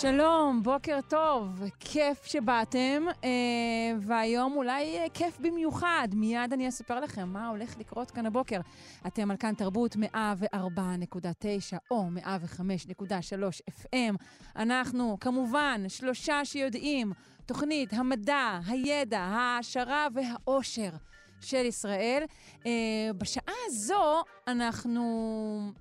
שלום, בוקר טוב, כיף שבאתם, אה, והיום אולי אה, כיף במיוחד. מיד אני אספר לכם מה הולך לקרות כאן הבוקר. אתם על כאן תרבות 104.9 או 105.3 FM. אנחנו, כמובן, שלושה שיודעים, תוכנית המדע, הידע, ההעשרה והאושר של ישראל. אה, בשעה הזו אנחנו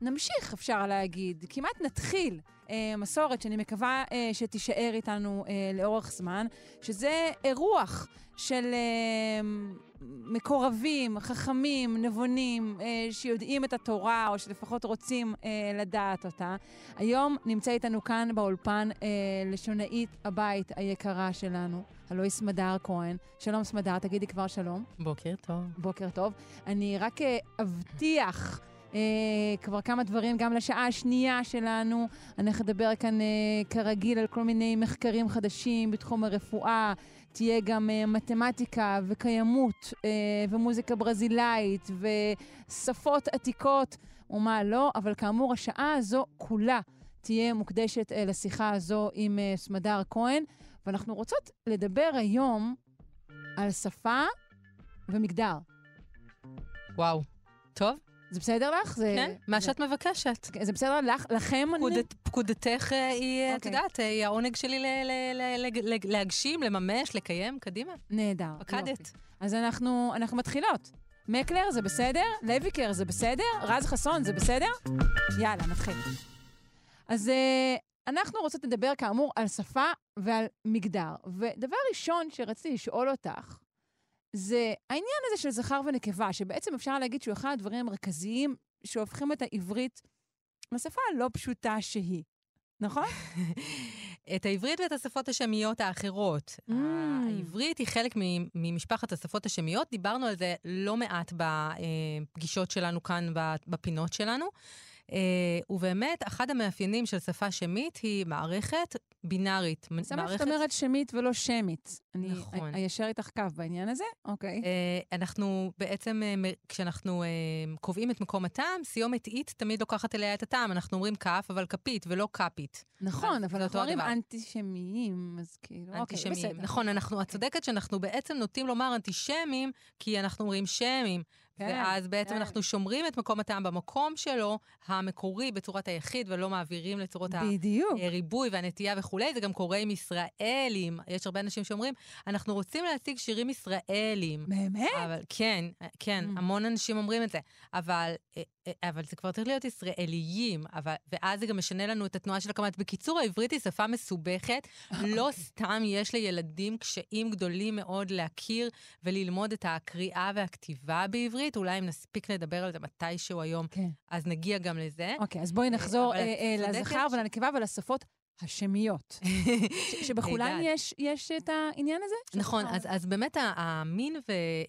נמשיך, אפשר להגיד, כמעט נתחיל. אה, מסורת שאני מקווה אה, שתישאר איתנו אה, לאורך זמן, שזה אירוח של מקורבים, חכמים, נבונים, שיודעים את התורה, או שלפחות רוצים לדעת אותה. היום נמצא איתנו כאן באולפן לשונאית הבית היקרה שלנו, הלוא היא סמדר כהן. שלום סמדר, תגידי כבר שלום. בוקר טוב. בוקר טוב. אני רק אבטיח... אה, כבר כמה דברים גם לשעה השנייה שלנו. אנחנו נדבר כאן אה, כרגיל על כל מיני מחקרים חדשים בתחום הרפואה. תהיה גם אה, מתמטיקה וקיימות אה, ומוזיקה ברזילאית ושפות עתיקות ומה לא, אבל כאמור, השעה הזו כולה תהיה מוקדשת אה, לשיחה הזו עם אה, סמדר כהן, ואנחנו רוצות לדבר היום על שפה ומגדר. וואו. טוב, זה בסדר לך? זה, כן, מה זה, שאת מבקשת. זה בסדר לך, לכם? אני- פקודת, פקודתך אה, היא, את אוקיי. יודעת, אה, היא העונג שלי ל- ל- ל- ל- ל- להגשים, לממש, לקיים, קדימה. נהדר. פקדת. יופי. אז אנחנו, אנחנו מתחילות. מקלר זה בסדר? לויקר זה בסדר? רז חסון זה בסדר? יאללה, נתחיל. אז אנחנו רוצות לדבר כאמור על שפה ועל מגדר. ודבר ראשון שרציתי לשאול אותך, זה העניין הזה של זכר ונקבה, שבעצם אפשר להגיד שהוא אחד הדברים המרכזיים שהופכים את העברית לשפה הלא פשוטה שהיא. נכון? את העברית ואת השפות השמיות האחרות. Mm. העברית היא חלק ממשפחת השפות השמיות, דיברנו על זה לא מעט בפגישות שלנו כאן, בפינות שלנו. אה, ובאמת, אחד המאפיינים של שפה שמית היא מערכת בינארית. שאת מערכת- אומרת שמית ולא שמית. אני נכון. אי- איישר איתך קו בעניין הזה? אוקיי. אה, אנחנו בעצם, אה, כשאנחנו אה, קובעים את מקום הטעם, סיומת אית תמיד לוקחת אליה את הטעם. אנחנו אומרים כף, אבל כפית ולא כפית. נכון, אבל אנחנו אומרים. אנטישמיים, אז כאילו, אוקיי, אנטישמים. בסדר. נכון, אנחנו, את צודקת שאנחנו בעצם נוטים לומר אנטישמים, כי אנחנו אומרים שמים. כן, ואז בעצם כן. אנחנו שומרים את מקום הטעם במקום שלו, המקורי, בצורת היחיד, ולא מעבירים לצורות בדיוק. הריבוי והנטייה וכולי. זה גם קורה עם ישראלים. יש הרבה אנשים שאומרים, אנחנו רוצים להציג שירים ישראלים. באמת? אבל כן, כן, Mm. המון אנשים אומרים את זה. אבל, אה, אבל זה כבר צריך להיות ישראליים, אבל, ואז זה גם משנה לנו את התנועה של הקמת. בקיצור, העברית היא שפה מסובכת. לא סתם יש לילדים קשיים גדולים מאוד להכיר וללמוד את הקריאה והכתיבה בעברית. אולי אם נספיק לדבר על זה מתישהו היום, כן. אז נגיע גם לזה. אוקיי, אז בואי נחזור אה, אה, לזכר ולנקבה ולשפות השמיות. שבכולן. יש- יש את העניין הזה? נכון, אז, אז באמת המין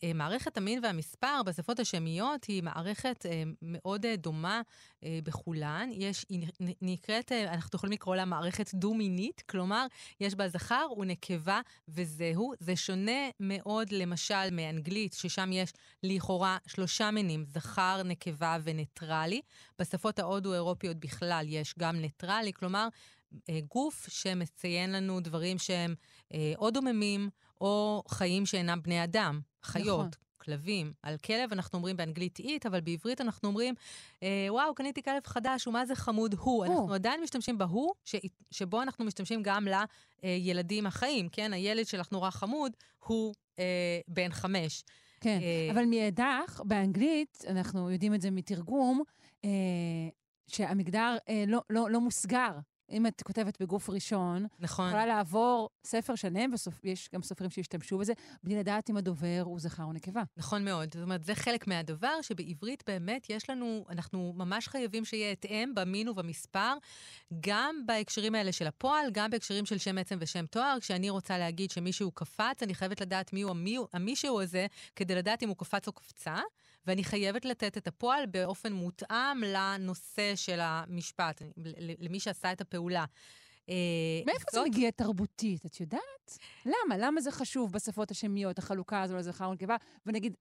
ומערכת המין והמספר בשפות השמיות היא מערכת אה, מאוד אה, דומה אה, בכולן. יש, היא נקראת, אה, אנחנו יכולים לקרוא לה מערכת דו-מינית, כלומר, יש בה זכר ונקבה וזהו. זה שונה מאוד, למשל, מאנגלית, ששם יש לכאורה שלושה מינים, זכר, נקבה וניטרלי. בשפות ההודו-אירופיות בכלל יש גם ניטרלי, כלומר, אה, גוף שמציין לנו דברים שהם אה, או דוממים, או חיים שאינם בני אדם, חיות. נכון. כלבים. על כלב אנחנו אומרים באנגלית אית, אבל בעברית אנחנו אומרים, אה, וואו, קניתי כלב חדש, ומה זה חמוד הוא. אנחנו עדיין משתמשים בהוא, ש... שבו אנחנו משתמשים גם לילדים החיים, כן? הילד שלך נורא חמוד, הוא אה, בן חמש. כן, אה, אבל מאידך, באנגלית, אנחנו יודעים את זה מתרגום, אה, שהמגדר אה, לא, לא, לא מוסגר. אם את כותבת בגוף ראשון, נכון. יכולה לעבור ספר שלם, ויש גם סופרים שהשתמשו בזה, בלי לדעת אם הדובר הוא זכר או נקבה. נכון מאוד. זאת אומרת, זה חלק מהדבר שבעברית באמת יש לנו, אנחנו ממש חייבים שיהיה התאם במין ובמספר, גם בהקשרים האלה של הפועל, גם בהקשרים של שם עצם ושם תואר. כשאני רוצה להגיד שמישהו קפץ, אני חייבת לדעת מיהו המי, המישהו הזה, כדי לדעת אם הוא קפץ או קפצה. ואני חייבת לתת את הפועל באופן מותאם לנושא של המשפט, למי שעשה את הפעולה. אה, מאיפה זאת... זה מגיע תרבותית, את יודעת? למה? למה זה חשוב בשפות השמיות, החלוקה הזו לזכר ונקבה, ונגיד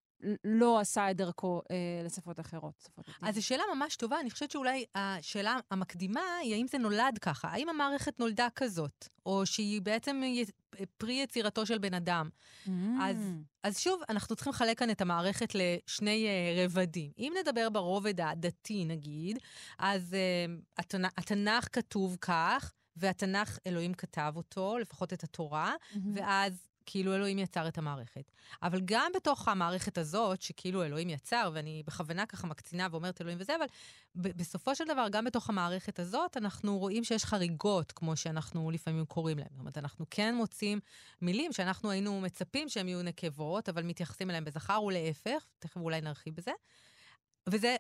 לא עשה את דרכו אה, לשפות אחרות? שפות אז זו שאלה ממש טובה. אני חושבת שאולי השאלה המקדימה היא האם זה נולד ככה, האם המערכת נולדה כזאת, או שהיא בעצם פרי יצירתו של בן אדם. Mm. אז, אז שוב, אנחנו צריכים לחלק כאן את המערכת לשני uh, רבדים. אם נדבר ברובד הדתי, נגיד, אז uh, התנ... התנ"ך כתוב כך, והתנ"ך, אלוהים כתב אותו, לפחות את התורה, mm-hmm. ואז כאילו אלוהים יצר את המערכת. אבל גם בתוך המערכת הזאת, שכאילו אלוהים יצר, ואני בכוונה ככה מקצינה ואומרת אלוהים וזה, אבל בסופו של דבר, גם בתוך המערכת הזאת, אנחנו רואים שיש חריגות, כמו שאנחנו לפעמים קוראים להן. זאת אומרת, אנחנו כן מוצאים מילים שאנחנו היינו מצפים שהן יהיו נקבות, אבל מתייחסים אליהן בזכר ולהפך, תכף אולי נרחיב בזה. וזה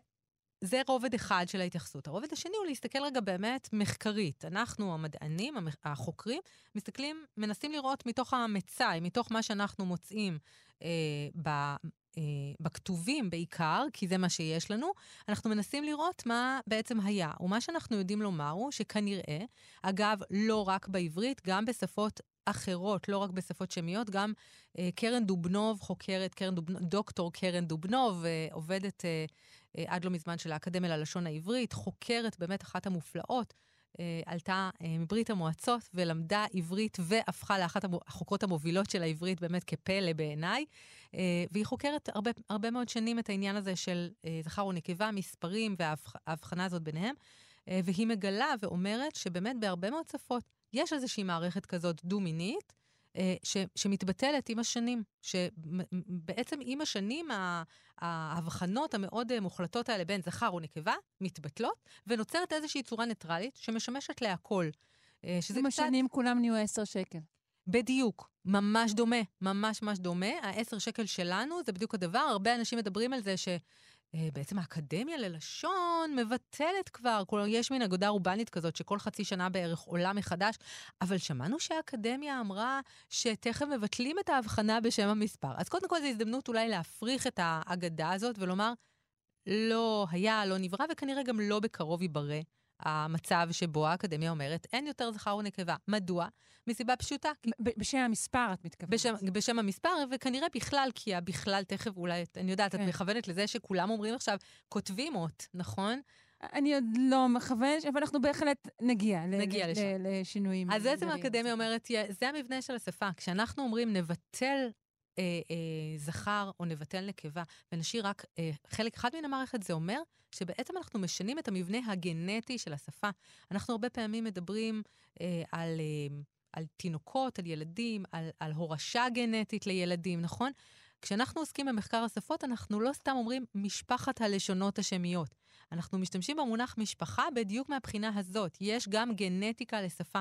זה רובד אחד של ההתייחסות. הרובד השני הוא להסתכל רגע באמת מחקרית. אנחנו, המדענים, החוקרים, מסתכלים, מנסים לראות מתוך המצאי, מתוך מה שאנחנו מוצאים אה, ב, אה, בכתובים בעיקר, כי זה מה שיש לנו, אנחנו מנסים לראות מה בעצם היה. ומה שאנחנו יודעים לומר הוא שכנראה, אגב, לא רק בעברית, גם בשפות אחרות, לא רק בשפות שמיות, גם אה, קרן דובנוב, חוקרת, קרן דובנוב, דוקטור קרן דובנוב, אה, עובדת אה, עד לא מזמן של האקדמיה ללשון העברית, חוקרת באמת אחת המופלאות. אה, עלתה אה, מברית המועצות ולמדה עברית והפכה לאחת החוקרות המובילות של העברית באמת כפלא בעיניי. והיא חוקרת הרבה, הרבה מאוד שנים את העניין הזה של זכר ונקבה, מספרים וההבחנה הזאת ביניהם. והיא מגלה ואומרת שבאמת בהרבה מאוד שפות יש איזושהי מערכת כזאת דו-מינית, אה, ש, שמתבטלת עם השנים, שבעצם עם השנים ההבחנות המאוד אה, מוחלטות האלה בין זכר ונקבה מתבטלות, ונוצרת איזושהי צורה ניטרלית שמשמשת להכל. אה, שזה עם קצת... השנים כולם נהיו עשר שקל. בדיוק, ממש דומה, ממש ממש דומה. העשר שקל שלנו זה בדיוק הדבר, הרבה אנשים מדברים על זה ש... אה, בעצם האקדמיה ללשון מבטלת כבר, כלומר, יש מין אגודה רובנית כזאת שכל חצי שנה בערך עולה מחדש, אבל שמענו שהאקדמיה אמרה שתכף מבטלים את ההבחנה בשם המספר. אז קודם כל זו הזדמנות אולי להפריך את האגדה הזאת ולומר, לא היה, לא נברא, וכנראה גם לא בקרוב ייברא. המצב שבו האקדמיה אומרת, אין יותר זכר ונקבה. מדוע? מסיבה פשוטה. בשם המספר, את מתכוונת. בשם, בשם המספר, וכנראה בכלל, כי הבכלל תכף אולי, אני יודעת, כן. את מכוונת לזה שכולם אומרים עכשיו, כותבים אות, נכון? אני עוד לא מכוונת, אבל אנחנו בהחלט נגיע, נגיע לשם. לשינויים. אז בעצם האקדמיה אומרת, זה המבנה של השפה. כשאנחנו אומרים נבטל אה, אה, זכר או נבטל נקבה ונשאיר רק אה, חלק אחד מן המערכת, זה אומר שבעצם אנחנו משנים את המבנה הגנטי של השפה. אנחנו הרבה פעמים מדברים אה, על, אה, על תינוקות, על ילדים, על, על הורשה גנטית לילדים, נכון? כשאנחנו עוסקים במחקר השפות, אנחנו לא סתם אומרים משפחת הלשונות השמיות. אנחנו משתמשים במונח משפחה בדיוק מהבחינה הזאת. יש גם גנטיקה לשפה.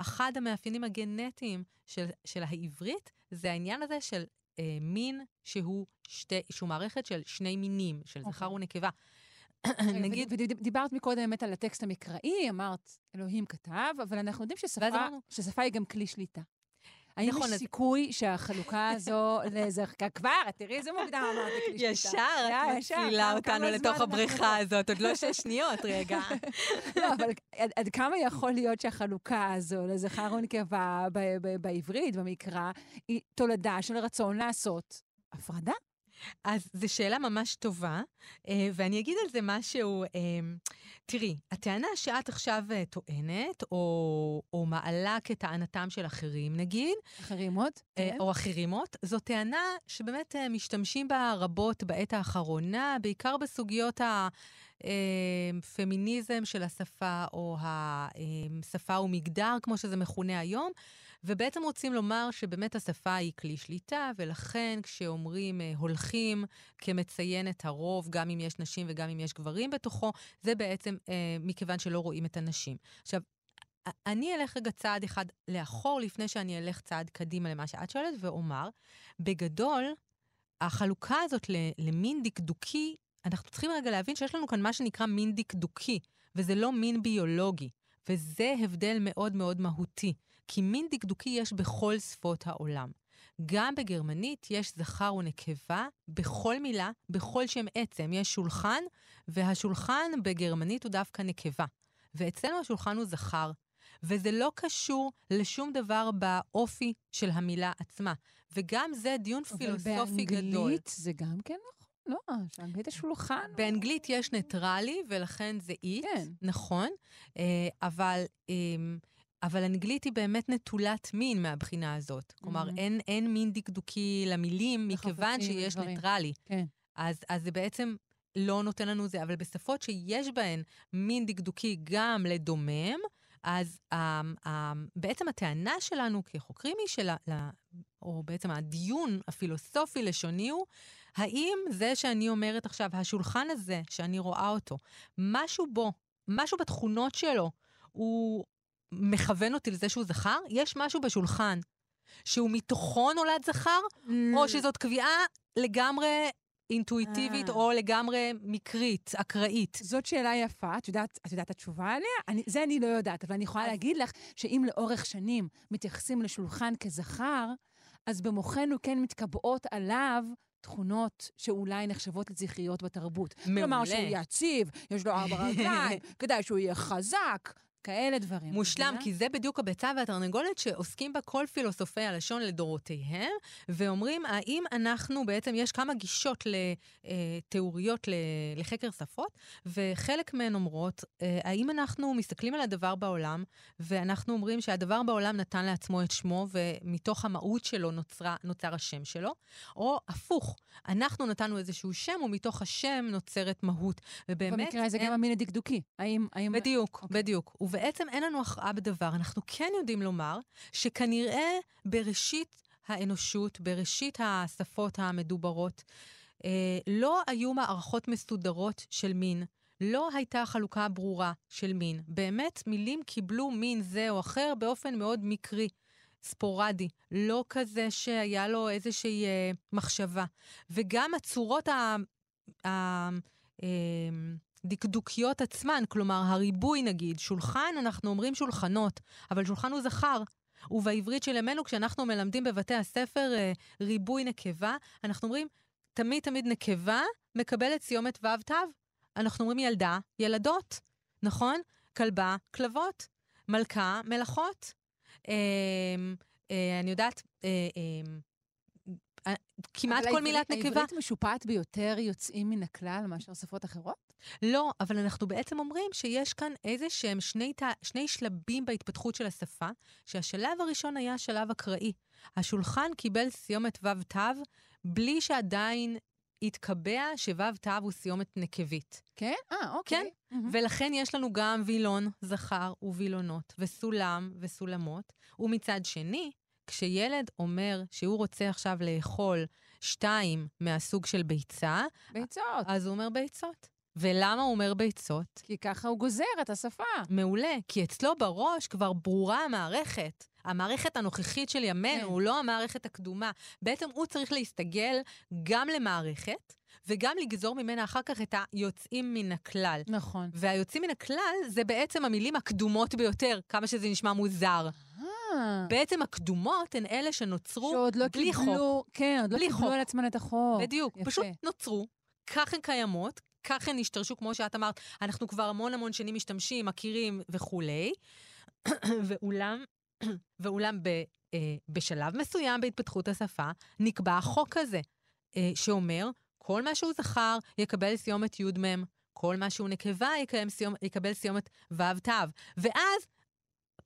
אחד המאפיינים הגנטיים של, של העברית זה העניין הזה של אה, מין שהוא, שתי, שהוא מערכת של שני מינים, של okay. זכר אוקיי. ונקבה. נגיד... ודיברת מקודם באמת על הטקסט המקראי, אמרת, אלוהים כתב, אבל אנחנו יודעים ששפה, ששפה היא גם כלי שליטה. האם נכון, יש. סיכוי שהחלוקה הזו לזרקה כבר? תראי איזה מוקדם אמרת כלי שליטה. ישר את מצילה אותנו לתוך הבריכה הזאת, עוד לא שש שניות, רגע. לא, אבל עד, עד כמה יכול להיות שהחלוקה הזו לזכר ונקבה בעברית, במקרא, היא תולדה של רצון לעשות הפרדה? אז זו שאלה ממש טובה, אה, ואני אגיד על זה משהו. אה, תראי, הטענה שאת עכשיו אה, טוענת, או, או מעלה כטענתם של אחרים, נגיד, אחרימות, כן. או אחרימות, זו טענה שבאמת משתמשים בה רבות בעת האחרונה, בעיקר בסוגיות ה... פמיניזם של השפה, או השפה ומגדר, כמו שזה מכונה היום. ובעצם רוצים לומר שבאמת השפה היא כלי שליטה, ולכן כשאומרים אה, הולכים כמציין את הרוב, גם אם יש נשים וגם אם יש גברים בתוכו, זה בעצם אה, מכיוון שלא רואים את הנשים. עכשיו, אני אלך רגע צעד אחד לאחור לפני שאני אלך צעד קדימה למה שאת שואלת, ואומר, בגדול, החלוקה הזאת למין דקדוקי, אנחנו צריכים רגע להבין שיש לנו כאן מה שנקרא מין דקדוקי, וזה לא מין ביולוגי, וזה הבדל מאוד מאוד מהותי, כי מין דקדוקי יש בכל שפות העולם. גם בגרמנית יש זכר ונקבה בכל מילה, בכל שם עצם. יש שולחן, והשולחן בגרמנית הוא דווקא נקבה. ואצלנו השולחן הוא זכר. וזה לא קשור לשום דבר באופי של המילה עצמה. וגם זה דיון פילוסופי גדול. אבל באנגלית זה גם כן נכון? לא, באנגלית יש שולחן. באנגלית יש ניטרלי, ולכן זה it, כן. נכון. אה, אבל... אבל אנגלית היא באמת נטולת מין מהבחינה הזאת. כלומר, אהמ. אין, אין מין דקדוקי למילים, מכיוון שיש דברים. ניטרלי. כן. אז, אז זה בעצם לא נותן לנו זה, אבל בשפות שיש בהן מין דקדוקי גם לדומם, אז אמ, um, בעצם הטענה שלנו כחוקרים היא של, או בעצם הדיון הפילוסופי-לשוני הוא, האם זה שאני אומרת עכשיו, השולחן הזה, שאני רואה אותו, משהו בו, משהו בתכונות שלו, הוא מכוון אותי לזה שהוא זכר? יש משהו בשולחן שהוא מתוכו נולד זכר, mm. או שזאת קביעה לגמרי אינטואיטיבית אה. או לגמרי מקרית, אקראית? זאת שאלה יפה, את יודעת, את יודעת התשובה עליה? אני, זה אני לא יודעת, אבל אני יכולה. להגיד לך שאם לאורך שנים מתייחסים לשולחן כזכר, אז במוחנו כן מתקבעות עליו תכונות שאולי נחשבות לזכריות בתרבות. מעולה. כלומר, שהוא יציב, יש לו ארבע רגליים, כדאי שהוא יהיה חזק, כאלה דברים. מושלם, כי זה בדיוק הביצה והתרנגולת שעוסקים בה כל פילוסופי הלשון לדורותיהם, ואומרים, האם אנחנו, בעצם יש כמה גישות לתיאוריות לחקר שפות, וחלק מהן אומרות, אה, האם אנחנו מסתכלים על הדבר בעולם, ואנחנו אומרים שהדבר בעולם נתן לעצמו את שמו, ומתוך המהות שלו נוצרה, נוצר השם שלו, או הפוך, אנחנו נתנו איזשהו שם, ומתוך השם נוצרת מהות. ובאמת... במקרה הזה אין... גם המין הדקדוקי. האם... האם... בדיוק, okay. אוקיי. בדיוק. ובעצם אין לנו הכרעה בדבר. אנחנו כן יודעים לומר שכנראה בראשית האנושות, בראשית השפות המדוברות, אה, לא היו מערכות מסודרות של מין. לא הייתה חלוקה ברורה של מין. באמת, מילים קיבלו מין זה או אחר באופן מאוד מקרי. ספורדי, לא כזה שהיה לו איזושהי אה, מחשבה. וגם הצורות ה... ה אה, דקדוקיות עצמן, כלומר הריבוי נגיד, שולחן, אנחנו אומרים שולחנות, אבל שולחן הוא זכר. ובעברית של ימינו, כשאנחנו מלמדים בבתי הספר אה, ריבוי נקבה, אנחנו אומרים, תמיד תמיד נקבה מקבלת סיומת ו' תו. אנחנו אומרים ילדה, ילדות, נכון? כלבה, כלבות. מלכה, מלאכות. אה, אה, אני יודעת, אה, אה, כמעט כל מילת נקבה. אבל העברית משופעת ביותר יוצאים מן הכלל מאשר שפות אחרות? לא, אבל אנחנו בעצם אומרים שיש כאן איזה שהם שני, שני שלבים בהתפתחות של השפה, שהשלב הראשון היה שלב אקראי. השולחן קיבל סיומת ו' תו, בלי שעדיין התקבע שו' תו הוא סיומת נקבית. כן? אה, אוקיי. כן, mm-hmm. ולכן יש לנו גם וילון, זכר ווילונות, וסולם וסולמות, ומצד שני, כשילד אומר שהוא רוצה עכשיו לאכול שתיים מהסוג של ביצה, ביצות. אז הוא אומר ביצות. ולמה הוא אומר ביצות? כי ככה הוא גוזר את השפה. מעולה, כי אצלו בראש כבר ברורה המערכת. המערכת הנוכחית של ימינו, כן. לא המערכת הקדומה. בעצם הוא צריך להסתגל גם למערכת, וגם לגזור ממנה אחר כך את היוצאים מן הכלל. נכון. והיוצאים מן הכלל זה בעצם המילים הקדומות ביותר, כמה שזה נשמע מוזר. בעצם הקדומות הן אלה שנוצרו שעוד לא בלי קיבלו, חוק. כן, עוד לא קיבלו חוק. על עצמן את החוק. בדיוק, יפה. פשוט נוצרו, כך הן קיימות, כך הן השתרשו, כמו שאת אמרת, אנחנו כבר המון המון שנים משתמשים, מכירים וכולי, ואולם, ואולם ב, אה, בשלב מסוים בהתפתחות השפה, נקבע החוק הזה, אה, שאומר, כל מה שהוא זכר יקבל סיומת י"מ, כל מה שהוא נקבה יקבל סיומת ו' תו. ואז,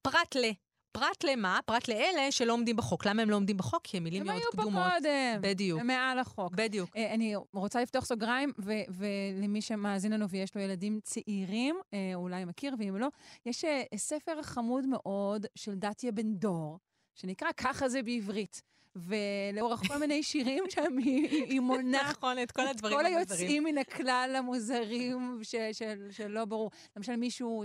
פרט ל... פרט למה? פרט לאלה שלא עומדים בחוק. למה הם לא עומדים בחוק? כי הם מילים מאוד קדומות. הם היו פה קודם. בדיוק. הם מעל החוק. בדיוק. אה, אני רוצה לפתוח סוגריים, ולמי שמאזין לנו ויש לו ילדים צעירים, אה, אולי מכיר, ואם לא, יש אה, ספר חמוד מאוד של דתיה בן דור, שנקרא "ככה זה בעברית". ולאורך כל מיני שירים שם היא, היא, מונה נכון, את כל הדברים כל המוזרים. היוצאים מן הכלל המוזרים ש, של, שלא ברור. למשל, מישהו,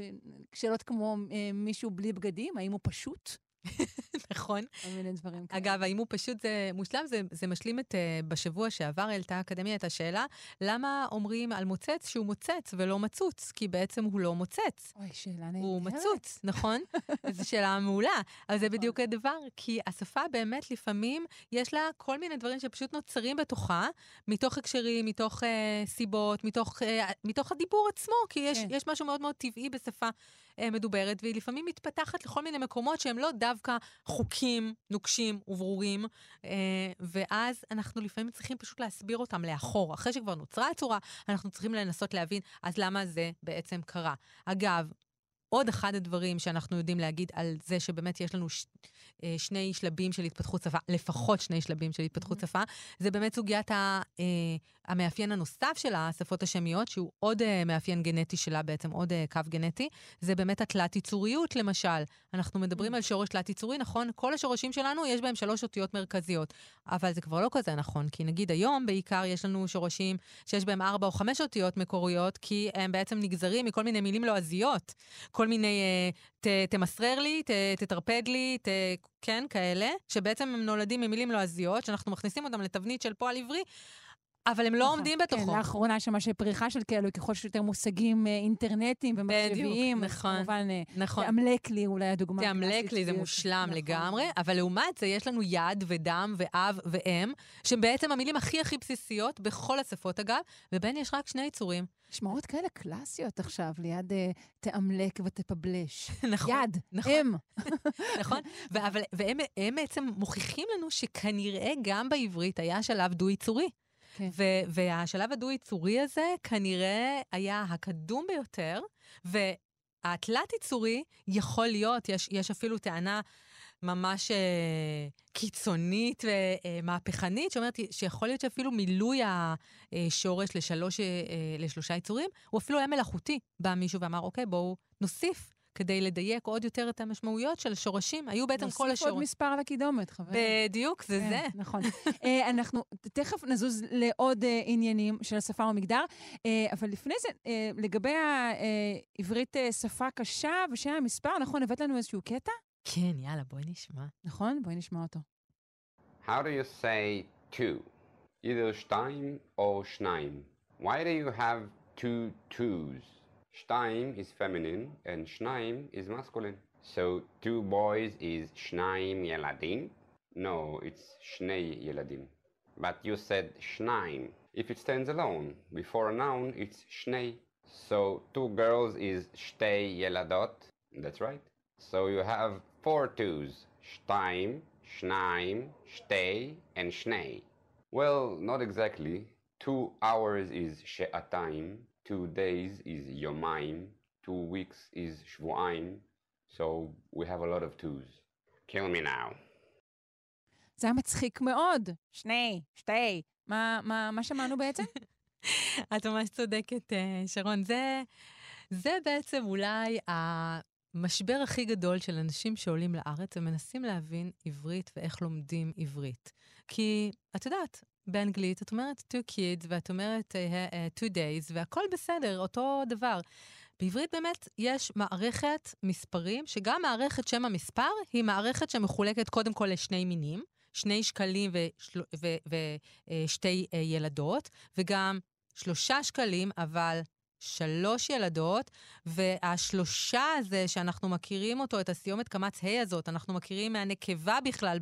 שאלות כמו אה, מישהו בלי בגדים, האם הוא פשוט? נכון. כל מיני דברים כאלה. אגב, האם הוא פשוט זה מושלם? זה, זה משלים את... uh, בשבוע שעבר העלתה האקדמיה את השאלה, למה אומרים על מוצץ שהוא מוצץ ולא מצוץ? כי בעצם הוא לא מוצץ. אוי, שאלה נהדרת. הוא מצוץ, נכון? זו שאלה מעולה. אבל זה בדיוק הדבר, כי השפה באמת לפעמים יש לה כל מיני דברים שפשוט נוצרים בתוכה, מתוך הקשרים, מתוך uh, סיבות, מתוך, uh, מתוך הדיבור עצמו, כי יש, כן. יש משהו מאוד מאוד טבעי בשפה uh, מדוברת, והיא לפעמים מתפתחת לכל מיני מקומות שהם לא דווקא חוקים נוקשים וברורים, uh, ואז אנחנו לפעמים צריכים פשוט להסביר אותם לאחור. אחרי שכבר נוצרה הצורה, אנחנו צריכים לנסות להבין, אז למה זה בעצם קרה. אגב, עוד אחד הדברים שאנחנו יודעים להגיד על זה שבאמת יש לנו ש, אה, שני שלבים של התפתחות שפה, לפחות שני שלבים של התפתחות שפה, זה באמת סוגיית ה, אה, המאפיין הנוסף של השפות השמיות, שהוא עוד אה, מאפיין גנטי שלה בעצם, עוד אה, קו גנטי, זה באמת התלת-ייצוריות למשל. אנחנו מדברים על שורש תלת-ייצורי, נכון? כל השורשים שלנו יש בהם שלוש אותיות מרכזיות, אבל זה כבר לא כזה נכון, כי נגיד היום בעיקר יש לנו שורשים שיש בהם ארבע או חמש אותיות מקוריות, כי הם בעצם נגזרים מכל מיני מילים לועזיות. כל מיני, אה, ת, תמסרר לי, ת, תטרפד לי, ת, כן, כאלה, שבעצם הם נולדים ממילים לועזיות, שאנחנו מכניסים אותם לתבנית של פועל עברי, אבל הם לא נכון. עומדים בתוכו. כן, לאחרונה יש ממש פריחה של כאלו, ככל שיותר מושגים אה, אינטרנטיים ומחשביים. אז נכון. כמובן, אה, נכון. תאמלק לי אולי הדוגמה תאמלק לי, זה בדיוק. מושלם נכון. לגמרי, אבל לעומת זה יש לנו יד ודם ואב ואם, שהם בעצם המילים הכי הכי בסיסיות בכל השפות אגב, ובהן יש רק שני יצורים. משמעות כאלה קלאסיות עכשיו, ליד אה, תאמלק ותפבלש. נכון. יד, נכון. אם. נכון? והם הם בעצם מוכיחים לנו שכנראה גם בעברית היה שלב דו-יצורי. כן. ו- והשלב הדו-יצורי הזה כנראה היה הקדום ביותר, והתלת-יצורי יכול להיות, יש, יש אפילו טענה ממש אה, קיצונית ומהפכנית, שאומרת שיכול להיות שאפילו מילוי השורש לשלוש, אה, אה, לשלושה יצורים, הוא אפילו היה מלאכותי. בא מישהו ואמר, אוקיי, בואו נוסיף. כדי לדייק עוד יותר את המשמעויות של השורשים. היו בעצם כל נוסיף השורשים. עוד מספר על הקידומת, חברים. בדיוק, זה כן, זה. נכון. אה, אנחנו תכף נזוז לעוד אה, עניינים של השפה ומגדר, אה, אבל לפני זה, לגבי העברית שפה קשה ושם המספר, נכון, הבאת לנו איזשהו קטע? כן, יאללה, בואי נשמע. נכון? בואי נשמע אותו. How do you say two? Either שתיים או שניים. Why do you have two twos? Steim is feminine and Schneim is masculine. So two boys is Schneim Yeladim. No, it's Schnei Yeladim. But you said Schneim. If it stands alone, before a noun, it's Schnei. So two girls is Shtei Yeladot. That's right. So you have four twos. Steim, Schneim, Shtei, and Schnei. Well, not exactly. Two hours is She'ataim, Two days is יומיים. Two weeks is שבועיים. So we have a lot of twos. Kill me now. זה היה מצחיק מאוד. שני, שתי. מה, מה, מה שמענו בעצם? את ממש צודקת, אה, שרון. זה, זה בעצם אולי המשבר הכי גדול של אנשים שעולים לארץ ומנסים להבין עברית ואיך לומדים עברית. כי, את יודעת, באנגלית את אומרת two kids ואת אומרת uh, uh, two days והכל בסדר, אותו דבר. בעברית באמת יש מערכת מספרים, שגם מערכת שם המספר היא מערכת שמחולקת קודם כל לשני מינים, שני שקלים ושל... ו... ושתי uh, ילדות, וגם שלושה שקלים, אבל שלוש ילדות, והשלושה הזה שאנחנו מכירים אותו, את הסיומת קמץ ה' הזאת, אנחנו מכירים מהנקבה בכלל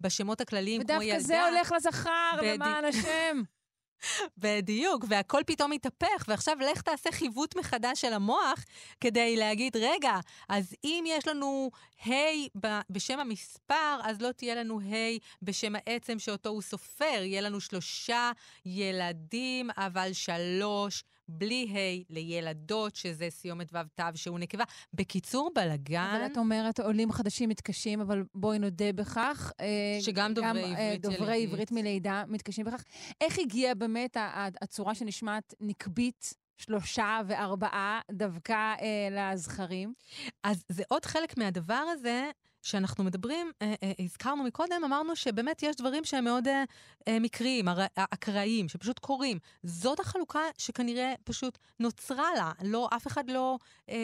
בשמות הכלליים, כמו ילדה. ודווקא זה הולך לזכר, בדי- למען השם. בדיוק, והכל פתאום מתהפך, ועכשיו לך תעשה חיווט מחדש של המוח כדי להגיד, רגע, אז אם יש לנו ה' ב- בשם המספר, אז לא תהיה לנו ה' בשם העצם שאותו הוא סופר, יהיה לנו שלושה ילדים, אבל שלוש בלי ה' לילדות, שזה סיומת ו' תו שהוא נקבה. בקיצור, בלגן. אבל את אומרת, עולים חדשים מתקשים, אבל בואי נודה בכך. אה, שגם דוברי גם, אה, עברית דוברי ילדית. עברית מלידה מתקשים בכך. איך הגיעה באמת הצורה שנשמעת נקבית, שלושה וארבעה, דווקא אה, לזכרים? אז זה עוד חלק מהדבר הזה, שאנחנו מדברים, אה, אה, הזכרנו מקודם, אמרנו שבאמת יש דברים שהם מאוד אה, אה, מקריים, הר- אקראיים, שפשוט קורים. זאת החלוקה שכנראה פשוט נוצרה לה, לא, אף אחד לא אה,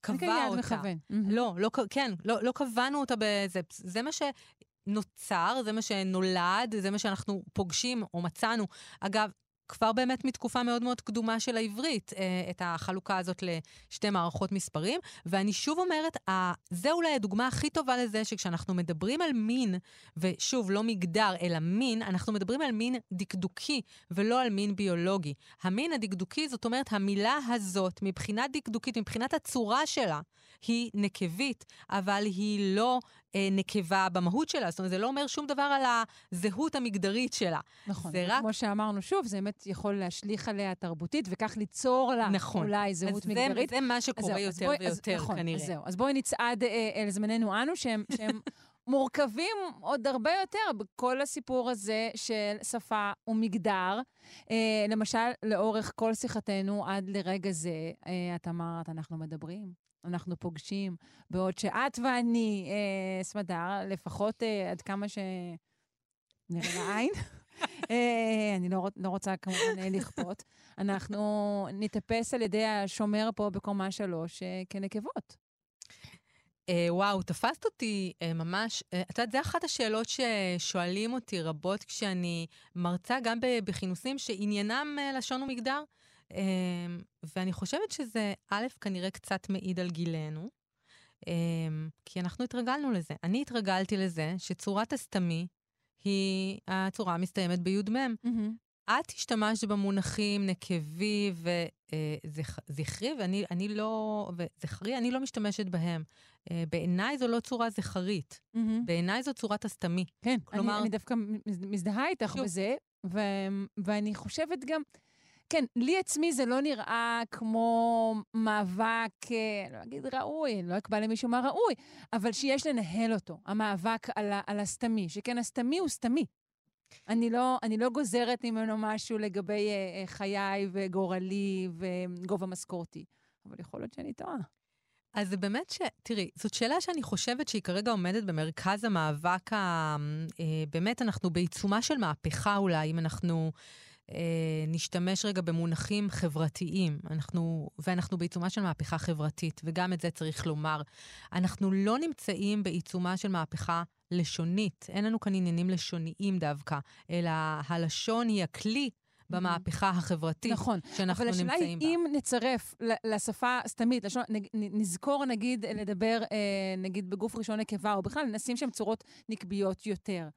קבע אותה. מכוון. לא, לא, כן, לא, לא קבענו אותה בזה. זה מה שנוצר, זה מה שנולד, זה מה שאנחנו פוגשים או מצאנו. אגב, כבר באמת מתקופה מאוד מאוד קדומה של העברית, אה, את החלוקה הזאת לשתי מערכות מספרים. ואני שוב אומרת, זה אולי הדוגמה הכי טובה לזה שכשאנחנו מדברים על מין, ושוב, לא מגדר, אלא מין, אנחנו מדברים על מין דקדוקי ולא על מין ביולוגי. המין הדקדוקי, זאת אומרת, המילה הזאת, מבחינה דקדוקית, מבחינת הצורה שלה, היא נקבית, אבל היא לא נקבה במהות שלה. זאת אומרת, זה לא אומר שום דבר על הזהות המגדרית שלה. נכון. זה רק- כמו שאמרנו, שוב, זה באמת יכול להשליך עליה תרבותית, וכך ליצור לה נכון. אולי אז זהות זה, מגדרית. זה מה אז שקורה אז יותר בואי- אז- ויותר, נכון, כנראה. אז זהו. אז בואי נצעד אה, אל זמננו אנו, שהם, שהם מורכבים עוד הרבה יותר בכל הסיפור הזה של שפה ומגדר. אה, למשל, לאורך כל שיחתנו עד לרגע זה, אה, את אמרת, אנחנו מדברים, אנחנו פוגשים, בעוד שאת ואני, אה, סמדר, לפחות אה, עד כמה שנראה לעין, אה, אני לא, לא רוצה כמובן אה, לכפות, אנחנו ניתפס על ידי השומר פה בקומה שלוש אה, כנקבות. אה, וואו, תפסת אותי אה, ממש, אה, את יודעת, זו אחת השאלות ששואלים אותי רבות כשאני מרצה גם בכינוסים שעניינם אה, לשון ומגדר, ואני חושבת שזה, א', כנראה קצת מעיד על גילנו, אה, כי אנחנו התרגלנו לזה. אני התרגלתי לזה שצורת הסתמי היא הצורה המסתיימת בי"מ. את השתמשת במונחים נקבי וזכרי, ואני אני לא, וזכרי, אני לא משתמשת בהם. אה, בעיניי זו לא צורה זכרית, בעיניי זו צורת הסתמי. כן, כלומר- אני, אני דווקא מז- מזדהה איתך שוב. בזה, ו, ואני חושבת גם, כן, לי עצמי זה לא נראה כמו מאבק, אה, לא אגיד ראוי, לא אקבע למישהו מה ראוי, אבל שיש לנהל אותו, המאבק על, על הסתמי, שכן הסתמי הוא סתמי. אני לא, אני לא גוזרת ממנו משהו לגבי אה, אה, חיי וגורלי וגובה משכורתי, אבל יכול להיות שאני טועה. אז באמת ש... תראי, זאת שאלה שאני חושבת שהיא כרגע עומדת במרכז המאבק ה... אה, באמת, אנחנו בעיצומה של מהפכה אולי, אם אנחנו אה, נשתמש רגע במונחים חברתיים. אנחנו... ואנחנו בעיצומה של מהפכה חברתית, וגם את זה צריך לומר. אנחנו לא נמצאים בעיצומה של מהפכה לשונית. אין לנו כאן עניינים לשוניים דווקא, אלא הלשון היא הכלי במהפכה החברתית נכון. שאנחנו אבל השאלה היא, נמצאים בה. אם נצרף לשפה הסתמית, לשון, נזכור נגיד לדבר, אה, נגיד בגוף ראשון נקבה, או בכלל נשים שם צורות נקביות יותר.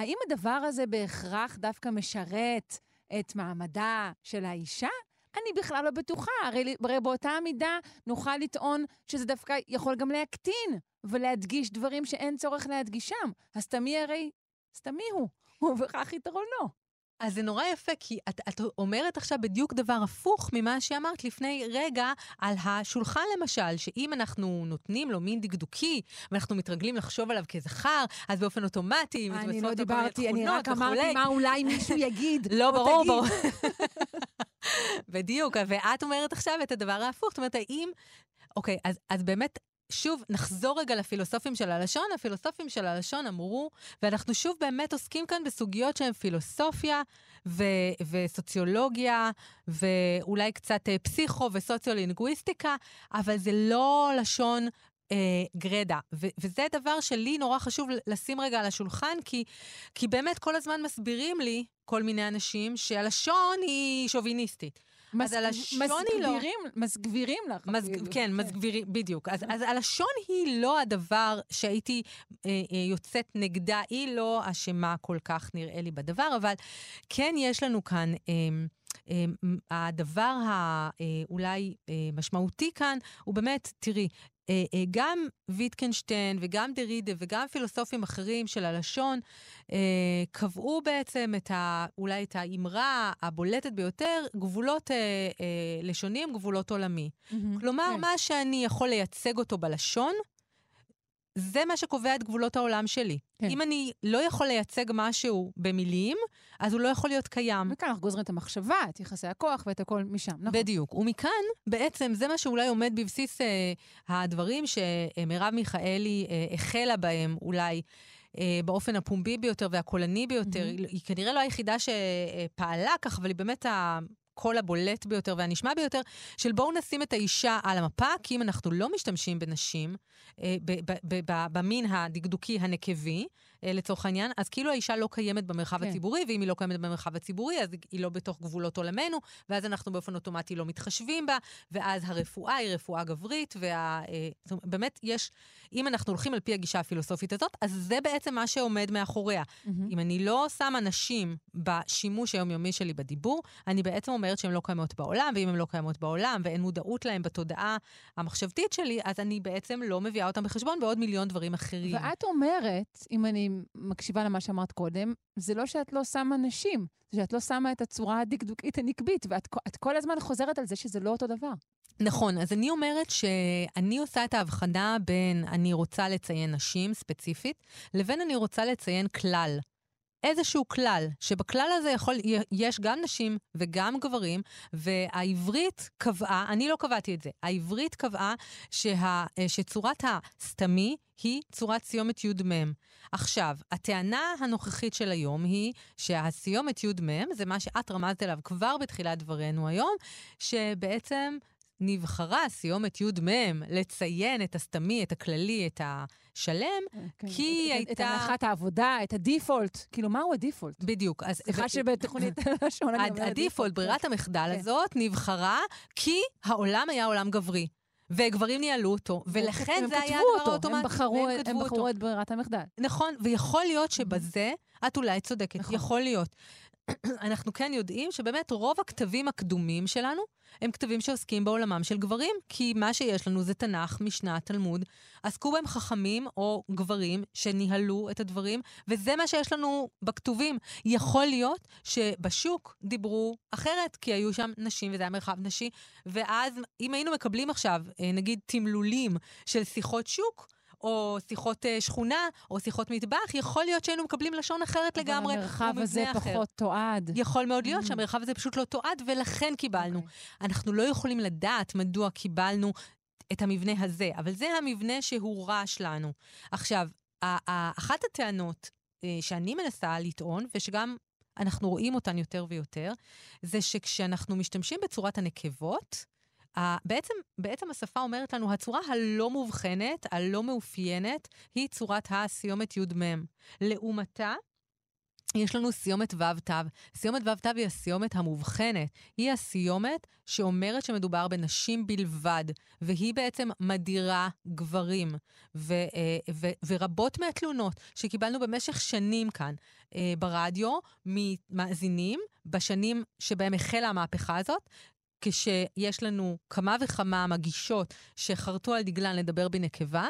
האם הדבר הזה בהכרח דווקא משרת את מעמדה של האישה? אני בכלל לא בטוחה. הרי, הרי באותה מידה נוכל לטעון שזה דווקא יכול גם להקטין ולהדגיש דברים שאין צורך להדגישם. הסתמי הרי סתמי הוא, ובכך יתרונו. אז זה נורא יפה, כי את, את אומרת עכשיו בדיוק דבר הפוך ממה שאמרת לפני רגע על השולחן, למשל, שאם אנחנו נותנים לו מין דקדוקי, ואנחנו מתרגלים לחשוב עליו כזכר, אז באופן אוטומטי, אני מתווספות לא לו כל מיני דיברתי, אני רק אמרתי וכולי. מה אולי מישהו יגיד. לא, ברור. ברור. בדיוק, ואת אומרת עכשיו את הדבר ההפוך. זאת אומרת, האם... אוקיי, אז, אז באמת, שוב, נחזור רגע לפילוסופים של הלשון. הפילוסופים של הלשון אמרו, ואנחנו שוב באמת עוסקים כאן בסוגיות שהן פילוסופיה ו- וסוציולוגיה, ואולי קצת אה, פסיכו וסוציו-לינגוויסטיקה, אבל זה לא לשון אה, גרדה. ו- וזה דבר שלי נורא חשוב לשים רגע על השולחן, כי, כי באמת כל הזמן מסבירים לי, כל מיני אנשים, שהלשון היא שוביניסטית. מס- הלשון היא לא- מסגבירים, לך. מז... אפילו. כן, מסגבירים, בדיוק. אז, אז הלשון היא לא הדבר שהייתי אה, אה, יוצאת נגדה, היא לא אשמה כל כך, נראה לי, בדבר, אבל כן יש לנו כאן... אה, אה, הדבר האולי אה, משמעותי כאן הוא באמת, תראי, אה, אה, גם ויטקנשטיין וגם דרידה וגם פילוסופים אחרים של הלשון אה, קבעו בעצם את ה, אולי את האמרה הבולטת ביותר, גבולות אה, אה, לשוניים, גבולות עולמי. מהמם. כלומר, כן. מה שאני יכול לייצג אותו בלשון, זה מה שקובע את גבולות העולם שלי. כן. אם אני לא יכול לייצג משהו במילים, אז הוא לא יכול להיות קיים. וכאן אנחנו גוזרים את המחשבה, את יחסי הכוח ואת הכל משם, נכון. בדיוק. ומכאן, בעצם, זה מה שאולי עומד בבסיס אה, הדברים שמרב מיכאלי אה, החלה בהם, אולי. אה, באופן הפומבי ביותר והקולני ביותר. היא, היא כנראה לא היחידה שפעלה כך, אבל היא באמת הקול הבולט ביותר והנשמע ביותר, של בואו נשים את האישה על המפה, כי אם אנחנו לא משתמשים בנשים, אה, במין הדקדוקי הנקבי, לצורך העניין, אז כאילו האישה לא קיימת במרחב כן. הציבורי, ואם היא לא קיימת במרחב הציבורי, אז היא לא בתוך גבולות עולמנו, ואז אנחנו באופן אוטומטי לא מתחשבים בה, ואז הרפואה היא רפואה גברית, וה... אה, זאת אומרת, באמת יש, אם אנחנו הולכים על פי הגישה הפילוסופית הזאת, אז זה בעצם מה שעומד מאחוריה. מהמם. אם אני לא שמה נשים בשימוש היומיומי שלי בדיבור, אני בעצם אומרת שהן לא קיימות בעולם, ואם הן לא קיימות בעולם ואין מודעות להן בתודעה המחשבתית שלי, אז אני בעצם לא מביאה אותן בחשבון בעוד מיליון דברים אחרים. ואת אומרת, אם אני מקשיבה למה שאמרת קודם, זה לא שאת לא שמה נשים, זה שאת לא שמה את הצורה הדקדוקית הנקבית, ואת כל- הזמן חוזרת על זה שזה לא אותו דבר. נכון, אז אני אומרת שאני עושה את ההבחנה בין אני רוצה לציין נשים ספציפית, לבין אני רוצה לציין כלל. איזשהו כלל, שבכלל הזה יכול, יש גם נשים וגם גברים, והעברית קבעה, אני לא קבעתי את זה, העברית קבעה שה, שצורת הסתמי היא צורת סיומת י"מ. עכשיו, הטענה הנוכחית של היום היא שהסיומת י"מ, זה מה שאת רמזת אליו כבר בתחילת דברינו היום, שבעצם נבחרה סיומת י"מ לציין את הסתמי, את הכללי, את השלם, כן. כי היא את- את הייתה- הנחת העבודה, את הדיפולט. כאילו, מהו הדיפולט? בדיוק. אז סליחה שבתוכנית הלשון אני אומרת הדיפולט, ברירת המחדל כן. הזאת, נבחרה כי העולם היה עולם גברי. וגברים ניהלו אותו, ולכן הם זה היה הדבר האוטומטי. הם בחרו- הם כתבו אותו. בחרו את ברירת המחדל. נכון, ויכול להיות שבזה את אולי צודקת, נכון. יכול להיות. אנחנו כן יודעים שבאמת רוב הכתבים הקדומים שלנו הם כתבים שעוסקים בעולמם של גברים, כי מה שיש לנו זה תנ"ך, משנה, תלמוד. עסקו בהם חכמים או גברים שניהלו את הדברים, וזה מה שיש לנו בכתובים. יכול להיות שבשוק דיברו אחרת, כי היו שם נשים וזה היה מרחב נשי, ואז אם היינו מקבלים עכשיו, אה, נגיד, תמלולים של שיחות שוק, או שיחות אה, שכונה, או שיחות מטבח, יכול להיות שהיינו מקבלים לשון אחרת לגמרי, אבל המרחב הזה אחר. פחות תועד. יכול מאוד להיות Mm. שהמרחב הזה פשוט לא תועד, ולכן קיבלנו. אוקיי. אנחנו לא יכולים לדעת מדוע קיבלנו את המבנה הזה, אבל זה המבנה שהורש לנו. עכשיו, אחת הטענות אה, שאני מנסה לטעון, ושגם אנחנו רואים אותן יותר ויותר, זה שכשאנחנו משתמשים בצורת הנקבות, בעצם, בעצם השפה אומרת לנו, הצורה הלא מובחנת, הלא מאופיינת, היא צורת הסיומת י"מ. לעומתה, יש לנו סיומת ו"ת. סיומת ו"ת היא הסיומת המובחנת. היא הסיומת שאומרת שמדובר בנשים בלבד, והיא בעצם מדירה גברים. ו, אה, ו, ורבות מהתלונות שקיבלנו במשך שנים כאן אה, ברדיו, ממאזינים, בשנים שבהם החלה המהפכה הזאת, כשיש לנו כמה וכמה מגישות שחרטו על דגלן לדבר בנקבה,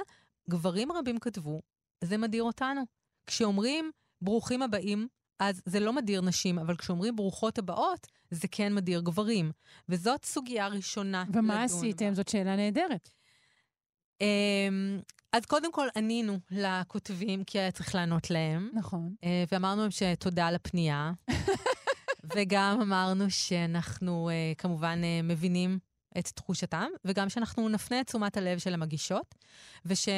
גברים רבים כתבו, זה מדיר אותנו. כשאומרים ברוכים הבאים, אז זה לא מדיר נשים, אבל כשאומרים ברוכות הבאות, זה כן מדיר גברים. וזאת סוגיה ראשונה ומה לדון עשיתם? בה. זאת שאלה נהדרת. אמ, אז קודם כל ענינו לכותבים, כי היה צריך לענות להם, נכון. אה, ואמרנו להם שתודה על הפנייה, וגם אמרנו שאנחנו אה, כמובן אה, מבינים את תחושתם, וגם שאנחנו נפנה את תשומת הלב של המגישות, וש,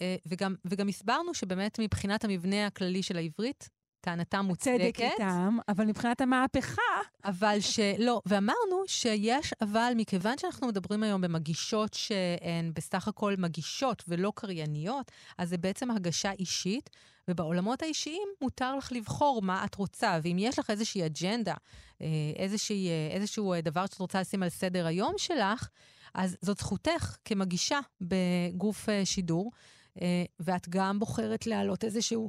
אה, וגם, וגם הסברנו שבאמת מבחינת המבנה הכללי של העברית, טענתם צדק מוצדקת. איתם, אבל מבחינת המהפכה, אבל שלא, ואמרנו שיש, אבל מכיוון שאנחנו מדברים היום במגישות שהן בסך הכל מגישות ולא קרייניות, אז זה בעצם הגשה אישית, ובעולמות האישיים מותר לך לבחור מה את רוצה, ואם יש לך איזושהי אג'נדה, אה, איזושהי, אה, איזשהו אה, דבר שאת רוצה לשים על סדר היום שלך, אז זאת זכותך כמגישה בגוף שידור, ואת גם בוחרת להעלות איזשהו...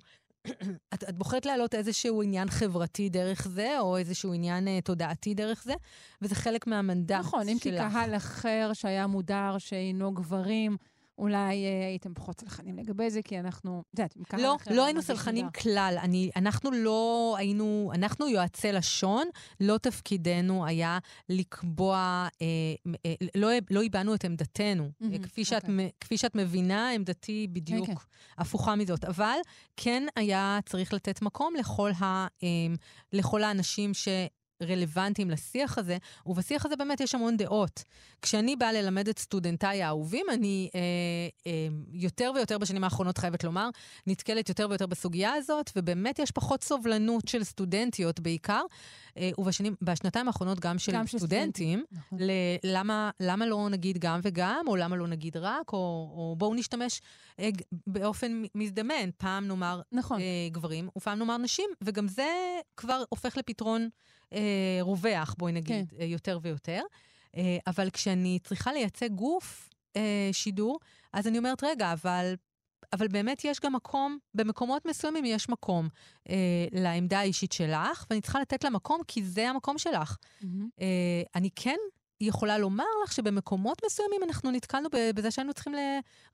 את, את בוחרת להעלות איזשהו עניין חברתי דרך זה, או איזשהו עניין אה, תודעתי דרך זה, וזה חלק מהמנדט נכון, אם כי שלך. קהל אחר שהיה מודר, שאינו גברים, אולי אה, הייתם פחות סלחנים לגבי זה, כי אנחנו, את יודעת, מכאן לא, לא היינו סלחנים. כלל. אני, אנחנו לא היינו, אנחנו יועצי לשון, לא תפקידנו היה לקבוע, אה, אה, לא, לא הבענו את עמדתנו. אה, כפי, שאת, אוקיי. מ- כפי שאת מבינה, עמדתי בדיוק כן. הפוכה מזאת. אבל כן היה צריך לתת מקום לכל, ה, אה, לכל האנשים ש... רלוונטיים לשיח הזה, ובשיח הזה באמת יש המון דעות. כשאני באה ללמד את סטודנטיי האהובים, אני אה, אה, יותר ויותר בשנים האחרונות, חייבת לומר, נתקלת יותר ויותר בסוגיה הזאת, ובאמת יש פחות סובלנות של סטודנטיות בעיקר, אה, ובשנתיים האחרונות גם של גם של סטודנטים. נכון. ל- למה, למה לא נגיד גם וגם, או למה לא נגיד רק, או, או בואו נשתמש אה, באופן מזדמן. פעם נאמר נכון. אה, גברים, ופעם נאמר נשים, וגם זה כבר הופך לפתרון אה, רווח, בואי נגיד, כן. אה, יותר ויותר. אה, אבל כשאני צריכה לייצג גוף אה, שידור, אז אני אומרת, רגע, אבל... אבל באמת יש גם מקום, במקומות מסוימים יש מקום אה, לעמדה האישית שלך, ואני צריכה לתת לה מקום כי זה המקום שלך. מהמם. אה, אני כן יכולה לומר לך שבמקומות מסוימים אנחנו נתקלנו בזה שהיינו צריכים ל...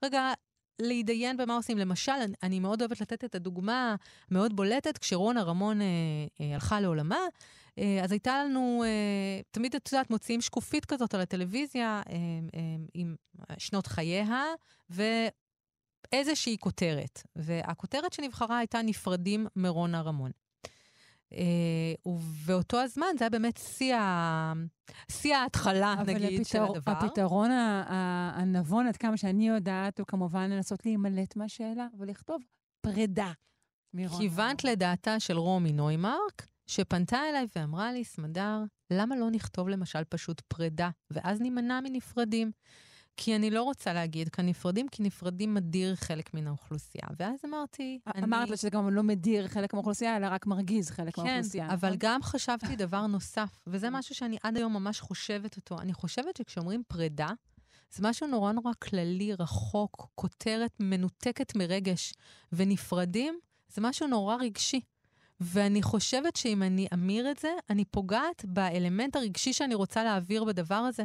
רגע... להתדיין במה עושים. למשל, אני, מאוד אוהבת לתת את הדוגמה המאוד בולטת, כשרונה רמון אה, אה, הלכה לעולמה, אה, אז הייתה לנו, אה, תמיד את יודעת, מוציאים שקופית כזאת על הטלוויזיה אה, אה, עם שנות חייה, ואיזושהי כותרת. והכותרת שנבחרה הייתה נפרדים מרונה רמון. אה, ובאותו הזמן זה היה באמת שיא ה- שיא ההתחלה, נגיד, של הפתר- הדבר. הפתרון ה- ה- הנבון, עד כמה שאני יודעת, הוא כמובן לנסות להימלט מהשאלה ולכתוב פרידה. כיוונת. לדעתה של רומי נוימרק, שפנתה אליי ואמרה לי, סמדר, למה לא נכתוב למשל פשוט פרידה, ואז נימנע מנפרדים? כי אני לא רוצה להגיד כאן נפרדים, כי נפרדים מדיר חלק מן האוכלוסייה. ואז אמרתי, אני... אמרת לה שזה גם לא מדיר חלק מהאוכלוסייה, אלא רק מרגיז חלק כן, מהאוכלוסייה. אבל נכון? גם חשבתי דבר נוסף, וזה משהו שאני עד היום ממש חושבת אותו. אני חושבת שכשאומרים פרידה, זה משהו נורא נורא כללי, רחוק, כותרת מנותקת מרגש, ונפרדים זה משהו נורא רגשי. ואני חושבת שאם אני אמיר את זה, אני פוגעת באלמנט הרגשי שאני רוצה להעביר בדבר הזה.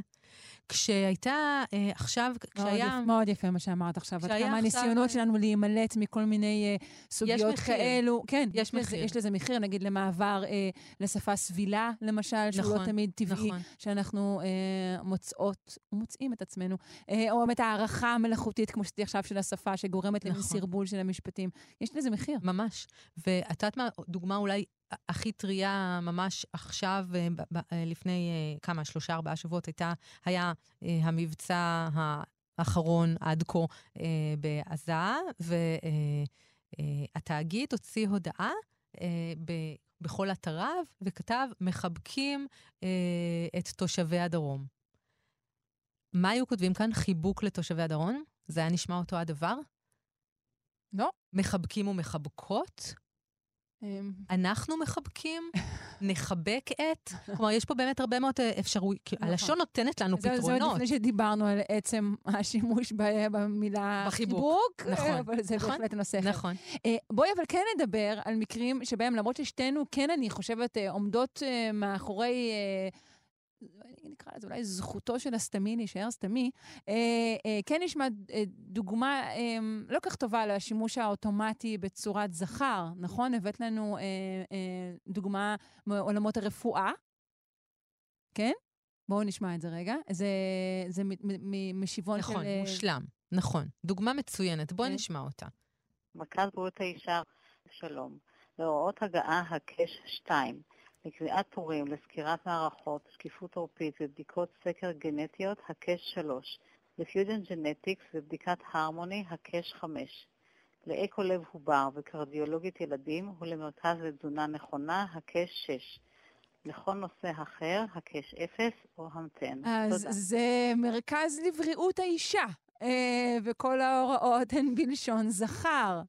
כשהייתה אה, עכשיו, מאוד כשהיה... יפה- מאוד יפה מה שאמרת עכשיו. עד כמה עכשיו- הניסיונות שלנו להימלט מכל מיני אה, סוגיות. כאלו. כן, יש לזה- מחיר. יש לזה מחיר, נגיד למעבר אה, לשפה סבילה, למשל, שהוא לא נכון, תמיד טבעי, נכון. שאנחנו אה, מוצאות ומוצאים את עצמנו. אה, או באמת הערכה המלאכותית, כמו שתהיה עכשיו של השפה, שגורמת למין נכון. סרבול של המשפטים. יש לזה מחיר. ממש. ואת יודעת מה, דוגמה אולי הכי טריה ממש עכשיו, אה, אה, לפני אה, כמה, שלושה, ארבעה שבועות, הייתה, היה המבצע האחרון עד כה בעזה, והתאגיד הוציא הודעה בכל אתריו וכתב, מחבקים את תושבי הדרום. מה היו כותבים כאן? חיבוק לתושבי הדרום? זה היה נשמע אותו הדבר? לא. מחבקים ומחבקות? אה, אנחנו מחבקים, נחבק את. כלומר, יש פה באמת הרבה מאוד אה, אפשרויות. נכון. הלשון נותנת לנו זה, זה עוד פתרונות. לפני שדיברנו על עצם השימוש במילה. חיבוק, נכון, אבל זה נכון, בהחלט נושא אחר. נכון. אה, בואי אבל כן נדבר על מקרים שבהם, למרות ששתינו, כן, אני חושבת, אה, עומדות אה, מאחורי, אה, נקרא לזה אולי זכותו של הסתמי להישאר סתמי, אה, אה, כן נשמע אה, דוגמה אה, לא כך טובה לשימוש האוטומטי בצורת זכר, נכון? הבאת לנו אה, אה, דוגמה מעולמות הרפואה, כן? בואו נשמע את זה רגע. זה, זה משיבון נכון, של... אה, מושלם. נכון. דוגמה מצוינת. בואי כן. נשמע אותה. מרכז בריאות האישה, שלום. להוראות הגעה הקש 2, לקביעת תורים, לסקירת מערכות, שקיפות עורפית ובדיקות סקר גנטיות, הקש 3. לפיוז'ן ג'נטיקס ובדיקת הרמוני, הקש 5. לאקו לב עובר וקרדיולוגית ילדים ולמרכז לתזונה נכונה, הקש 6. לכל נושא אחר, הקש 0 או המתן. אז תודה. זה מרכז לבריאות האישה, אה, וכל ההוראות הן בלשון זכר.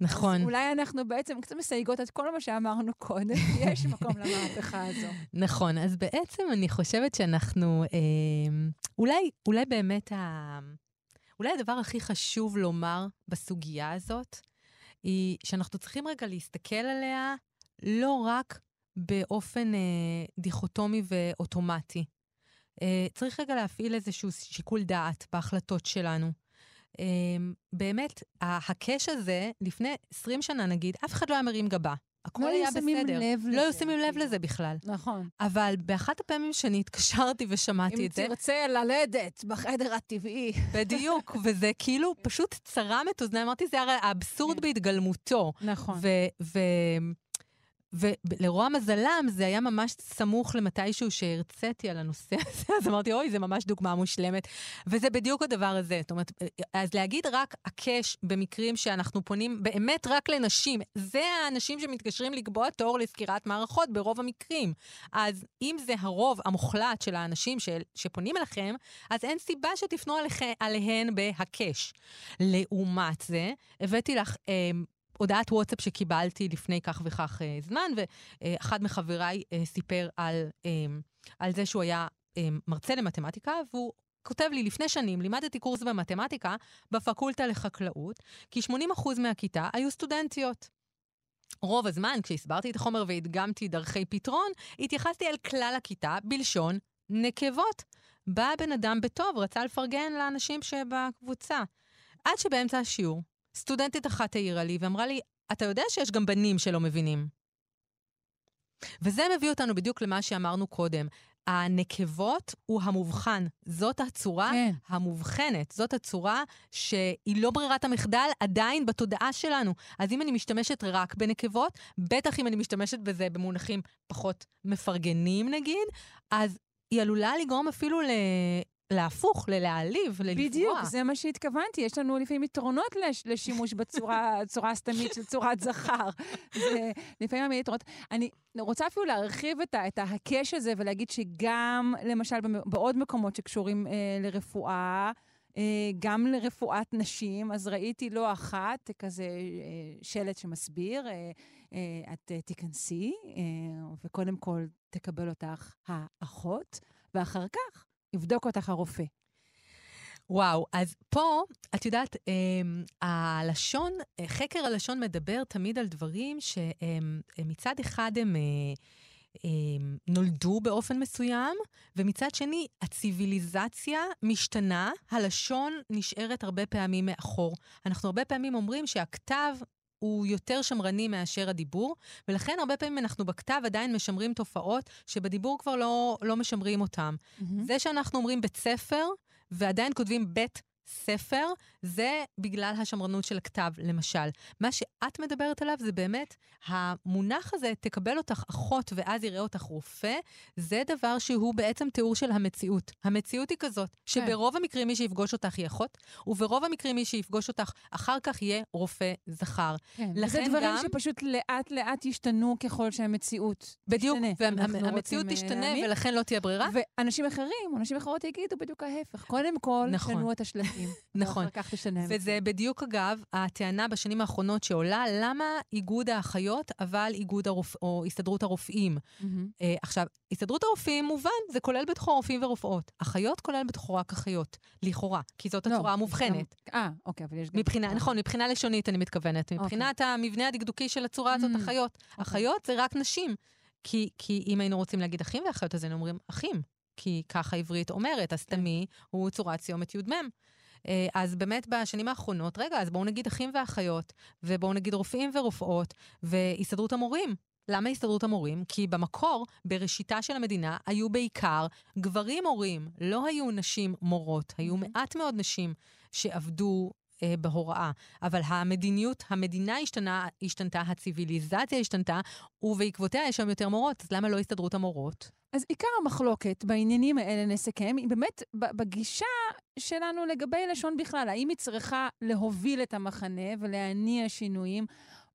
נכון. אז אולי אנחנו בעצם קצת מסייגות את כל מה שאמרנו קודם, יש מקום למהפכה הזו. נכון, אז בעצם אני חושבת שאנחנו, אה, אולי, אולי באמת, ה, אולי הדבר הכי חשוב לומר בסוגיה הזאת, היא שאנחנו צריכים רגע להסתכל עליה לא רק באופן אה, דיכוטומי ואוטומטי. אה, צריך רגע להפעיל איזשהו שיקול דעת בהחלטות שלנו. אמ, באמת, הקש הזה, לפני 20 שנה נגיד, אף אחד לא היה מרים גבה. הכל לא היה בסדר. לב לא היו שמים לב כאילו. לזה בכלל. נכון. אבל באחת הפעמים שאני התקשרתי ושמעתי אם את זה, תרצה ללדת בחדר הטבעי. בדיוק, וזה כאילו פשוט צרם את אוזניי, אמרתי, זה הרי האבסורד כן. בהתגלמותו. נכון. ולרוע מזלם, זה היה ממש סמוך למתישהו שהרציתי על הנושא הזה, אז אמרתי, אוי, זה ממש דוגמה מושלמת. וזה בדיוק הדבר הזה. זאת אומרת, אז להגיד רק הקש במקרים שאנחנו פונים באמת רק לנשים, זה האנשים שמתקשרים לקבוע תור לסקירת מערכות ברוב המקרים. אז אם זה הרוב המוחלט של האנשים ש, שפונים אליכם, אז אין סיבה שתפנו עליכ, עליהן בהקש. לעומת זה, הבאתי לך... אה, הודעת וואטסאפ שקיבלתי לפני כך וכך אה, זמן, ואחד מחבריי אה, סיפר על, אה, על זה שהוא היה אה, מרצה למתמטיקה, והוא כותב לי, לפני שנים לימדתי קורס במתמטיקה בפקולטה לחקלאות, כי 80% מהכיתה היו סטודנטיות. רוב הזמן, כשהסברתי את החומר והדגמתי דרכי פתרון, התייחסתי אל כלל הכיתה בלשון נקבות. בא בן אדם בטוב, רצה לפרגן לאנשים שבקבוצה. עד שבאמצע השיעור, סטודנטית אחת העירה לי ואמרה לי, אתה יודע שיש גם בנים שלא מבינים. וזה מביא אותנו בדיוק למה שאמרנו קודם. הנקבות הוא המובחן. זאת הצורה כן. המובחנת. זאת הצורה שהיא לא ברירת המחדל עדיין בתודעה שלנו. אז אם אני משתמשת רק בנקבות, בטח אם אני משתמשת בזה במונחים פחות מפרגנים נגיד, אז היא עלולה לגרום אפילו ל... להפוך, ללהעליב, ללפגוע. בדיוק, זה מה שהתכוונתי. יש לנו לפעמים יתרונות לש, לשימוש בצורה צורה הסתמית של צורת זכר. לפעמים המילים יתרונות. אני רוצה אפילו להרחיב את, ה, את ההקש הזה ולהגיד שגם, למשל, בעוד מקומות שקשורים אה, לרפואה, אה, גם לרפואת נשים, אז ראיתי לא אחת כזה אה, שלט שמסביר, אה, אה, את אה, תיכנסי, אה, וקודם כל תקבל אותך האחות, ואחר כך יבדוק אותך הרופא. וואו, אז פה, את יודעת, אמ, הלשון, חקר הלשון מדבר תמיד על דברים שמצד אחד הם אה, אמ, נולדו באופן מסוים, ומצד שני, הציוויליזציה משתנה, הלשון נשארת הרבה פעמים מאחור. אנחנו הרבה פעמים אומרים שהכתב הוא יותר שמרני מאשר הדיבור, ולכן הרבה פעמים אנחנו בכתב עדיין משמרים תופעות שבדיבור כבר לא, לא משמרים אותן. זה שאנחנו אומרים בית ספר, ועדיין כותבים בית ספר, זה בגלל השמרנות של הכתב, למשל. מה שאת מדברת עליו זה באמת, המונח הזה, תקבל אותך אחות ואז יראה אותך רופא, זה דבר שהוא בעצם תיאור של המציאות. המציאות היא כזאת, שברוב המקרים מי שיפגוש אותך היא אחות, וברוב המקרים מי שיפגוש אותך אחר כך יהיה רופא זכר. כן, לכן וזה דברים גם- שפשוט לאט-לאט ישתנו ככל שהמציאות בדיוק, תשתנה. אנחנו והמציאות רוצים, אה, תשתנה להאמין. ולכן לא תהיה ברירה. ואנשים אחרים, או נשים אחרות יגידו בדיוק ההפך. קודם כל, נכון. שנו את השלטים. נכון. ואחר כך תשנה. וזה בדיוק, אגב, הטענה בשנים האחרונות שעולה, למה איגוד האחיות, אבל איגוד הרופ... או הסתדרות הרופאים. מהמם. אה, עכשיו, הסתדרות הרופאים, מובן, זה כולל בתוכו רופאים ורופאות. אחיות כולל בתוכו רק אחיות, לכאורה, כי זאת לא, הצורה המובחנת. גם- אה, אוקיי, אבל יש גם... מבחינה, נכון, מבחינה לשונית אני מתכוונת. מבחינת המבנה הדקדוקי של הצורה הזאת, Mm, אחיות. אחיות זה רק נשים. כי, כי אם היינו רוצים להגיד אחים ואחיות, אז היינו אומרים אחים. כי ככה העברית אומרת, הסתמי הוא צורת סיומת י"מ. אה, אז באמת בשנים האחרונות, רגע, אז בואו נגיד אחים ואחיות, ובואו נגיד רופאים ורופאות, והסתדרות המורים. למה הסתדרות המורים? כי במקור, בראשיתה של המדינה, היו בעיקר גברים מורים, לא היו נשים מורות, היו מעט מאוד נשים שעבדו אה, בהוראה. אבל המדיניות, המדינה השתנה, השתנתה, הציוויליזציה השתנתה, ובעקבותיה יש שם יותר מורות, אז למה לא הסתדרות המורות? אז עיקר המחלוקת בעניינים האלה, נסכם, היא באמת בגישה שלנו לגבי לשון בכלל. האם היא צריכה להוביל את המחנה ולהניע שינויים,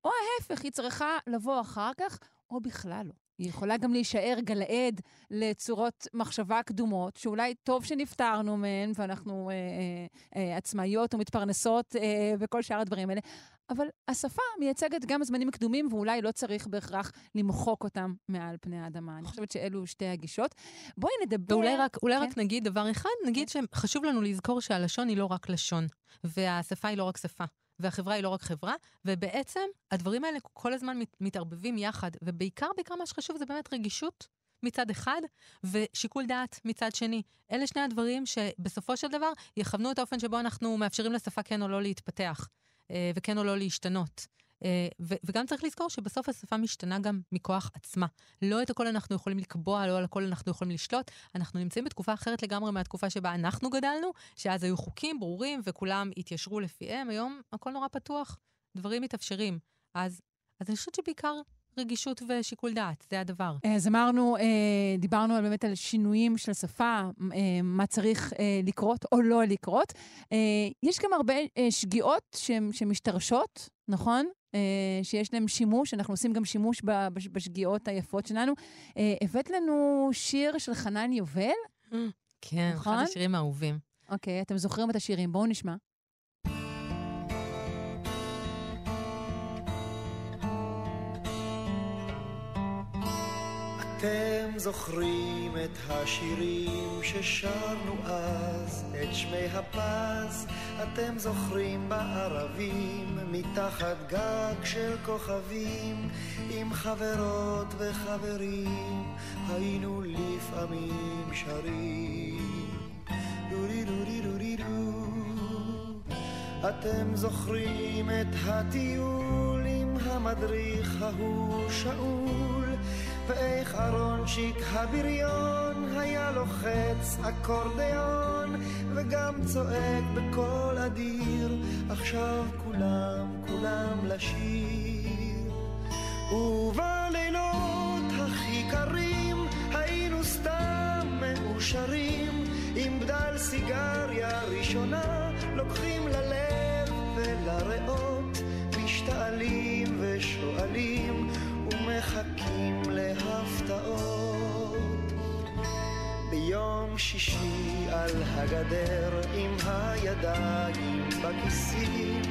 או ההפך, היא צריכה לבוא אחר כך, או בכלל לא. היא יכולה גם להישאר גלעד לצורות מחשבה קדומות, שאולי טוב שנפטרנו מהן, ואנחנו אה, אה, אה, עצמאיות ומתפרנסות אה, וכל שאר הדברים האלה. אבל השפה מייצגת גם זמנים קדומים, ואולי לא צריך בהכרח למחוק אותם מעל פני האדמה. אני חושבת שאלו שתי הגישות. בואי נדבר... ואולי רק, אולי כן. רק נגיד דבר אחד, נגיד שחשוב לנו לזכור שהלשון היא לא רק לשון, והשפה היא לא רק שפה. והחברה היא לא רק חברה, ובעצם הדברים האלה כל הזמן מת, מתערבבים יחד, ובעיקר, בעיקר מה שחשוב זה באמת רגישות. מצד אחד, ושיקול דעת מצד שני. אלה שני הדברים שבסופו של דבר יכוונו את האופן שבו אנחנו מאפשרים לשפה כן או לא להתפתח, אה, וכן או לא להשתנות. אה, וגם צריך לזכור שבסוף השפה משתנה גם מכוח עצמה. לא את הכל אנחנו יכולים לקבוע, לא על הכל אנחנו יכולים לשלוט. אנחנו נמצאים בתקופה אחרת לגמרי מהתקופה שבה אנחנו גדלנו, שאז היו חוקים ברורים וכולם התיישרו לפיהם. היום הכל נורא פתוח, דברים מתאפשרים. אז, אז אני חושבת שבעיקר רגישות ושיקול דעת, זה הדבר. אז אמרנו, אה, דיברנו באמת על שינויים של שפה, אה, מה צריך אה, לקרות או לא לקרות. אה, יש גם הרבה אה, שגיאות שמשתרשות, נכון? אה, שיש להן שימוש, אנחנו עושים גם שימוש בשגיאות היפות שלנו. אה, הבאת לנו שיר של חנן יובל? כן, נכון? אחד השירים האהובים. אוקיי, אתם זוכרים את השירים, בואו נשמע. אתם זוכרים את השירים ששרנו אז, את שמי הפז, אתם זוכרים בערבים, מתחת גג של כוכבים, עם חברות וחברים, היינו לפעמים שרים. דורי דורי דורי דו. אתם זוכרים את הטיול עם המדריך ההוא שאול, ואיך אהרונצ'יק הבריון היה לוחץ אקורדיון, וגם צועק בקול אדיר, עכשיו כולם, כולם לשיר. ובלילות הכי קרים היינו סתם מאושרים, עם בדל סיגריה ראשונה, לוקחים ללב ולריאות, משתעלים ושואלים, ומחכים להפתעות. ביום שישי על הגדר עם הידיים בכיסים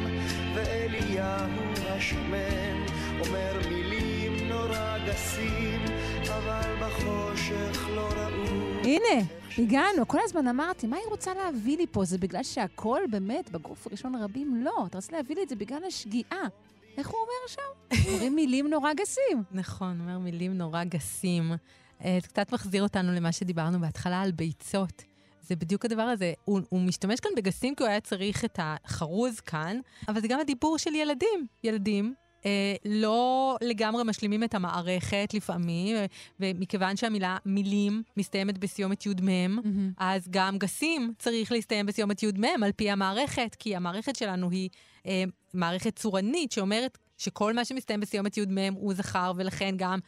ואליהו השמן אומר מילים נורא גסים אבל בחושך לא ראו הנה, הגענו. כל הזמן אמרתי, מה היא רוצה להביא לי פה? זה בגלל שהכל באמת בגוף ראשון רבים? לא, אתה רוצה להביא לי את זה בגלל השגיאה. איך הוא אומר שם? אומרים מילים נורא גסים. נכון, אומר מילים נורא גסים. אה, זה קצת מחזיר אותנו למה שדיברנו בהתחלה על ביצות. זה בדיוק הדבר הזה. הוא, הוא משתמש כאן בגסים כי הוא היה צריך את החרוז כאן, אבל זה גם הדיבור של ילדים. ילדים לא לגמרי משלימים את המערכת לפעמים, אה, ומכיוון שהמילה מילים מסתיימת בסיומת י"מ, אז גם גסים צריך להסתיים בסיומת י"מ על פי המערכת, כי המערכת שלנו היא אה, מערכת צורנית שאומרת שכל מה שמסתיים בסיומת י"מ הוא זכר, ולכן גם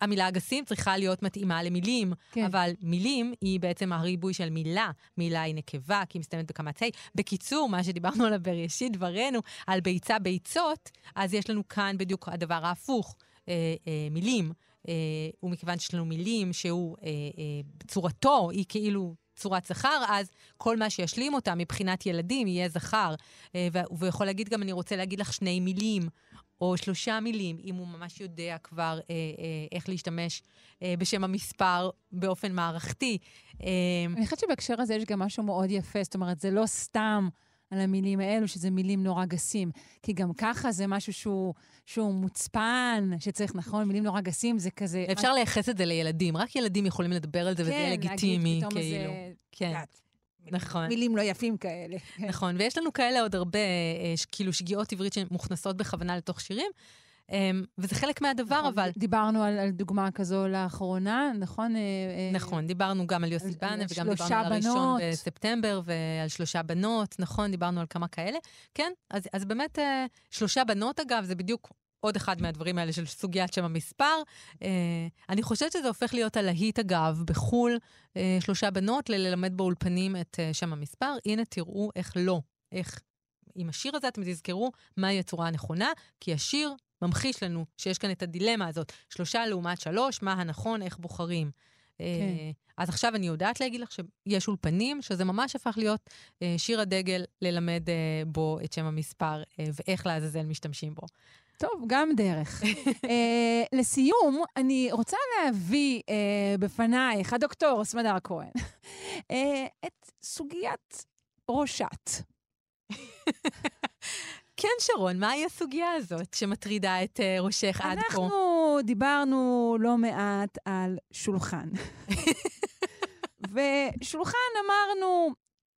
המילה אגסים צריכה להיות מתאימה למילים. כן. אבל מילים היא בעצם הריבוי של מילה. מילה היא נקבה, כי היא מסתיימת בקמץ ה'. בקיצור, מה שדיברנו עליו בראשית דברינו, על ביצה ביצות, אז יש לנו כאן בדיוק הדבר ההפוך, אה, אה, מילים. אה, ומכיוון שיש לנו מילים שהוא, אה, אה, צורתו היא כאילו צורת זכר, אז כל מה שישלים אותה מבחינת ילדים יהיה זכר. אה, והוא יכול להגיד גם, אני רוצה להגיד לך שני מילים. או שלושה מילים, אם הוא ממש יודע כבר אה, אה, איך להשתמש אה, בשם המספר באופן מערכתי. אה, אני חושבת שבהקשר הזה יש גם משהו מאוד יפה, זאת אומרת, זה לא סתם על המילים האלו, שזה מילים נורא גסים, כי גם ככה זה משהו שהוא, שהוא מוצפן, שצריך, נכון, מילים נורא גסים, זה כזה... אפשר לייחס את זה לילדים, רק ילדים יכולים לדבר על זה, וזה יהיה כן, להגיד לגיטימי, כאילו. כן, יודעת, נכון. מילים לא יפים כאלה. כן. נכון, ויש לנו כאלה עוד הרבה, אה, ש- כאילו שגיאות עברית שמוכנסות בכוונה לתוך שירים, אה, וזה חלק מהדבר, נכון, אבל... דיברנו על, על דוגמה כזו לאחרונה, נכון? אה, אה, נכון, דיברנו גם על יוסי בנה, וגם דיברנו על הראשון בנות. בספטמבר, ועל שלושה בנות, נכון, דיברנו על כמה כאלה. כן, אז, אז באמת, אה, שלושה בנות, אגב, זה בדיוק עוד אחד מהדברים האלה של סוגיית שם המספר. אה, אני חושבת שזה הופך להיות הלהיט, אגב, בחו"ל, אה, שלושה בנות, ללמד באולפנים את אה, שם המספר. הנה, תראו איך לא, איך עם השיר הזה אתם תזכרו מהי הצורה הנכונה, כי השיר ממחיש לנו שיש כאן את הדילמה הזאת, שלושה לעומת שלוש, מה הנכון, איך בוחרים. כן. אה, אז עכשיו אני יודעת להגיד לך שיש אולפנים, שזה ממש הפך להיות אה, שיר הדגל ללמד אה, בו את שם המספר ואיך לעזאזל משתמשים בו. טוב, גם דרך. אה, לסיום, אני רוצה להביא אה, בפנייך, הדוקטור סמדר כהן, אה, את סוגיית ראשת. כן, שרון, מהי הסוגיה הזאת שמטרידה את אה, ראשך עד כה? אנחנו דיברנו לא מעט על שולחן. ושולחן אמרנו,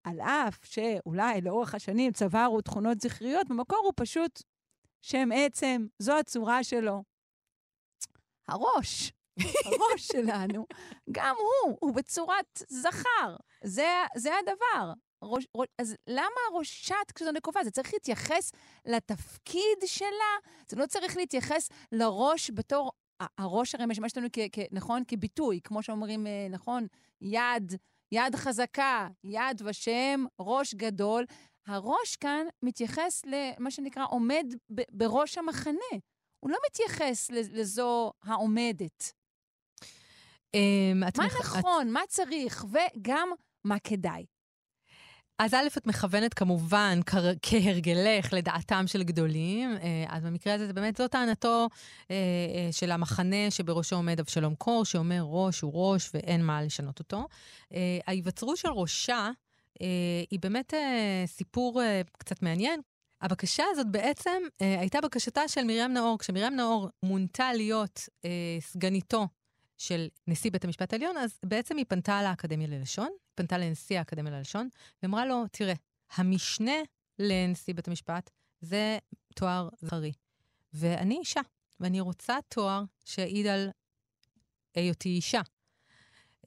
על אף שאולי לאורך השנים צברו תכונות זכריות, במקור הוא פשוט שם עצם, זו הצורה שלו. הראש, הראש שלנו, גם הוא, הוא בצורת זכר. זה, זה הדבר. ראש, ראש, אז למה ראשת כשזו נקובה? זה צריך להתייחס לתפקיד שלה? זה לא צריך להתייחס לראש בתור... הראש הרי משמש לנו, כ, כ, נכון, כביטוי, כמו שאומרים, אה, נכון, יד, יד חזקה, יד ושם, ראש גדול. הראש כאן מתייחס למה שנקרא עומד ב, בראש המחנה. הוא לא מתייחס לזו העומדת. אמ, מה נכון, מה צריך, וגם מה כדאי. אז א', את מכוונת כמובן, כהרגלך, לדעתם של גדולים. אה, אז במקרה הזה, זה באמת זו טענתו אה, אה, של המחנה שבראשו עומד אבשלום קור, שאומר ראש הוא ראש ואין מה לשנות אותו. ההיווצרות של ראשה היא באמת אה, סיפור אה, קצת מעניין. הבקשה הזאת בעצם אה, הייתה בקשתה של מרים נאור. כשמרים נאור מונתה להיות אה, סגניתו של נשיא בית המשפט העליון, אז בעצם היא פנתה לאקדמיה ללשון, פנתה לנשיא האקדמיה ללשון, ואמרה לו, תראה, המשנה לנשיא בית המשפט זה תואר זכרי, ואני אישה, ואני רוצה תואר שיעיד על היותי אישה.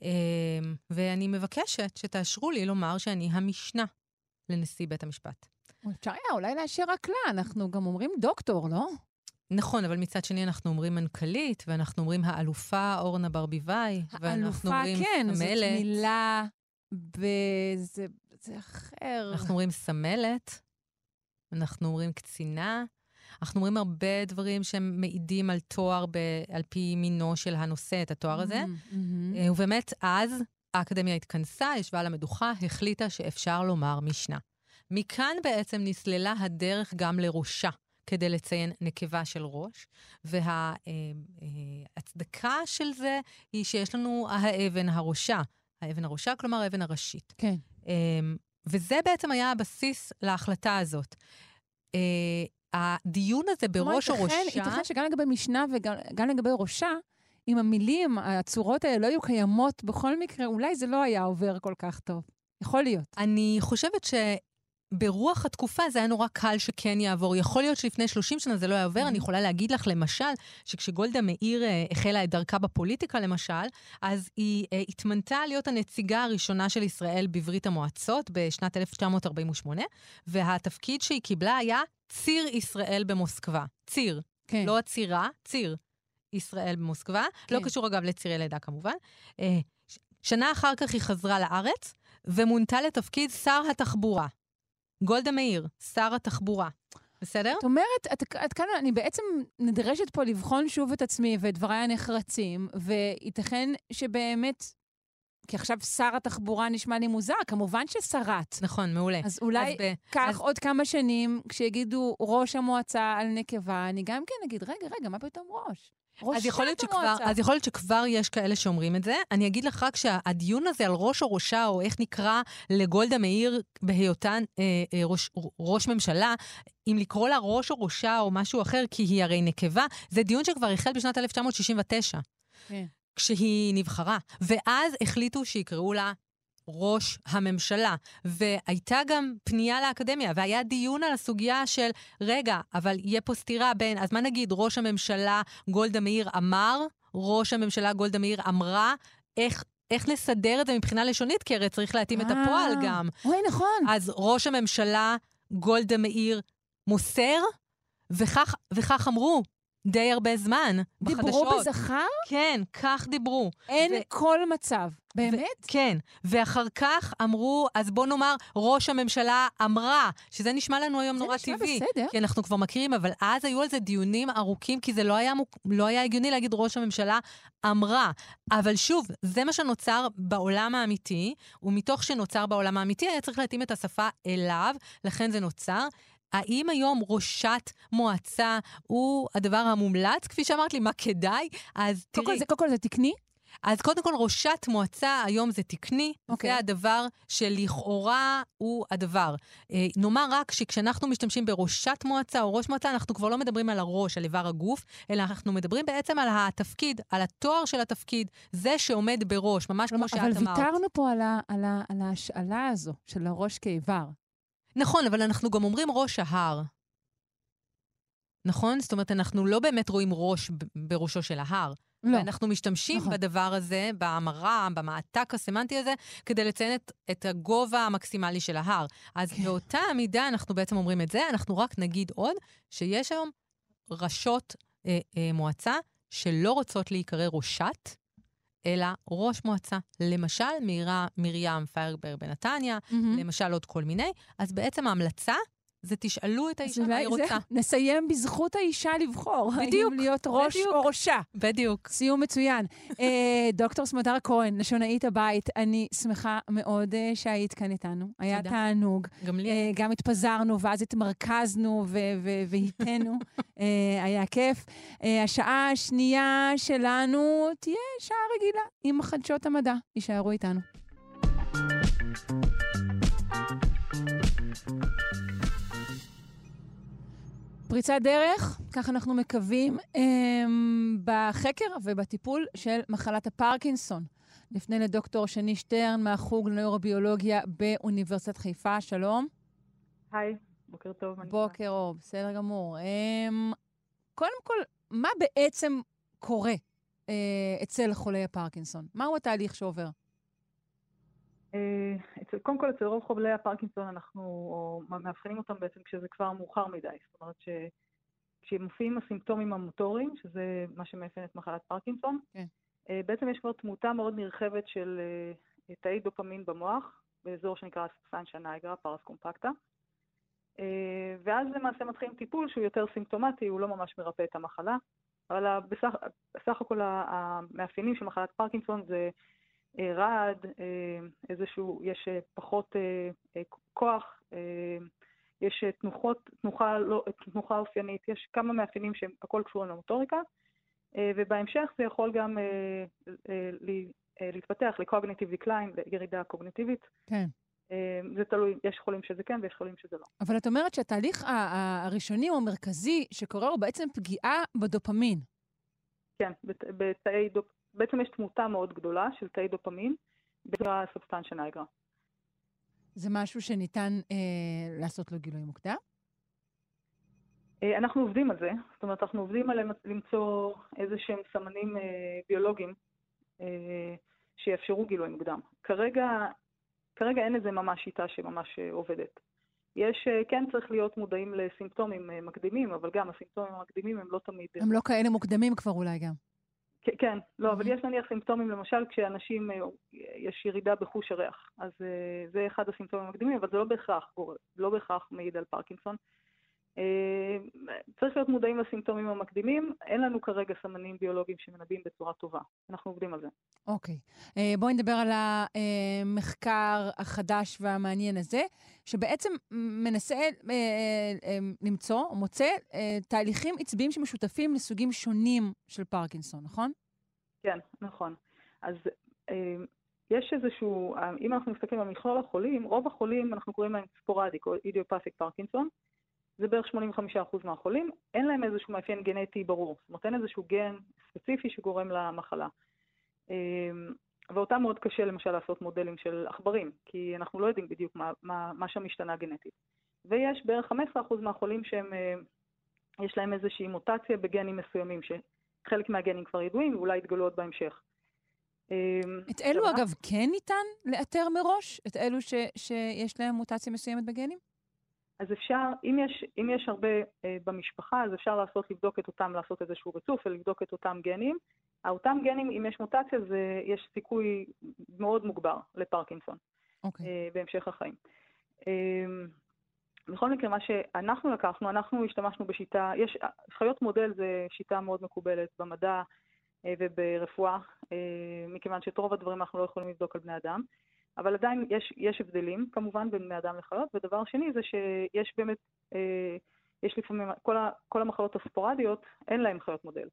אמ, ואני מבקשת שתאשרו לי לומר שאני המשנה לנשיא בית המשפט. אפשר היה אולי לאשר רק לה, אנחנו גם אומרים דוקטור, לא? נכון, אבל מצד שני אנחנו אומרים מנכ"לית, ואנחנו אומרים האלופה אורנה ברביבאי, ואנחנו האלופה, אומרים כן, זאת סמלת. מילה, וזה זה אחר. אנחנו אומרים סמלת, אנחנו אומרים קצינה, אנחנו אומרים הרבה דברים שמעידים על תואר ב, על פי מינו של הנושא, את התואר הזה. Mm. אה, ובאמת, אז האקדמיה התכנסה, ישבה על המדוכה, החליטה שאפשר לומר משנה. מכאן בעצם נסללה הדרך גם לראשה, כדי לציין נקבה של ראש, וההצדקה של זה היא שיש לנו האבן הראשה. האבן הראשה, כלומר האבן הראשית. כן. אמ, וזה בעצם היה הבסיס להחלטה הזאת. הדיון הזה בראש או ראשה... ייתכן- שגם לגבי משנה וגם גם לגבי ראשה, אם המילים, הצורות האלה לא היו קיימות בכל מקרה, אולי זה לא היה עובר כל כך טוב. יכול להיות. אני חושבת שברוח התקופה זה היה נורא קל שכן יעבור. יכול להיות שלפני 30 שנה זה לא היה עובר. אני יכולה להגיד לך, למשל, שכשגולדה מאיר אה, החלה את דרכה בפוליטיקה, למשל, אז היא אה, התמנתה להיות הנציגה הראשונה של ישראל בברית המועצות בשנת 1948, והתפקיד שהיא קיבלה היה ציר ישראל במוסקבה. ציר. כן. לא עצירה, ציר ישראל במוסקבה. כן. לא קשור, אגב, לצירי לידה כמובן. אה, שנה אחר כך היא חזרה לארץ, ומונתה לתפקיד שר התחבורה. גולדה מאיר, שר התחבורה. בסדר? זאת אומרת, את, את כאן, אני בעצם נדרשת פה לבחון שוב את עצמי ואת דבריי הנחרצים, וייתכן שבאמת, כי עכשיו שר התחבורה נשמע לי מוזר, כמובן ששרת. נכון, מעולה. אז אולי אז ב- כך אז- עוד כמה שנים, כשיגידו ראש המועצה על נקבה, אני גם כן אגיד, רגע, רגע, מה פתאום ראש? אז יכול, להיות שכבר, המועצה. אז יכול להיות שכבר יש כאלה שאומרים את זה. אני אגיד לך רק שהדיון הזה על ראש או ראשה, או איך נקרא לגולדה מאיר בהיותן אה, אה, ראש, ראש ממשלה, אם לקרוא לה ראש או ראשה או משהו אחר, כי היא הרי נקבה, זה דיון שכבר החל בשנת 1969. כן. כשהיא נבחרה. ואז החליטו שיקראו לה ראש הממשלה. והייתה גם פנייה לאקדמיה, והיה דיון על הסוגיה של, רגע, אבל יהיה פה סתירה בין, אז מה נגיד, ראש הממשלה גולדה מאיר אמר, ראש הממשלה גולדה מאיר אמרה, איך... איך נסדר את זה מבחינה לשונית? כי הרי צריך להתאים את הפועל אה, גם. אוי, נכון. אז ראש הממשלה גולדה מאיר מוסר, וכך, וכך אמרו די הרבה זמן בחדשות. דיברו בזכר? כן, כך דיברו. אין ו- כל מצב. באמת? ו- כן. ואחר כך אמרו, אז בוא נאמר, ראש הממשלה אמרה, שזה נשמע לנו היום זה נורא נשמע טבעי. בסדר. כי אנחנו כבר מכירים, אבל אז היו על זה דיונים ארוכים, כי זה לא היה, מוק... לא היה הגיוני להגיד ראש הממשלה אמרה. אבל שוב, זה מה שנוצר בעולם האמיתי, ומתוך שנוצר בעולם האמיתי, היה צריך להתאים את השפה אליו, לכן זה נוצר. האם היום ראשת מועצה הוא הדבר המומלץ? כפי שאמרת לי, מה כדאי? אז קודם תראי... כל זה- קודם כל זה תקני. אז קודם כל, ראשת מועצה היום זה תקני, okay. אוקיי. זה הדבר שלכאורה הוא הדבר. אה, נאמר רק שכשאנחנו משתמשים בראשת מועצה או ראש מועצה, אנחנו כבר לא מדברים על הראש, על איבר הגוף, אלא אנחנו מדברים בעצם על התפקיד, על התואר של התפקיד, זה שעומד בראש, ממש כמו שאת אבל אמרת. ויתרנו פה על, ה, על, ה, על ההשאלה הזו של הראש כאיבר. נכון, אבל אנחנו גם אומרים ראש ההר. נכון? זאת אומרת, אנחנו לא באמת רואים ראש בראשו של ההר. לא. ואנחנו משתמשים נכון. בדבר הזה, בהמרה, במעתק הסמנטי הזה, כדי לציין את, את הגובה המקסימלי של ההר. אז כן. באותה מידה אנחנו בעצם אומרים את זה, אנחנו רק נגיד עוד שיש היום ראשות אה, אה, מועצה שלא רוצות להיקרא ראשת, אלא ראש מועצה. למשל, מירה, מרים פיירבר בנתניה, מהמם. למשל עוד כל מיני, אז בעצם ההמלצה זה תשאלו את האישה מה היא זה- רוצה. נסיים בזכות האישה לבחור. בדיוק, האם להיות ראש בדיוק. או ראשה. בדיוק. סיום מצוין. אה, דוקטור סמדר כהן, לשונאית הבית, אני שמחה מאוד אה, שהיית כאן איתנו. היה תודה. תענוג. גם לי אה, גם התפזרנו ואז התמרכזנו ו- ו- והיתנו. אה, היה כיף. אה, השעה השנייה שלנו תהיה שעה רגילה עם חדשות המדע. יישארו איתנו. פריצת דרך, כך אנחנו מקווים, אמ, בחקר ובטיפול של מחלת הפרקינסון. נפנה לדוקטור שני שטרן מהחוג לנוירוביולוגיה באוניברסיטת חיפה. שלום. היי, בוקר טוב. בוקר אור, בסדר גמור. Um, קודם כל, מה בעצם קורה uh, אצל חולי הפרקינסון? מהו התהליך שעובר? אה, אצל- קודם כל, אצל רוב חולי הפרקינסון אנחנו או מאבחנים אותם בעצם כשזה כבר מאוחר מדי. זאת אומרת שכשמופיעים הסימפטומים המוטוריים, שזה מה שמאפיין את מחלת פרקינסון, כן. אה, בעצם יש כבר תמותה מאוד נרחבת של אה, תאי דופמין במוח, באזור שנקרא סנצ'ה נייגרה, פרס קומפקטה. ואז למעשה מתחילים טיפול שהוא יותר סימפטומטי, הוא לא ממש מרפא את המחלה, אבל בסך, בסך הכל המאפיינים של מחלת פרקינסון זה רעד, אה, איזשהו, יש אה, פחות אה, אה, כוח, אה, יש אה, תנוחות, תנוחה, לא, תנוחה אופיינית, יש כמה מאפיינים שהם הכל קשורים למוטוריקה, אה, ובהמשך זה יכול גם אה, אה, אה, להתפתח ל-cognitive decline, לירידה קוגניטיבית. כן. אה, זה תלוי, יש חולים שזה כן ויש חולים שזה לא. אבל את אומרת שהתהליך הראשוני או המרכזי שקורה הוא בעצם פגיעה בדופמין. כן, בת- בתאי דופ... בעצם יש תמותה מאוד גדולה של תאי דופמין בצורה סובסטנציה נייגרה. זה משהו שניתן אה, לעשות לו גילוי מוקדם? אה, אנחנו עובדים על זה, זאת אומרת, אנחנו עובדים על למצוא איזה שהם סמנים אה, ביולוגיים אה, שיאפשרו גילוי מוקדם. כרגע, כרגע אין איזה ממש שיטה שממש אה, עובדת. יש, אה, כן צריך להיות מודעים לסימפטומים אה, מקדימים, אבל גם הסימפטומים המקדימים הם לא תמיד... הם לא כאלה מוקדמים כבר אולי גם. כן, לא, אבל. יש נניח סימפטומים, למשל כשאנשים, אה, יש ירידה בחוש הריח, אז אה, זה אחד הסימפטומים המקדימים, אבל זה לא בהכרח, גורם- לא בהכרח מעיד על פרקינסון. אה, צריך להיות מודעים לסימפטומים המקדימים, אין לנו כרגע סמנים ביולוגיים שמנבאים בצורה טובה, אנחנו עובדים על זה. אוקיי. אה, בואי נדבר על המחקר החדש והמעניין הזה, שבעצם מנסה אה, אה, למצוא, או מוצא, אה, תהליכים עצביים שמשותפים לסוגים שונים של פרקינסון, נכון? כן, נכון. אז אה, יש איזשהו, אה, אם אנחנו מסתכלים על מכלול החולים, רוב החולים אנחנו קוראים להם ספורדיק או אידיופתיק פרקינסון, זה בערך 85% מהחולים, אין להם איזשהו מאפיין גנטי ברור, זאת אומרת אין איזשהו גן ספציפי שגורם למחלה. ואותם מאוד קשה למשל לעשות מודלים של עכברים, כי אנחנו לא יודעים בדיוק מה, מה, מה שם השתנה גנטית. ויש בערך 15% מהחולים שהם, אה, יש להם איזושהי מוטציה בגנים מסוימים, שחלק מהגנים כבר ידועים ואולי יתגלו עוד בהמשך. אה, את אלו, אגב, כן ניתן לאתר מראש? את אלו ש, שיש להם מוטציה מסוימת בגנים? אז אפשר, אם יש, אם יש הרבה אה, במשפחה, אז אפשר לעשות, לבדוק את אותם, לעשות איזשהו ריצוף ולבדוק את אותם גנים. אותם גנים, אם יש מוטציה, זה, יש סיכוי מאוד מוגבר לפרקינסון אוקיי. אה, בהמשך החיים. אה, בכל מקרה, מה שאנחנו לקחנו, אנחנו השתמשנו בשיטה, יש, חיות מודל זה שיטה מאוד מקובלת במדע אה, וברפואה, אה, מכיוון שאת רוב הדברים אנחנו לא יכולים לבדוק על בני אדם. אבל עדיין יש, יש הבדלים כמובן בין בני אדם לחיות, ודבר שני זה שיש באמת, יש לפעמים, כל, ה, כל המחלות הספורדיות אין להן חיות מודל.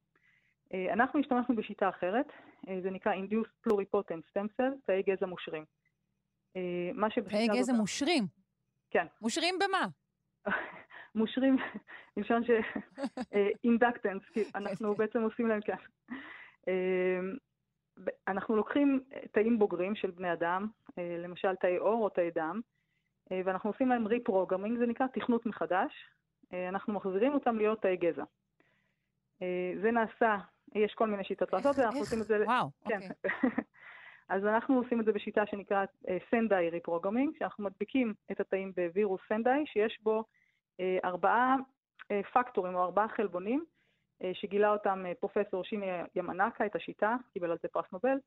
אה, אנחנו השתמשנו בשיטה אחרת, אה, זה נקרא Induced Pluripotent Stem Cell, תאי גזע מושרים. אה, מה תאי שבשיטה גזע הזאת... מושרים. כן. מושרים במה? מושרים, מלשון ש... אינדקטנס, כי אנחנו. בעצם עושים להם ב- אנחנו לוקחים תאים בוגרים של בני אדם, למשל תאי עור או תאי דם, ואנחנו עושים להם reprogramming, זה נקרא תכנות מחדש. אנחנו מחזירים אותם להיות תאי גזע. זה נעשה, יש כל מיני שיטות לעשות את זה, אנחנו? עושים את זה... וואו, כן. אוקיי. אז אנחנו עושים את זה בשיטה שנקראת סנדאי reprogramming, שאנחנו מדביקים את התאים בווירוס סנדאי, שיש בו אה, ארבעה אה, פקטורים או ארבעה חלבונים, אה, שגילה אותם אה, פרופסור שיני ימנקה, את השיטה, קיבל על זה פרס נובל,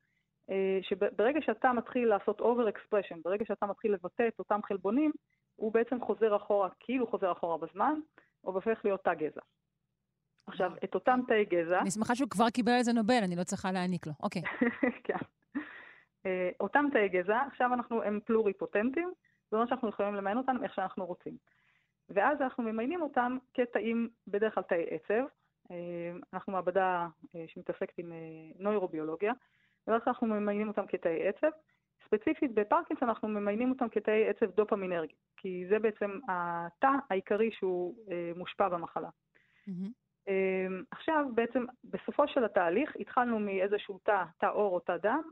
אה, שברגע שאתה מתחיל לעשות over expression, ברגע שאתה מתחיל לבטא את אותם חלבונים, הוא בעצם חוזר אחורה, כאילו חוזר אחורה בזמן, או הופך להיות תא גזע. עכשיו, את אותם תאי גזע... אני שמחה שהוא כבר קיבל על זה נובל, אני לא צריכה להעניק לו. אוקיי. כן. אה, אותם תאי גזע, עכשיו אנחנו, הם פלוריפוטנטים, זאת אומרת שאנחנו יכולים למיין אותם איך שאנחנו רוצים. ואז אנחנו ממיינים אותם כתאים, בדרך כלל תאי עצב. אה, אנחנו מעבדה אה, שמתעסקת עם נוירוביולוגיה, בדרך כלל אנחנו ממיינים אותם כתאי עצב. ספציפית בפרקינסון אנחנו ממיינים אותם כתאי עצב דופמינרגי, כי זה בעצם התא העיקרי שהוא מושפע במחלה. מהמם. אמ, עכשיו, בעצם, בסופו של התהליך, התחלנו מאיזשהו תא, תא עור או תא דם,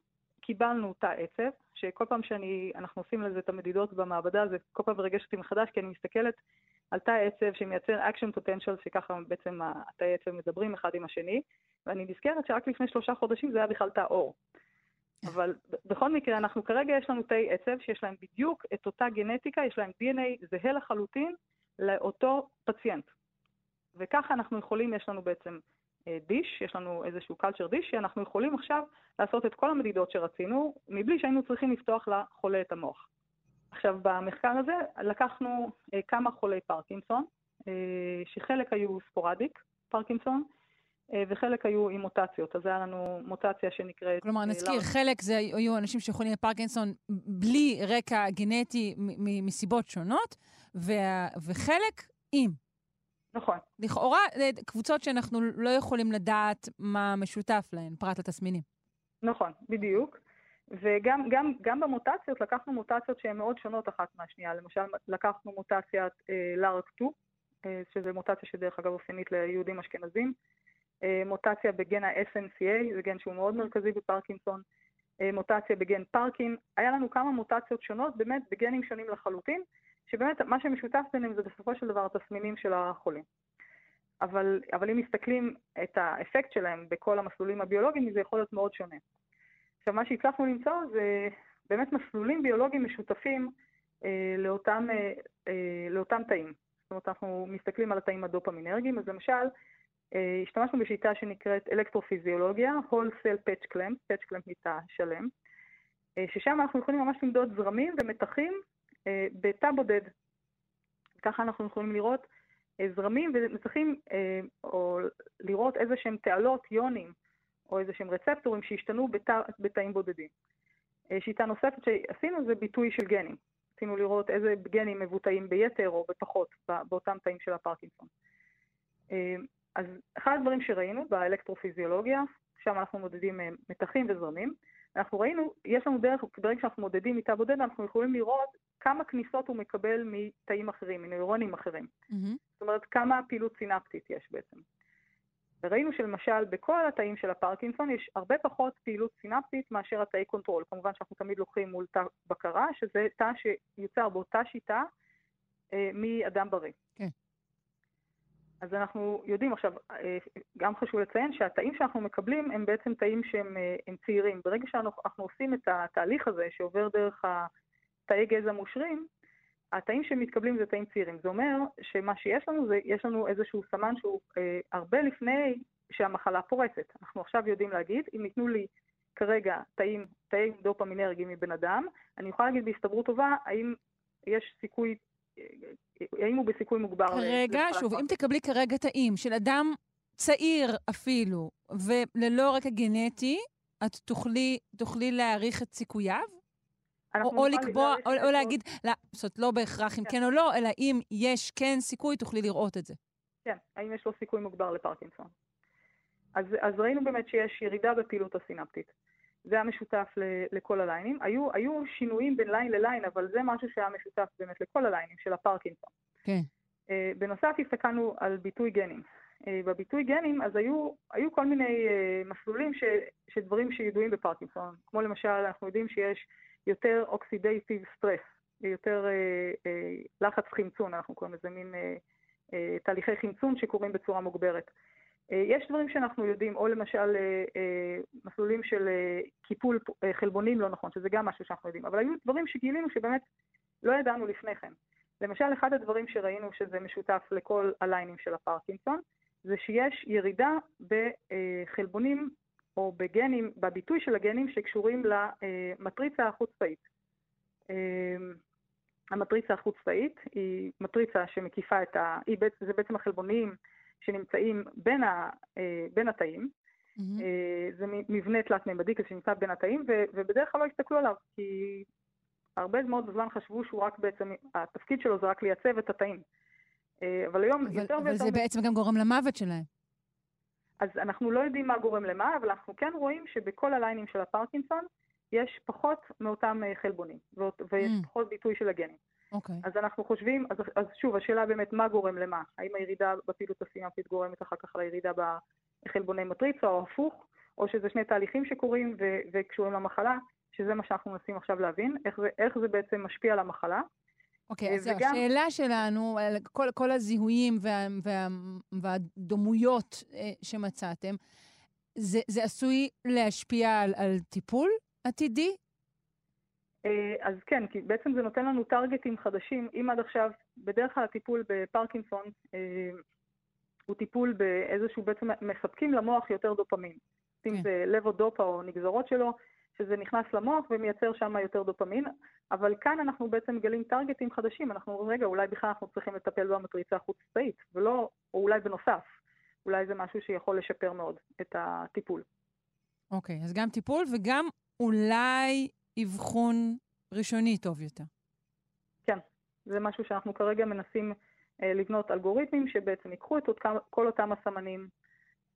קיבלנו תא עצב, שכל פעם שאנחנו עושים לזה את המדידות במעבדה, זה כל פעם מרגש אותי מחדש, כי אני מסתכלת על תא עצב שמייצר action potential, שככה בעצם התאי עצב מדברים אחד עם השני, ואני נזכרת שרק לפני שלושה חודשים זה היה בכלל תא עור. אבל בכל מקרה, אנחנו כרגע יש לנו תאי עצב שיש להם בדיוק את אותה גנטיקה, יש להם DNA זהה לחלוטין לאותו פציינט. וככה אנחנו יכולים, יש לנו בעצם dish, יש לנו איזשהו culture dish, שאנחנו יכולים עכשיו לעשות את כל המדידות שרצינו, מבלי שהיינו צריכים לפתוח לחולה את המוח. עכשיו, במחקר הזה לקחנו אה, כמה חולי פרקינסון, אה, שחלק היו ספורדיק, פרקינסון, אה, וחלק היו עם מוטציות. אז היה לנו מוטציה שנקראת... כלומר, אה, נזכיר, לאר- חלק זה היו אנשים שחולים בפרקינסון בלי רקע גנטי מסיבות שונות, וה- וחלק עם. נכון. לכאורה, זה קבוצות שאנחנו לא יכולים לדעת מה משותף להן, פרט לתסמינים. נכון, בדיוק. וגם גם, גם במוטציות לקחנו מוטציות שהן מאוד שונות אחת מהשנייה. למשל, לקחנו מוטציית אה, לארק-2, אה, שזה מוטציה שדרך אגב אופיינית ליהודים אשכנזים, אה, מוטציה בגן ה-SNCA, זה גן שהוא מאוד מרכזי בפרקינסון, אה, מוטציה בגן פרקין. היה לנו כמה מוטציות שונות, באמת בגנים שונים לחלוטין, שבאמת מה שמשותף ביניהם זה בסופו של דבר התסמינים של החולים. אבל, אבל אם מסתכלים את האפקט שלהם בכל המסלולים הביולוגיים, זה יכול להיות מאוד שונה. עכשיו, מה שהצלחנו למצוא זה באמת מסלולים ביולוגיים משותפים אה, לאותם, אה, אה, לאותם תאים. זאת אומרת, אנחנו מסתכלים על התאים הדופמינרגיים, אז למשל, אה, השתמשנו בשיטה שנקראת אלקטרופיזיולוגיה, whole cell patch clamp, patch clamp מתא שלם, אה, ששם אנחנו יכולים ממש למדוד זרמים ומתחים בתא בודד. ככה אנחנו יכולים לראות אה, זרמים ומתחים, אה, או לראות איזה שהם תעלות, יונים, או איזה שהם רצפטורים שהשתנו בתא, בתאים בודדים. אה, שיטה נוספת שעשינו זה ביטוי של גנים. רצינו לראות איזה גנים מבוטאים ביתר או בפחות באותם תאים של הפרקינסון. אה, אז אחד הדברים שראינו באלקטרופיזיולוגיה, שם אנחנו מודדים אה, מתחים וזרמים, אנחנו ראינו, יש לנו דרך, ברגע שאנחנו מודדים מתא בודד, אנחנו יכולים לראות כמה כניסות הוא מקבל מתאים אחרים, מנוירונים אחרים. מהמם. זאת אומרת, כמה פעילות סינפטית יש בעצם. וראינו שלמשל בכל התאים של הפרקינסון יש הרבה פחות פעילות סינפטית מאשר התאי control. כמובן שאנחנו תמיד לוקחים מול תא בקרה, שזה תא שיוצר באותה שיטה אה, מאדם בריא. אז אנחנו יודעים עכשיו, אה, גם חשוב לציין שהתאים שאנחנו מקבלים הם בעצם תאים שהם אה, הם צעירים. ברגע שאנחנו עושים את התהליך הזה שעובר דרך התאי גזע מושרים, התאים שמתקבלים זה תאים צעירים. זה אומר שמה שיש לנו זה, יש לנו איזשהו סמן שהוא אה, הרבה לפני שהמחלה פורצת. אנחנו עכשיו יודעים להגיד, אם ייתנו לי כרגע תאים, תאים דופמינרגיים מבן אדם, אני יכולה להגיד בהסתברות טובה, האם יש סיכוי, האם הוא בסיכוי מוגבר. למחלת שוב, אם. תקבלי כרגע תאים של אדם צעיר אפילו, וללא רקע גנטי, את תוכלי, תוכלי להעריך את סיכוייו? או, או לקבוע, או, או להגיד, לא, זאת לא בהכרח אם כן. כן או לא, אלא אם יש כן סיכוי, תוכלי לראות את זה. כן, האם יש לו סיכוי מוגבר לפרקינסון. אז, אז ראינו באמת שיש ירידה בפעילות הסינפטית. זה היה משותף ל- לכל הליינים. היו, היו שינויים בין ליין לליין, אבל זה משהו שהיה משותף באמת לכל הליינים של הפרקינסון. כן. אה, בנוסף הסתכלנו על ביטוי גנים. אה, בביטוי גנים אז היו, היו כל מיני אה, מסלולים ש, של דברים שידועים בפרקינסון, כמו למשל אנחנו יודעים שיש יותר אוקסידייטיב סטרס, יותר אה, אה, לחץ חמצון, אנחנו קוראים לזה מין אה, אה, תהליכי חמצון שקורים בצורה מוגברת. אה, יש דברים שאנחנו יודעים, או למשל אה, אה, מסלולים של קיפול חלבונים לא נכון, שזה גם משהו שאנחנו יודעים, אבל היו דברים שגילינו שבאמת לא ידענו לפני כן. למשל, אחד הדברים שראינו שזה משותף לכל הליינים של הפרקינסון, זה שיש ירידה בחלבונים או בגנים, בביטוי של הגנים שקשורים למטריצה החוץ-תאית. המטריצה החוץ-תאית היא מטריצה שמקיפה את ה... זה בעצם החלבונים שנמצאים בין, ה... בין התאים. מהמם. זה מבנה תלת-ממדי כזה שנמצא בין התאים, ו... ובדרך כלל לא הסתכלו עליו, כי הרבה מאוד זמן חשבו שהוא רק בעצם, התפקיד שלו זה רק לייצב את התאים. אה, אבל היום אבל, יותר אבל ויותר... זה בעצם גם גורם למוות שלהם. אז אנחנו לא יודעים מה גורם למה, אבל אנחנו כן רואים שבכל הליינים של הפרקינסון יש פחות מאותם אה, חלבונים, ויש Mm. פחות ביטוי של הגנים. אוקיי. אז אנחנו חושבים, אז, אז שוב, השאלה באמת מה גורם למה? האם הירידה בפעילות הסינפטית גורמת אחר כך לירידה בחלבוני מטריצה או הפוך, או שזה שני תהליכים שקורים ו- וקשורים למחלה, שזה מה שאנחנו מנסים עכשיו להבין, איך זה, איך זה בעצם משפיע על המחלה. אוקיי, אה, אז וגם- השאלה שלנו, על כל, כל הזיהויים וה, וה, והדמויות אה, שמצאתם, זה, זה עשוי להשפיע על, על טיפול עתידי? אה, אז כן, כי בעצם זה נותן לנו טרגטים חדשים. אם עד עכשיו, בדרך כלל הטיפול בפרקינסון אה, הוא טיפול באיזשהו, בעצם מספקים למוח יותר דופמין. אם כן. זה לבודופה או נגזרות שלו, שזה נכנס למוח ומייצר שם יותר דופמין, אבל כאן אנחנו בעצם מגלים טרגטים חדשים, אנחנו אומרים, רגע, אולי בכלל אנחנו צריכים לטפל במטריצה החוץ-צבאית, ולא, או אולי בנוסף, אולי זה משהו שיכול לשפר מאוד את הטיפול. אוקיי, אז גם טיפול וגם אולי אבחון ראשוני טוב יותר. כן, זה משהו שאנחנו כרגע מנסים אה, לבנות אלגוריתמים שבעצם ייקחו את אותם, כל אותם הסמנים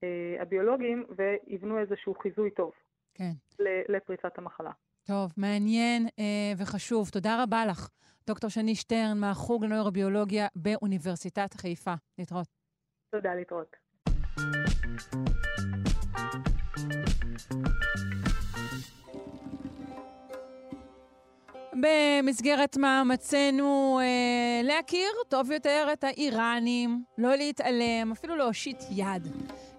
אה, הביולוגיים ויבנו איזשהו חיזוי טוב כן. ל- לפריצת המחלה. טוב, מעניין אה, וחשוב. תודה רבה לך, דוקטור שני שטרן, מהחוג לנוירוביולוגיה באוניברסיטת חיפה. להתראות. תודה, להתראות. במסגרת מאמצינו אה, להכיר טוב יותר את האיראנים, לא להתעלם, אפילו להושיט יד.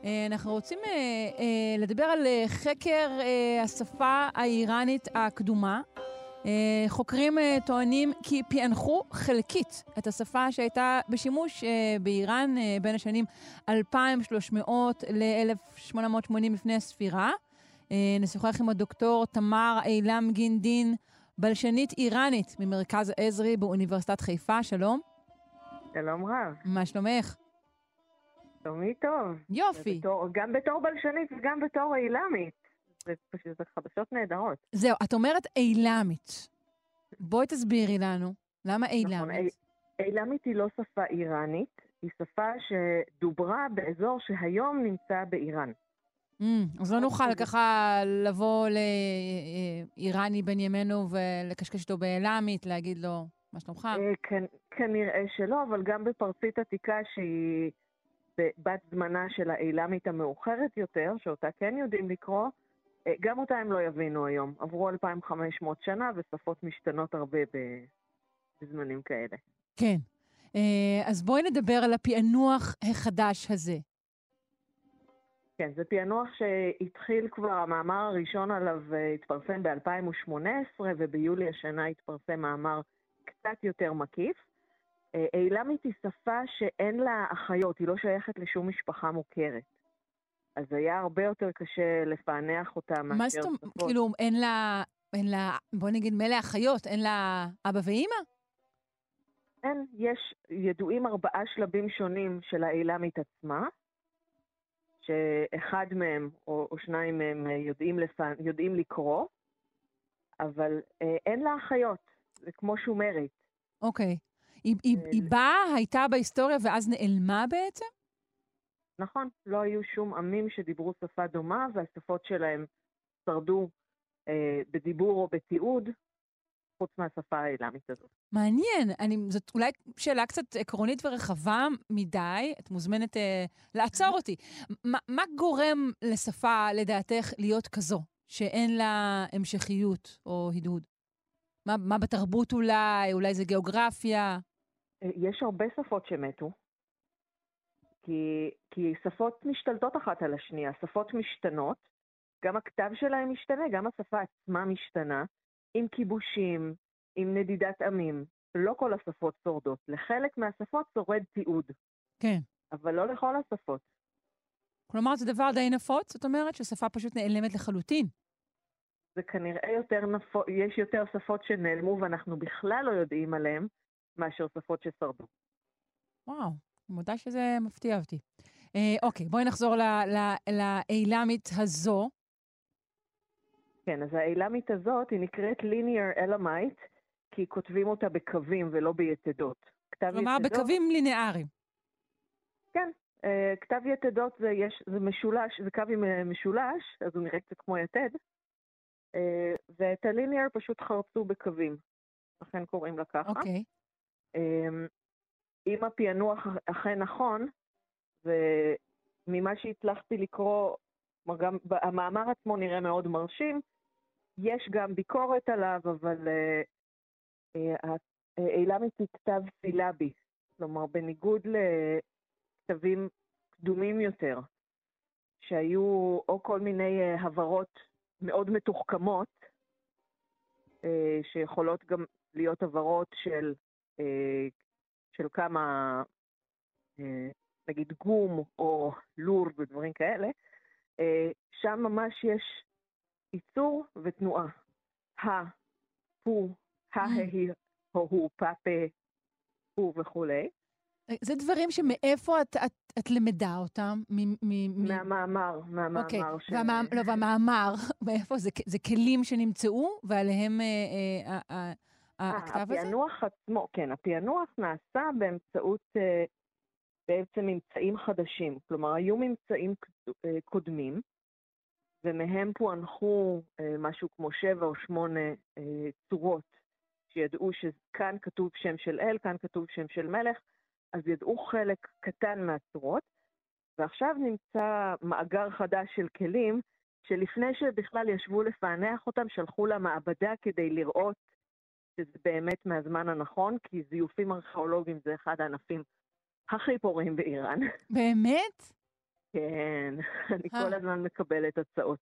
אה, אנחנו רוצים אה, אה, לדבר על אה, חקר אה, השפה האיראנית הקדומה. אה, חוקרים אה, טוענים כי פענחו חלקית את השפה שהייתה בשימוש אה, באיראן אה, בין השנים 2300 ל-1880 לפני הספירה. אה, נשוחח עם הדוקטור תמר אילם גינדין, בלשנית איראנית ממרכז עזרי באוניברסיטת חיפה. שלום, שלום רב, מה שלומך? שלומי טוב. יופי. בתור, גם בתור בלשנית וגם בתור אילמית. זה פשוט זה חדשות נהדרות. זהו, את אומרת אילמית. בואי תסבירי לנו, למה נכון, אילמית? אי- אילמית היא לא שפה איראנית, היא שפה שדוברה באזור שהיום נמצא באיראן. Mm, אז לא נוכל ככה לבוא לאיראני בן ימינו ולקשקש איתו באילמית, להגיד לו, מה שלומך? אה, כנ- כנראה שלא, אבל גם בפרסית עתיקה שהיא בת זמנה של האילמית המאוחרת יותר, שאותה כן יודעים לקרוא, אה, גם אותה הם לא יבינו היום. עברו 2,500 שנה ושפות משתנות הרבה בזמנים כאלה. כן. אה, אז בואי נדבר על הפענוח החדש הזה. כן, זה פענוח שהתחיל כבר, המאמר הראשון עליו אה, התפרסם ב-2018, וביולי השנה התפרסם מאמר קצת יותר מקיף. אה, אילמית היא שפה שאין לה אחיות, היא לא שייכת לשום משפחה מוכרת. אז היה הרבה יותר קשה לפענח אותה מאשר מה זאת אומרת? כאילו, אין לה, אין לה, בוא נגיד, מילא אחיות, אין לה אבא ואימא? אין, יש ידועים ארבעה שלבים שונים של האילמית עצמה, שאחד מהם או, או שניים מהם אה, יודעים, לפע... יודעים לקרוא, אבל אה, אין לה אחיות, זה כמו שומרית. אוקיי. היא, היא, אה, היא באה, הייתה בהיסטוריה ואז נעלמה בעצם? נכון, לא היו שום עמים שדיברו שפה דומה, והשפות שלהם שרדו אה, בדיבור או בתיעוד, חוץ מהשפה האילמית הזאת. מעניין, אני, זאת אולי שאלה קצת עקרונית ורחבה מדי, את מוזמנת אה, לעצור אותי. מה, מה גורם לשפה, לדעתך, להיות כזו, שאין לה המשכיות או הדהוד? מה, מה בתרבות אולי? אולי זה גיאוגרפיה? אה, יש הרבה שפות שמתו, כי, כי שפות משתלטות אחת על השנייה, שפות משתנות, גם הכתב שלהם משתנה, גם השפה עצמה משתנה, עם כיבושים, עם נדידת עמים. לא כל השפות שורדות. לחלק מהשפות שורד תיעוד. כן. אבל לא לכל השפות. כלומר, זה דבר די נפוץ, זאת אומרת ששפה פשוט נעלמת לחלוטין. זה כנראה יותר נפוץ, יש יותר שפות שנעלמו ואנחנו בכלל לא יודעים עליהן, מאשר שפות ששרדו. וואו, מודה שזה מפתיע אותי. אה, אוקיי, בואי נחזור לאילמית הזו. כן, אז האילמית הזאת היא נקראת linear elamite, כי כותבים אותה בקווים ולא ביתדות. כלומר, יתדות... בקווים לינאריים. כן, uh, כתב יתדות זה, יש, זה משולש, זה קו עם uh, משולש, אז הוא נראה קצת כמו יתד, uh, ואת הליניאר פשוט חרצו בקווים, לכן קוראים לה ככה. אוקיי. Okay. Um, אם הפענוח אכן נכון, וממה שהצלחתי לקרוא, גם המאמר עצמו נראה מאוד מרשים, יש גם ביקורת עליו, אבל אילמת היא כתב סילבי, כלומר בניגוד לכתבים קדומים יותר, שהיו או כל מיני אה, הברות מאוד מתוחכמות, אה, שיכולות גם להיות הברות של, אה, של כמה, נגיד גום או לור ודברים כאלה, שם ממש יש ייצור ותנועה. ה, פו, ההי, הו, פאפה, הוא וכולי. זה דברים שמאיפה את, את, את למדה אותם? מ, מ, מהמאמר, מהמאמר. אוקיי, ש... והמא, לא, והמאמר, מאיפה? זה, זה כלים שנמצאו ועליהם אה, אה, אה, אה, הכתב הזה? הפענוח עצמו, כן, הפענוח נעשה באמצעות אה, בעצם ממצאים חדשים. כלומר, היו ממצאים אה, קודמים, ומהם פוענחו אה, משהו כמו שבע או שמונה אה, צורות שידעו שכאן כתוב שם של אל, כאן כתוב שם של מלך, אז ידעו חלק קטן מהצורות, ועכשיו נמצא מאגר חדש של כלים, שלפני שבכלל ישבו לפענח אותם, שלחו למעבדה כדי לראות שזה באמת מהזמן הנכון, כי זיופים ארכיאולוגיים זה אחד הענפים הכי פוריים באיראן. באמת? כן, אני אה. כל הזמן מקבלת הצעות.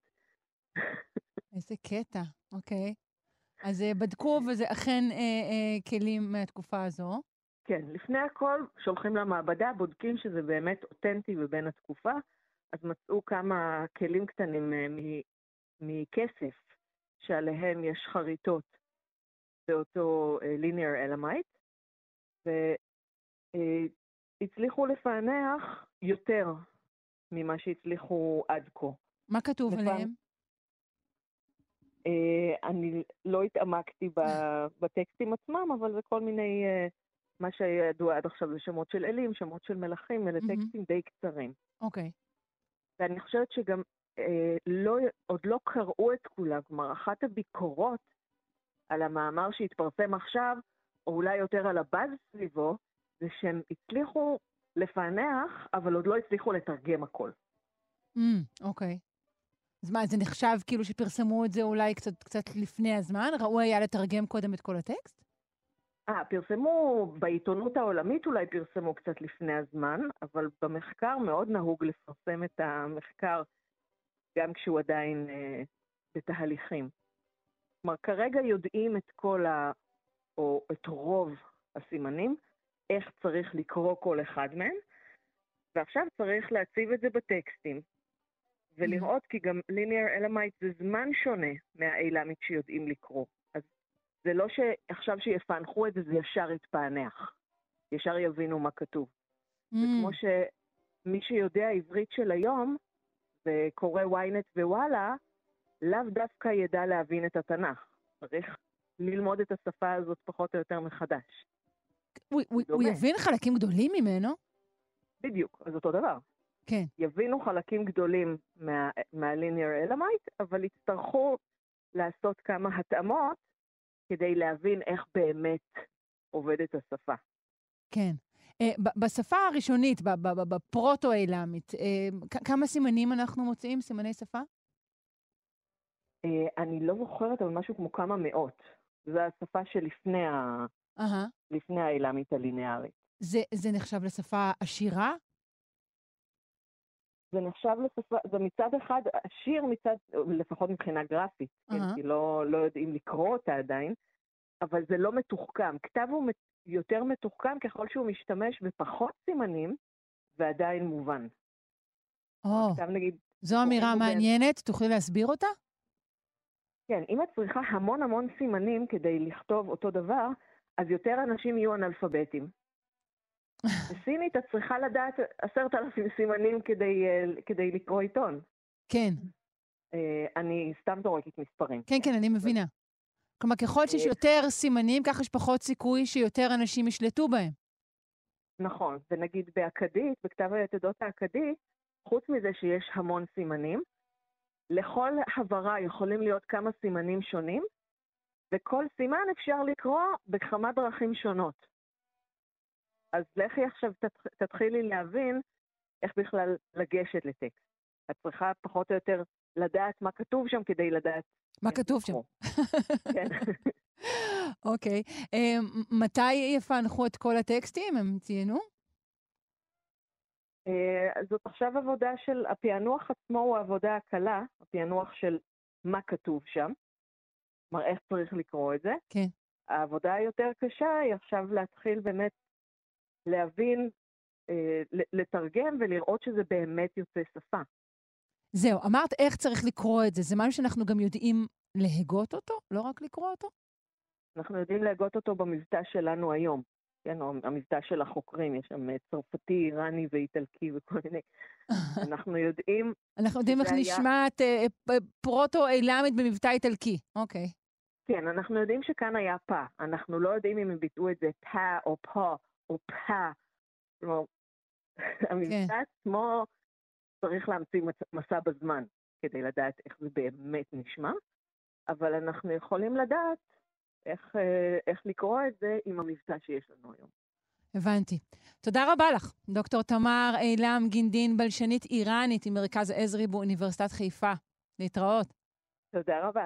איזה קטע, אוקיי. אז אה, בדקו, וזה אכן אה, אה, כלים מהתקופה הזו. כן, לפני הכל שולחים למעבדה, בודקים שזה באמת אותנטי ובין התקופה, אז מצאו כמה כלים קטנים אה, מכסף, שעליהם יש חריטות באותו אה, linear elamite, והצליחו לפענח יותר ממה שהצליחו עד כה. מה כתוב לפענ... עליהם? Uh, אני לא התעמקתי בטקסטים עצמם, אבל זה כל מיני, uh, מה שידוע עד עכשיו זה שמות של אלים, שמות של מלכים, אלה. טקסטים די קצרים. אוקיי. Okay. ואני חושבת שגם uh, לא, עוד לא קראו את כולם, כלומר, אחת הביקורות על המאמר שהתפרסם עכשיו, או אולי יותר על הבאז סביבו, זה שהם הצליחו לפענח, אבל עוד לא הצליחו לתרגם הכל. אוקיי. Mm, okay. אז מה, זה נחשב כאילו שפרסמו את זה אולי קצת, קצת לפני הזמן? ראוי היה לתרגם קודם את כל הטקסט? אה, פרסמו, בעיתונות העולמית אולי פרסמו קצת לפני הזמן, אבל במחקר מאוד נהוג לפרסם את המחקר גם כשהוא עדיין אה, בתהליכים. כלומר, כרגע יודעים את כל ה... או את רוב הסימנים, איך צריך לקרוא כל אחד מהם, ועכשיו צריך להציב את זה בטקסטים, ולראות, כי גם ליניאר אלמייט זה זמן שונה מהאילמית שיודעים לקרוא. אז זה לא שעכשיו שיפענחו את זה, זה ישר יתפענח. ישר יבינו מה כתוב. Mm. זה כמו שמי שיודע עברית של היום, וקורא ynet ווואלה, לאו דווקא ידע להבין את התנ"ך. צריך ללמוד את השפה הזאת פחות או יותר מחדש. הוא, יבין חלקים גדולים ממנו? בדיוק, אז אותו דבר. כן. יבינו חלקים גדולים מה, מה-linear elamite, אבל יצטרכו לעשות כמה התאמות כדי להבין איך באמת עובדת השפה. כן. אה, בשפה הראשונית, בפרוטו-אילמית, אה, כמה סימנים אנחנו מוצאים, סימני שפה? אה, אני לא זוכרת, אבל משהו כמו כמה מאות. זו השפה שלפני ה... אהה. לפני האילמית הלינארית. זה, זה נחשב לשפה עשירה? זה נחשב לשפה, זה מצד אחד עשיר מצד, לפחות מבחינה גרפית, כן, אהה. כי לא, לא יודעים לקרוא אותה עדיין, אבל זה לא מתוחכם. כתב הוא יותר מתוחכם ככל שהוא משתמש בפחות סימנים ועדיין מובן. או, כתב נגיד, זו אמירה מעניינת, תוכלי להסביר אותה? כן, אם את צריכה המון המון סימנים כדי לכתוב אותו דבר, אז יותר אנשים יהיו אנאלפביתים. בסינית את צריכה לדעת עשרת אלפים סימנים כדי, אה, כדי לקרוא עיתון. כן, אה, אני סתם זורקת מספרים. כן, כן, אני מבינה. כלומר, ככל שיש אה, יותר סימנים, כך יש פחות סיכוי שיותר אנשים ישלטו בהם. נכון, ונגיד באכדית, בכתב היתדות האכדי, חוץ מזה שיש המון סימנים, לכל הברה יכולים להיות כמה סימנים שונים, וכל סימן אפשר לקרוא בכמה דרכים שונות. אז לכי עכשיו תתח- תתחילי להבין איך בכלל לגשת לטקסט. את צריכה פחות או יותר לדעת מה כתוב שם כדי לדעת מה כתוב שם? כן. אוקיי. אה, מ- מתי יפענחו את כל הטקסטים? הם ציינו? אה, זאת עכשיו עבודה של, הפענוח עצמו הוא העבודה הקלה, הפענוח של מה כתוב שם, כלומר איך צריך לקרוא את זה. כן. העבודה היותר קשה היא עכשיו להתחיל באמת להבין, אה, לתרגם ולראות שזה באמת יוצא שפה. זהו, אמרת איך צריך לקרוא את זה. זה משהו שאנחנו גם יודעים להגות אותו, לא רק לקרוא אותו? אנחנו יודעים להגות אותו במבטא שלנו היום, כן, המבטא של החוקרים, יש שם אה, צרפתי, איראני ואיטלקי וכל מיני. אנחנו יודעים, אנחנו יודעים איך היה- נשמעת אה, פרוטו-אילמית במבטא איטלקי. אוקיי. כן, אנחנו יודעים שכאן היה פה, אנחנו לא יודעים אם הם ביטאו את זה פה או פה או פה. כלומר, המבטא עצמו צריך להמציא מצ- מסע בזמן כדי לדעת איך זה באמת נשמע, אבל אנחנו יכולים לדעת איך, אה, איך לקרוא את זה עם המבטא שיש לנו היום. הבנתי. תודה רבה לך, דוקטור תמר אילם גינדין, בלשנית איראנית ממרכז עזרי באוניברסיטת חיפה. להתראות. תודה רבה.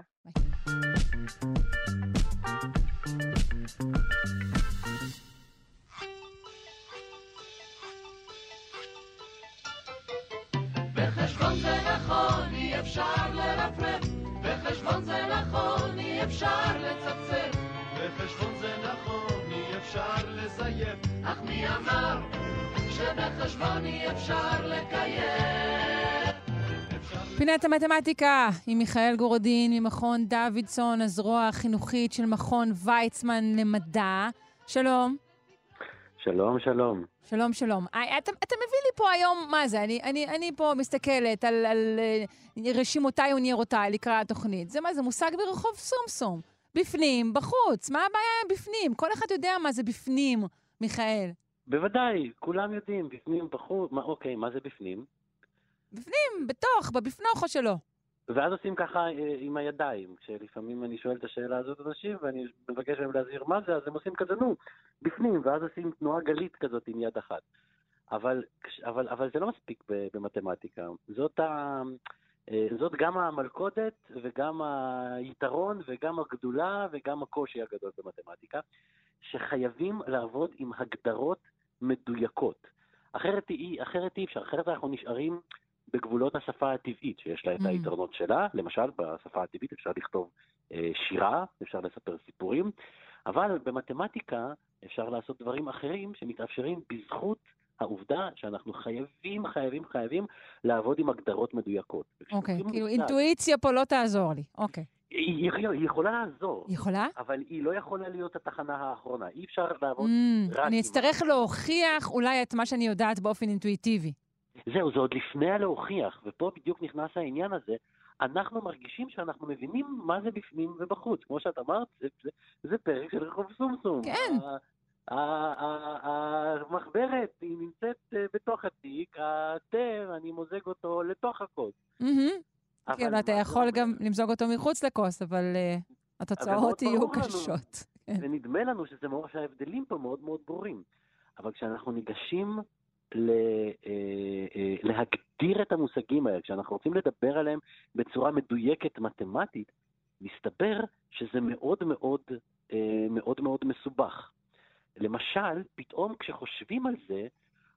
בחשבון זה נכון, אי אפשר לרפרף. בחשבון זה נכון, אי אפשר לצפצף. בחשבון זה נכון, אי אפשר לזייף. אך מי אמר שבחשבון אי אפשר לקיים? פינת המתמטיקה עם מיכאל גורדין ממכון דוידסון, הזרוע החינוכית של מכון ויצמן למדע. שלום. שלום, שלום. שלום, שלום. אתה, אתה מביא לי פה היום, מה זה? אני, אני, אני פה מסתכלת על, על אה, רשימותיי וניירותיי לקראת התוכנית. זה מה זה? מושג ברחוב סומסום. בפנים, בחוץ. מה הבעיה בפנים? כל אחד יודע מה זה בפנים, מיכאל. בוודאי, כולם יודעים, בפנים, בחוץ, מה, אוקיי, מה זה בפנים? בפנים, בתוך, בבפנוכו שלו. ואז עושים ככה אה, עם הידיים, כשלפעמים אני שואל את השאלה הזאת אנשים, ואני מבקש מהם להסביר מה זה, אז הם עושים כזה, נו, בפנים, ואז עושים תנועה גלית כזאת עם יד אחת. אבל, אבל, אבל זה לא מספיק במתמטיקה. זאת, ה, אה, זאת גם המלכודת וגם היתרון וגם הגדולה וגם הקושי הגדול במתמטיקה, שחייבים לעבוד עם הגדרות מדויקות. אחרת אחרת אי אפשר, אחרת אנחנו נשארים בגבולות השפה הטבעית, שיש לה את Mm. היתרונות שלה. למשל, בשפה הטבעית אפשר לכתוב אה, שירה, אפשר לספר סיפורים, אבל במתמטיקה אפשר לעשות דברים אחרים שמתאפשרים בזכות העובדה שאנחנו חייבים, חייבים, חייבים לעבוד עם הגדרות מדויקות. אוקיי, וכשכותבים כאילו מושג- אינטואיציה פה לא תעזור לי. אוקיי. היא, היא, היא יכולה לעזור. היא יכולה? אבל היא לא יכולה להיות התחנה האחרונה. אי אפשר לעבוד Mm, רק אני. אצטרך להוכיח אולי את מה שאני יודעת באופן אינטואיטיבי. זהו, זה עוד לפני הלהוכיח, ופה בדיוק נכנס העניין הזה. אנחנו מרגישים שאנחנו מבינים מה זה בפנים ובחוץ. כמו שאת אמרת, זה, זה, זה פרק של רחוב סומסום. כן. המחברת, היא נמצאת אה, בתוך התיק, התה, אני מוזג אותו לתוך הכוס. כאילו, אתה יכול? גם למזוג אותו מחוץ לכוס, אבל אה, התוצאות יהיו. קשות. כן. ונדמה לנו שזה מאוד, שההבדלים פה מאוד מאוד ברורים. אבל כשאנחנו ניגשים להגדיר את המושגים האלה, כשאנחנו רוצים לדבר עליהם בצורה מדויקת מתמטית, מסתבר שזה מאוד מאוד אה, מאוד מאוד מסובך. למשל, פתאום כשחושבים על זה,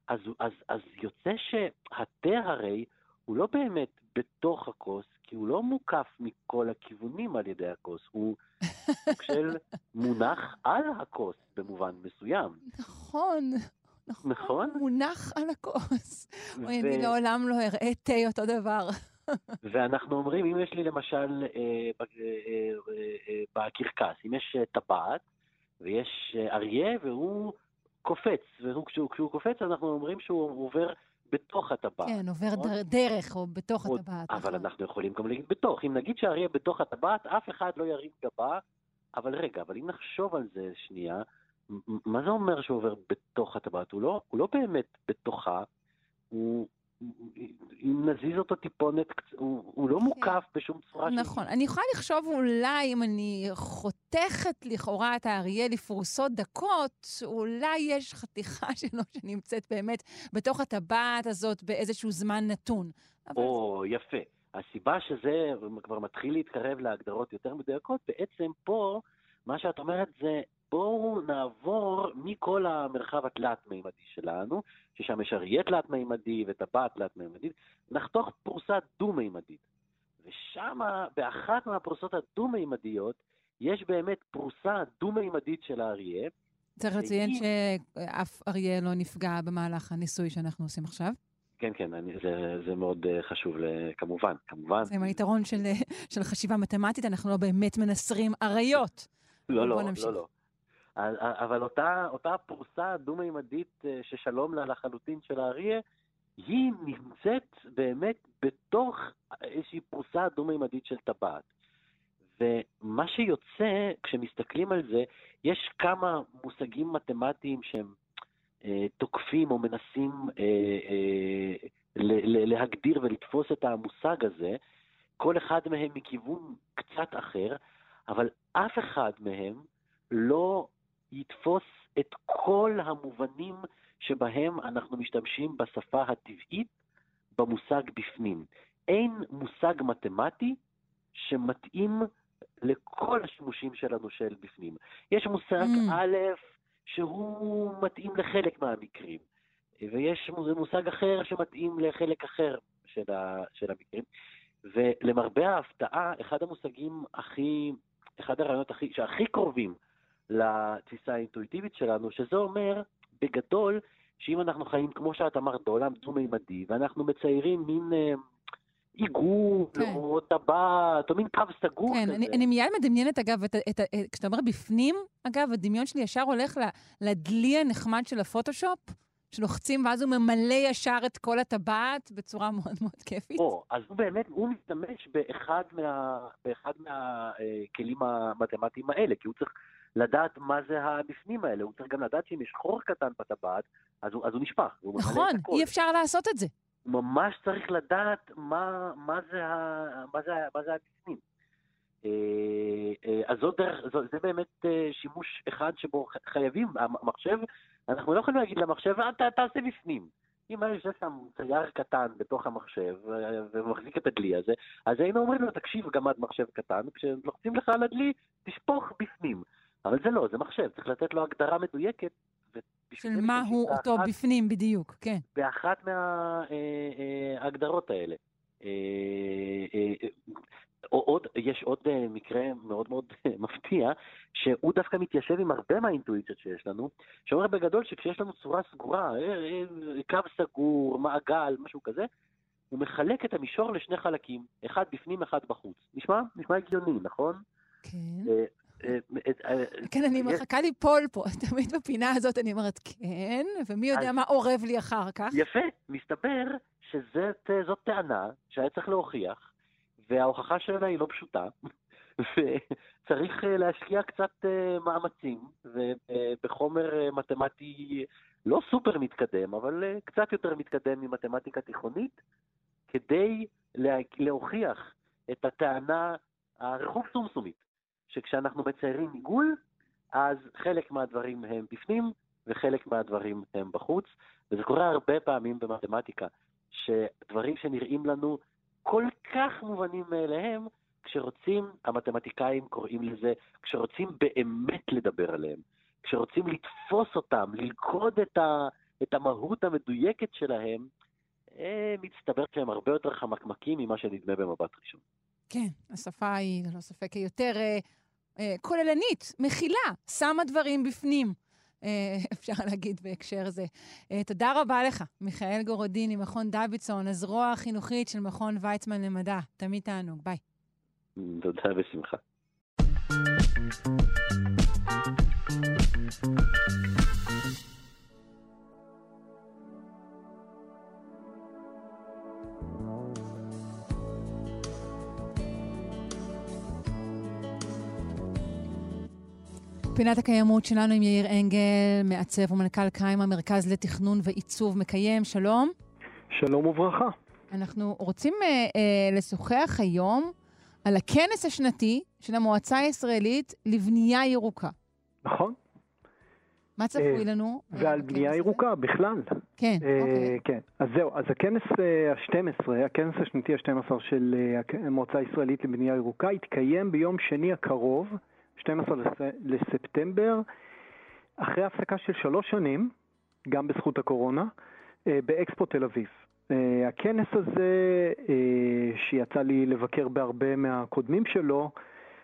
אז, אז, אז יוצא שהתה הרי הוא לא באמת בתוך הכוס, כי הוא לא מוקף מכל הכיוונים על ידי הכוס, הוא סוג של מונח על הכוס במובן מסוים. נכון, נכון. נכון? מונח על הכוס. אוי, ו- אני לעולם לא אראה תה אותו דבר. ואנחנו אומרים, אם יש לי למשל אה, אה, אה, אה, בקרקס, אם יש אה, טבעת ויש אה, אריה והוא קופץ, וכשהוא כשהוא קופץ אנחנו אומרים שהוא עובר בתוך הטבעת. כן, עובר נכון? דר- דרך או בתוך עוד- הטבעת. אבל נכון. אנחנו יכולים גם להגיד בתוך. אם נגיד שהאריה בתוך הטבעת, אף אחד לא ירים גבה, אבל רגע, אבל אם נחשוב על זה שנייה, מה זה אומר שהוא עובר בתוך הטבעת? הוא לא, הוא לא באמת בתוכה, הוא... אם נזיז אותו טיפונת, הוא, הוא לא מוקף בשום צורה. נכון. אני יכולה לחשוב אולי אם אני חותכת לכאורה את האריה לפרוסות דקות, אולי יש חתיכה שלו שנמצאת באמת בתוך הטבעת הזאת באיזשהו זמן נתון. או, יפה. הסיבה שזה כבר מתחיל להתקרב להגדרות יותר מדויקות, בעצם פה, מה שאת אומרת זה, בואו נעבור מכל המרחב התלת-מימדי שלנו, ששם יש אריה תלת-מימדי וטבעת תלת-מימדית, נחתוך פרוסה דו-מימדית. ושם, באחת מהפרוסות הדו-מימדיות, יש באמת פרוסה דו-מימדית של האריה. צריך לציין שהיא- שאף אריה לא נפגע במהלך הניסוי שאנחנו עושים עכשיו. כן, כן, אני, זה, זה מאוד אה, חשוב, ל- כמובן, כמובן. זה עם היתרון של, של חשיבה מתמטית, אנחנו לא באמת מנסרים אריות. לא, לא, נמשיך. לא, לא. אבל- אותה, אותה פרוסה דו-מימדית אה, ששלום לה לחלוטין של האריה, היא נמצאת באמת בתוך איזושהי פרוסה דו-מימדית של טבעת. ומה שיוצא, כשמסתכלים על זה, יש כמה מושגים מתמטיים שהם אה, תוקפים או מנסים אה, אה, ל- ל- להגדיר ולתפוס את המושג הזה, כל אחד מהם מכיוון קצת אחר, אבל אף אחד מהם לא יתפוס את כל המובנים שבהם אנחנו משתמשים בשפה הטבעית במושג בפנים. אין מושג מתמטי שמתאים לכל השימושים שלנו של בפנים. יש מושג Mm. א' שהוא מתאים לחלק מהמקרים, ויש מושג אחר שמתאים לחלק אחר של, ה, של המקרים. ולמרבה ההפתעה, אחד המושגים הכי, אחד הרעיונות הכי, שהכי קרובים לתפיסה האינטואיטיבית שלנו, שזה אומר, בגדול, שאם אנחנו חיים, כמו שאת אמרת, בעולם דו-מימדי, ואנחנו מציירים מין אה, עיגול, כן. או טבעת, או מין קו סגור כן, כזה. אני, אני מיד מדמיינת, אגב, את, את, ה- את, כשאתה אומר בפנים, אגב, הדמיון שלי ישר הולך ל- לדלי הנחמד של הפוטושופ, שלוחצים ואז הוא ממלא ישר את כל הטבעת בצורה מאוד מאוד כיפית. או, אז הוא באמת, הוא משתמש באחד, מה, באחד מהכלים המתמטיים האלה, כי הוא צריך לדעת מה זה הבפנים האלה, הוא צריך גם לדעת שאם יש חור קטן בטבעת, אז הוא, אז הוא נשפך. ממלא נכון. אי אפשר לעשות את זה. הוא ממש צריך לדעת מה, מה, זה, ה, מה, זה, מה זה הבפנים. אה, אה, אז זאת דרך, זו, זה באמת אה, שימוש אחד שבו חייבים, המחשב, אנחנו לא יכולים להגיד למחשב, "אה, ת- תעשה בפנים. אם היה יושב שם צייר קטן בתוך המחשב ומחזיק את הדלי הזה, אז היינו אומרים לו, תקשיב, גמד מחשב קטן, כשלוחצים לך על הדלי, תשפוך בפנים. אבל זה לא, זה מחשב, צריך לתת לו הגדרה מדויקת. של מה הוא אותו באחת- בפנים בדיוק, כן. באחת מההגדרות האלה. אה, אה, אה, עוד, יש עוד אה, מקרה מאוד מאוד מפתיע, שהוא דווקא מתיישב עם הרבה מהאינטואיציות שיש לנו, שאומר בגדול שכשיש לנו צורה סגורה, אה, אה, קו סגור, מעגל, משהו כזה, הוא מחלק את המישור לשני חלקים, אחד בפנים, אחד בחוץ. נשמע? נשמע הגיוני, נכון? כן. אה, אה, אה, כן, אני מחכה ליפול פה, תמיד בפינה הזאת אני אומרת כן, ומי יודע מה אורב לי אחר כך. יפה, מסתבר שזאת טענה שהיה צריך להוכיח, וההוכחה שלה היא לא פשוטה, וצריך להשקיע קצת מאמצים, ובחומר מתמטי לא סופר מתקדם, אבל קצת יותר מתקדם ממתמטיקה תיכונית, כדי לה- להוכיח את הטענה הרחוב סומסומית, שכשאנחנו מציירים עיגול, אז חלק מהדברים הם בפנים וחלק מהדברים הם בחוץ, וזה קורה הרבה פעמים במתמטיקה, שדברים שנראים לנו כל כך מובנים מאליהם, כשרוצים, המתמטיקאים קוראים לזה, כשרוצים באמת לדבר עליהם, כשרוצים לתפוס אותם, ללכוד את, ה, את המהות המדויקת שלהם, אה, מצטבר שהם הרבה יותר חמקמקים ממה שנדמה במבט ראשון. כן, השפה היא ללא ספק יותר אה, אה, כוללנית, מכילה, שמה דברים בפנים. אה, אפשר להגיד בהקשר זה. אה, תודה רבה לך, מיכאל גורודיני, מכון דוידסון, הזרוע החינוכית של מכון ויצמן למדע. תמיד תענוג, ביי. תודה בשמחה. פינת הקיימות שלנו עם יאיר אנגל, מעצב ומנכ"ל קיימה, מרכז לתכנון ועיצוב מקיים. שלום. שלום וברכה. אנחנו רוצים אה, אה, לשוחח היום על הכנס השנתי של המועצה הישראלית לבנייה ירוקה. נכון. מה צפוי אה, לנו? ועל בנייה? ירוקה בכלל. כן, אוקיי. כן. אז זהו, אז הכנס ה-12, הכנס השנתי ה-12 של הכ- המועצה הישראלית לבנייה ירוקה, יתקיים ביום שני הקרוב, 12 לס- לספטמבר, אחרי הפסקה של שלוש שנים, גם בזכות הקורונה, אה, באקספו תל אביב. אה, הכנס הזה, אה, שיצא לי לבקר בהרבה מהקודמים שלו,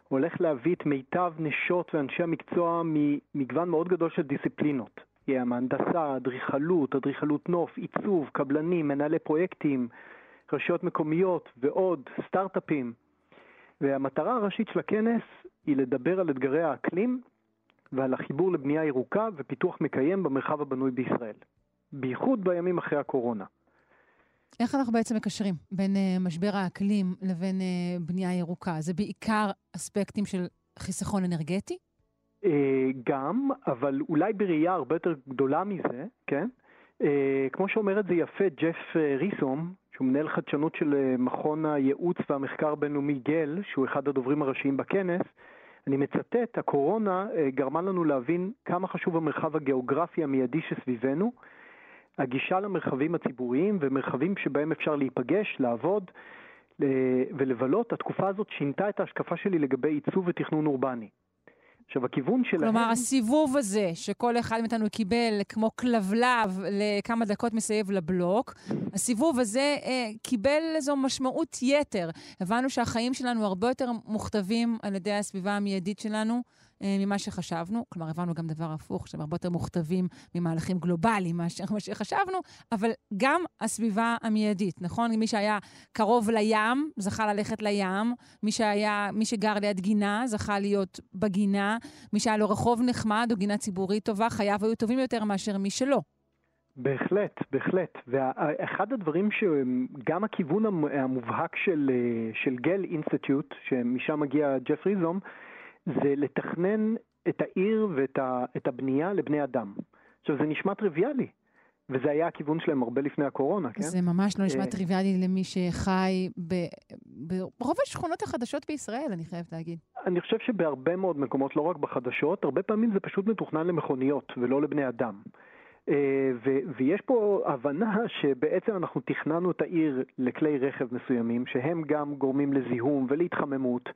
הולך להביא את מיטב נשות ואנשי המקצוע ממגוון מאוד גדול של דיסציפלינות. יהיה מהנדסה, אדריכלות, אדריכלות נוף, עיצוב, קבלנים, מנהלי פרויקטים, רשויות מקומיות ועוד, סטארט-אפים. והמטרה הראשית של הכנס היא לדבר על אתגרי האקלים ועל החיבור לבנייה ירוקה ופיתוח מקיים במרחב הבנוי בישראל. בייחוד בימים אחרי הקורונה. איך אנחנו בעצם מקשרים בין אה, משבר האקלים לבין אה, בנייה ירוקה? זה בעיקר אספקטים של חיסכון אנרגטי? אה, גם, אבל אולי בראייה הרבה יותר גדולה מזה, כן? אה, כמו שאומר את זה יפה ג'ף אה, ריסום, שהוא מנהל חדשנות של אה, מכון הייעוץ והמחקר הבינלאומי גל, שהוא אחד הדוברים הראשיים בכנס, אני מצטט, הקורונה אה, גרמה לנו להבין כמה חשוב המרחב הגיאוגרפי המיידי שסביבנו, הגישה למרחבים הציבוריים ומרחבים שבהם אפשר להיפגש, לעבוד ל- ולבלות, התקופה הזאת שינתה את ההשקפה שלי לגבי עיצוב ותכנון אורבני. עכשיו, הכיוון שלהם... כלומר, הסיבוב הזה, שכל אחד מאיתנו קיבל כמו כלבלב לכמה דקות מסביב לבלוק, הסיבוב הזה אה, קיבל איזו משמעות יתר. הבנו שהחיים שלנו הרבה יותר מוכתבים על ידי הסביבה המיידית שלנו ממה שחשבנו. כלומר, הבנו גם דבר הפוך, שהם הרבה יותר מוכתבים ממהלכים גלובליים מאשר מה שחשבנו, אבל גם הסביבה המיידית, נכון? מי שהיה קרוב לים, זכה ללכת לים, מי, שהיה, מי שגר ליד גינה, זכה להיות בגינה, מי שהיה לו רחוב נחמד או גינה ציבורית טובה, חייו היו טובים יותר מאשר מי שלא. בהחלט, בהחלט. ואחד הדברים שגם הכיוון המ- המובהק של, אה, של גל אינסטיטוט, שמשם מגיע ג'ף ריזום, זה לתכנן את העיר ואת ה, את הבנייה לבני אדם. עכשיו, זה נשמע טריוויאלי, וזה היה הכיוון שלהם הרבה לפני הקורונה, כן? זה ממש לא נשמע אה, טריוויאלי למי שחי ב- ברוב השכונות החדשות בישראל, אני חייבת להגיד. אני חושב שבהרבה מאוד מקומות, לא רק בחדשות, הרבה פעמים זה פשוט מתוכנן למכוניות ולא לבני אדם. אה, ו- ויש פה הבנה שבעצם אנחנו תכננו את העיר לכלי רכב מסוימים, שהם גם גורמים לזיהום ולהתחממות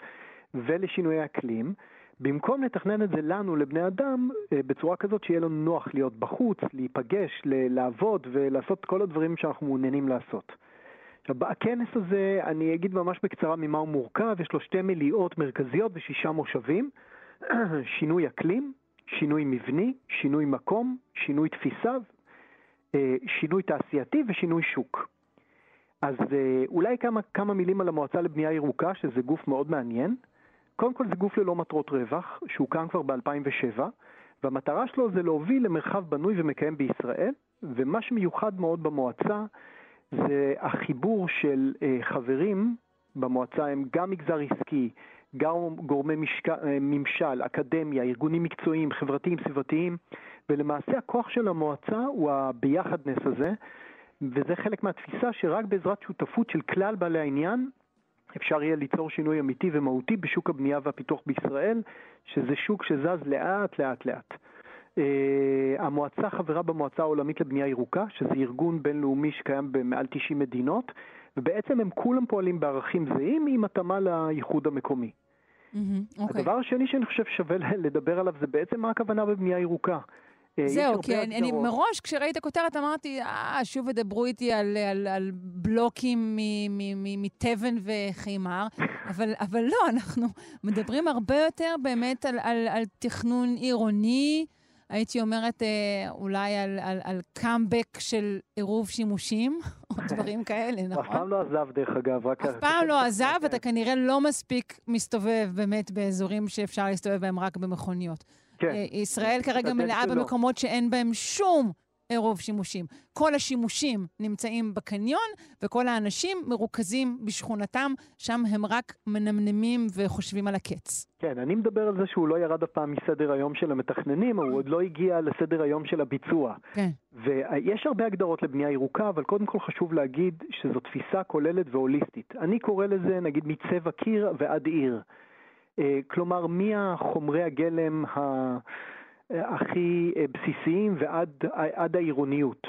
ולשינויי אקלים, במקום לתכנן את זה לנו, לבני אדם, אה, בצורה כזאת שיהיה לנו נוח להיות בחוץ, להיפגש, לעבוד ולעשות כל הדברים שאנחנו מעוניינים לעשות. עכשיו, בכנס הזה, אני אגיד ממש בקצרה ממה הוא מורכב, יש לו שתי מליאות מרכזיות ושישה מושבים, שינוי אקלים, שינוי מבני, שינוי מקום, שינוי תפיסה, אה, שינוי תעשייתי ושינוי שוק. אז אה, אולי כמה, כמה מילים על המועצה לבנייה ירוקה, שזה גוף מאוד מעניין. קודם כל זה גוף ללא מטרות רווח, שהוקם כבר ב-2007, והמטרה שלו זה להוביל למרחב בנוי ומקיים בישראל, ומה שמיוחד מאוד במועצה זה החיבור של אה, חברים. במועצה, הם גם מגזר עסקי, גם גורמי משק... אה, ממשל, אקדמיה, ארגונים מקצועיים, חברתיים, סביבתיים, ולמעשה הכוח של המועצה הוא הביחדנס הזה, וזה חלק מהתפיסה שרק בעזרת שותפות של כלל בעלי העניין אפשר יהיה ליצור שינוי אמיתי ומהותי בשוק הבנייה והפיתוח בישראל, שזה שוק שזז לאט לאט לאט. Uh, המועצה חברה במועצה העולמית לבנייה ירוקה, שזה ארגון בינלאומי שקיים במעל 90 מדינות, ובעצם הם כולם פועלים בערכים זהים עם התאמה לייחוד המקומי. Mm-hmm, אוקיי. הדבר השני שאני חושב שווה לדבר עליו זה בעצם מה הכוונה בבנייה ירוקה. זהו, כי אני, אני. מראש, כשראיתי את הכותרת, אמרתי, אה, שוב ידברו איתי על, על, על בלוקים מתבן וחימר, אבל, אבל לא, אנחנו מדברים הרבה יותר באמת על, על, על תכנון עירוני, הייתי אומרת אה, אולי על, על, על קאמבק של עירוב שימושים, או דברים כאלה, הוא אף נכון? פעם לא עזב דרך אגב, רק... אף פעם לא עזב, אתה כנראה לא מספיק מסתובב באמת באזורים שאפשר להסתובב בהם רק במכוניות. כן. אה, ישראל כרגע משתדל מלאה. במקומות שאין בהם שום עירוב שימושים. כל השימושים נמצאים בקניון, וכל האנשים מרוכזים בשכונתם, שם הם רק מנמנמים וחושבים על הקץ. כן, אני מדבר על זה שהוא לא ירד אף פעם מסדר היום של המתכננים, הוא עוד לא הגיע לסדר היום של הביצוע. כן. ויש הרבה הגדרות לבנייה ירוקה, אבל קודם כל חשוב להגיד שזו תפיסה כוללת והוליסטית. אני קורא לזה, נגיד, מצבע קיר ועד עיר. כלומר, מהחומרי הגלם הכי אה, בסיסיים ועד עד העירוניות.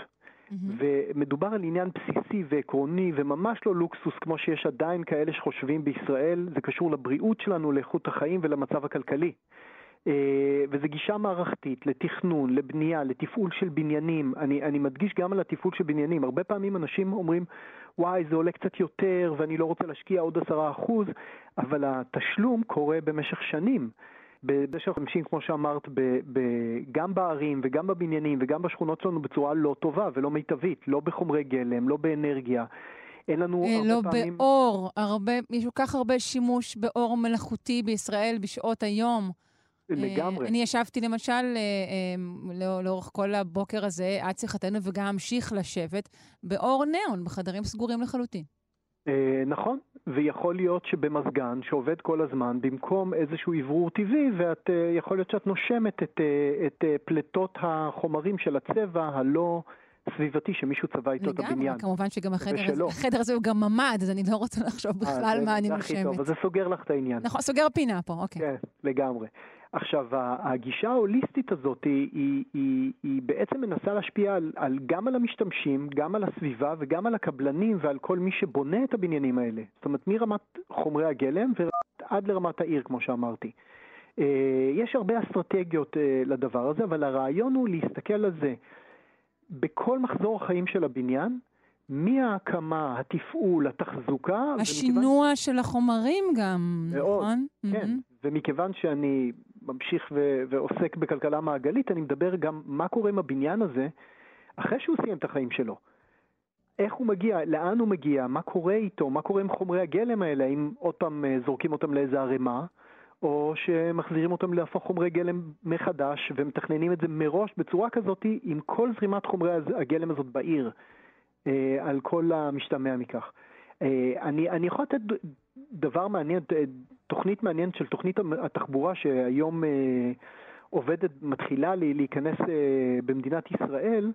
ומדובר על עניין בסיסי ועקרוני וממש לא לוקסוס כמו שיש עדיין כאלה שחושבים בישראל, זה קשור לבריאות שלנו, לאיכות החיים ולמצב הכלכלי. אה, וזו גישה מערכתית לתכנון, לבנייה, לתפעול של בניינים. אני, אני מדגיש גם על התפעול של בניינים. הרבה פעמים אנשים אומרים, וואי, זה עולה קצת יותר ואני לא רוצה להשקיע עוד עשרה אחוז, אבל התשלום קורה במשך שנים. במשך 50, כמו שאמרת, ב, ב, גם בערים וגם בבניינים וגם בשכונות שלנו בצורה לא טובה ולא מיטבית, לא בחומרי גלם, לא באנרגיה. אין לנו אה, הרבה לא פעמים... באור, הרבה, יש כל כך הרבה שימוש באור מלאכותי בישראל בשעות היום. לגמרי. אה, אני ישבתי למשל אה, אה, לא- לאורך כל הבוקר הזה, עד שיחתנו, וגם אמשיך לשבת, באור ניאון, בחדרים סגורים לחלוטין. נכון, ויכול להיות שבמזגן שעובד כל הזמן, במקום איזשהו אוורור טבעי, ואת, יכול להיות שאת נושמת את, את פליטות החומרים של הצבע הלא סביבתי שמישהו צבע איתו את הבניין. לגמרי, כמובן שגם החדר הזה. החדר הזה הוא גם ממ"ד, אז אני לא רוצה לחשוב בכלל מה אני זה הכי טוב, נושמת. אז זה סוגר לך את העניין. נכון, סוגר פינה פה, אוקיי. כן, לגמרי. עכשיו, הגישה ההוליסטית הזאת היא, היא, היא, היא בעצם מנסה להשפיע על, על, גם על המשתמשים, גם על הסביבה וגם על הקבלנים ועל כל מי שבונה את הבניינים האלה. זאת אומרת, מרמת חומרי הגלם ועד לרמת העיר, כמו שאמרתי. אה, יש הרבה אסטרטגיות אה, לדבר הזה, אבל הרעיון הוא להסתכל על זה בכל מחזור החיים של הבניין, מההקמה, התפעול, התחזוקה. ומכיוון- השינוע של החומרים גם, מאוד, נכון? כן, מהמם. ומכיוון שאני ממשיך ו- ועוסק בכלכלה מעגלית, אני מדבר גם מה קורה עם הבניין הזה אחרי שהוא סיים את החיים שלו. איך הוא מגיע, לאן הוא מגיע, מה קורה איתו, מה קורה עם חומרי הגלם האלה, האם עוד פעם אה, זורקים אותם לאיזה ערימה, או שמחזירים אותם להפוך חומרי גלם מחדש ומתכננים את זה מראש בצורה כזאת עם כל זרימת חומרי הגלם הזאת בעיר, אה, על כל המשתמע מכך. אה, אני, אני יכול לתת דבר מעניין, תוכנית מעניינת של תוכנית התחבורה שהיום אה, עובדת, מתחילה להיכנס אה, במדינת ישראל,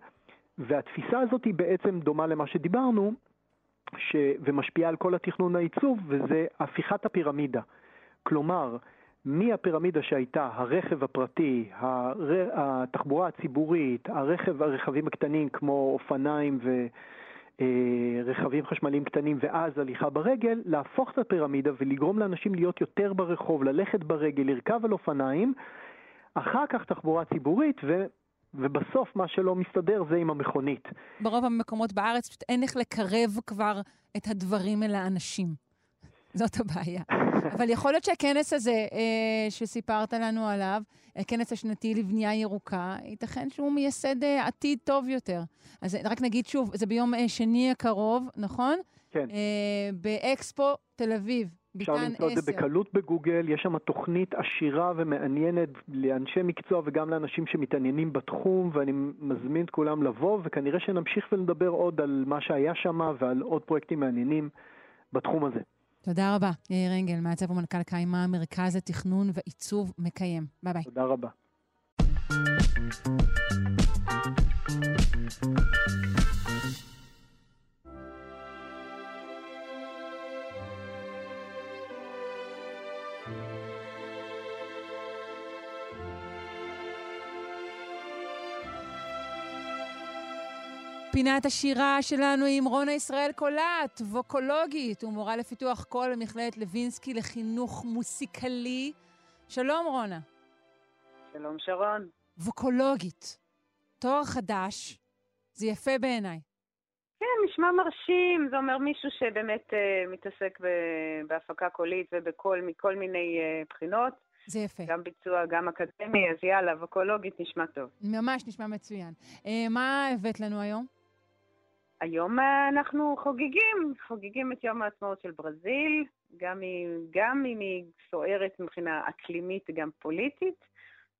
והתפיסה הזאת היא בעצם דומה למה שדיברנו, ש... ומשפיעה על כל התכנון העיצוב, וזה הפיכת הפירמידה. כלומר, מהפירמידה שהייתה הרכב הפרטי, הר... התחבורה הציבורית, הרכב, הרכבים הקטנים כמו אופניים ורכבים חשמליים קטנים ואז הליכה ברגל, להפוך את הפירמידה ולגרום לאנשים להיות יותר ברחוב, ללכת ברגל, לרכב על אופניים, אחר כך תחבורה ציבורית ו... ובסוף מה שלא מסתדר זה עם המכונית. ברוב המקומות בארץ פשוט אין איך לקרב כבר את הדברים אל האנשים. זאת הבעיה. אבל יכול להיות שהכנס הזה אה, שסיפרת לנו עליו, הכנס השנתי לבנייה ירוקה, ייתכן שהוא מייסד אה, עתיד טוב יותר. אז רק נגיד שוב, זה ביום אה, שני הקרוב, נכון? כן. אה, באקספו תל אביב, אפשר למצוא את זה 10. בקלות בגוגל, יש שם תוכנית עשירה ומעניינת לאנשי מקצוע וגם לאנשים שמתעניינים בתחום, ואני מזמין את כולם לבוא, וכנראה שנמשיך ונדבר עוד על מה שהיה שם ועל עוד פרויקטים מעניינים בתחום הזה. תודה רבה, יאיר אנגל, מעצב ומנכ"ל קיימה, מרכז לתכנון ועיצוב מקיים. ביי ביי. תודה רבה. פינת השירה שלנו עם רונה ישראל קולט, ווקולוגית ומורה לפיתוח קול במכללת לוינסקי לחינוך מוסיקלי. שלום, רונה. שלום, שרון. ווקולוגית. תואר חדש, זה יפה בעיניי. כן, נשמע מרשים. זה אומר מישהו שבאמת אה, מתעסק ב- בהפקה קולית ובקול מכל מיני אה, בחינות. זה יפה. גם ביצוע, גם אקדמי, אז יאללה, ווקולוגית נשמע טוב. ממש נשמע מצוין. Uh, מה הבאת לנו היום? היום אה, אנחנו חוגגים, חוגגים את יום העצמאות של ברזיל, גם אם, גם אם היא סוערת מבחינה אקלימית, גם פוליטית.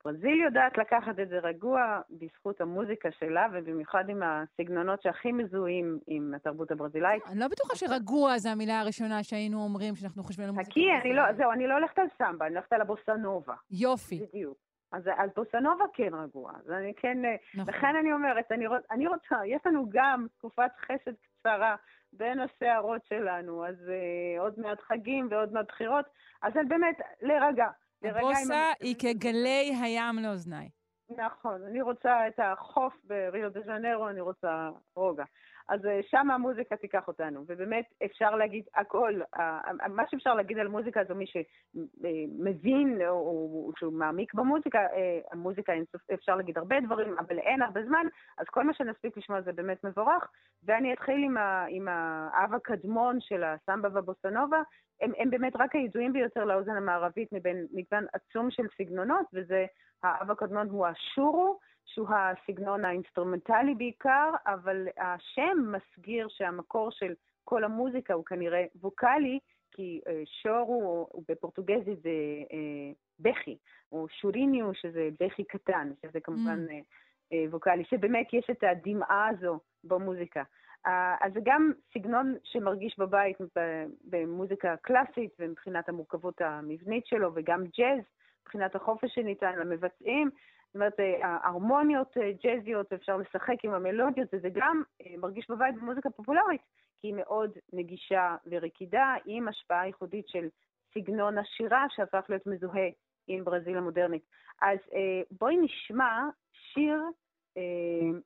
ברזיל יודעת לקחת את זה רגוע בזכות המוזיקה שלה, ובמיוחד עם הסגנונות שהכי מזוהים עם התרבות הברזילאית. אני לא בטוחה שרגוע זה המילה הראשונה שהיינו אומרים שאנחנו חושבים על מוזיקה. חכי, אני לא, זהו, אני לא הולכת על סמבה, אני הולכת על הבוסנובה. יופי. בדיוק. אז, אז בוסנובה כן רגוע. אז אני כן, נכון. לכן אני אומרת, אני, רוצ, אני רוצה, יש לנו גם תקופת חסד קצרה בין הסערות שלנו, אז uh, עוד מעט חגים ועוד מעט בחירות, אז אני באמת, להירגע. הבוסה היא כגלי הים לאוזניי. נכון, אני רוצה את החוף בריו דה ז'נרו, אני רוצה רוגע. אז שם המוזיקה תיקח אותנו, ובאמת אפשר להגיד הכל, מה שאפשר להגיד על מוזיקה זה מי שמבין או שהוא מעמיק במוזיקה, המוזיקה אפשר להגיד הרבה דברים, אבל אין הרבה זמן, אז כל מה שנספיק לשמוע זה באמת מבורך, ואני אתחיל עם, ה, עם האב הקדמון של הסמבה ובוסנובה, הם, הם באמת רק הידועים ביותר לאוזן המערבית מבין מגוון עצום של סגנונות, וזה, האב הקדמון הוא השורו, שהוא הסגנון האינסטרומנטלי בעיקר, אבל השם מסגיר שהמקור של כל המוזיקה הוא כנראה ווקאלי, כי אה, choro בפורטוגזית זה אה, בכי, או שוריניו שזה בכי קטן, שזה כמובן mm. אה, ווקאלי, שבאמת יש את הדמעה הזו במוזיקה. אז זה גם סגנון שמרגיש בבית במוזיקה קלאסית ומבחינת המורכבות המבנית שלו, וגם ג'אז, מבחינת החופש שניתן למבצעים. זאת אומרת, ההרמוניות ג'אזיות, אפשר לשחק עם המלודיות, וזה גם מרגיש בבית במוזיקה פופולרית, כי היא מאוד נגישה ורקידה, עם השפעה ייחודית של סגנון השירה שהפך להיות מזוהה עם ברזיל המודרנית. אז בואי נשמע שיר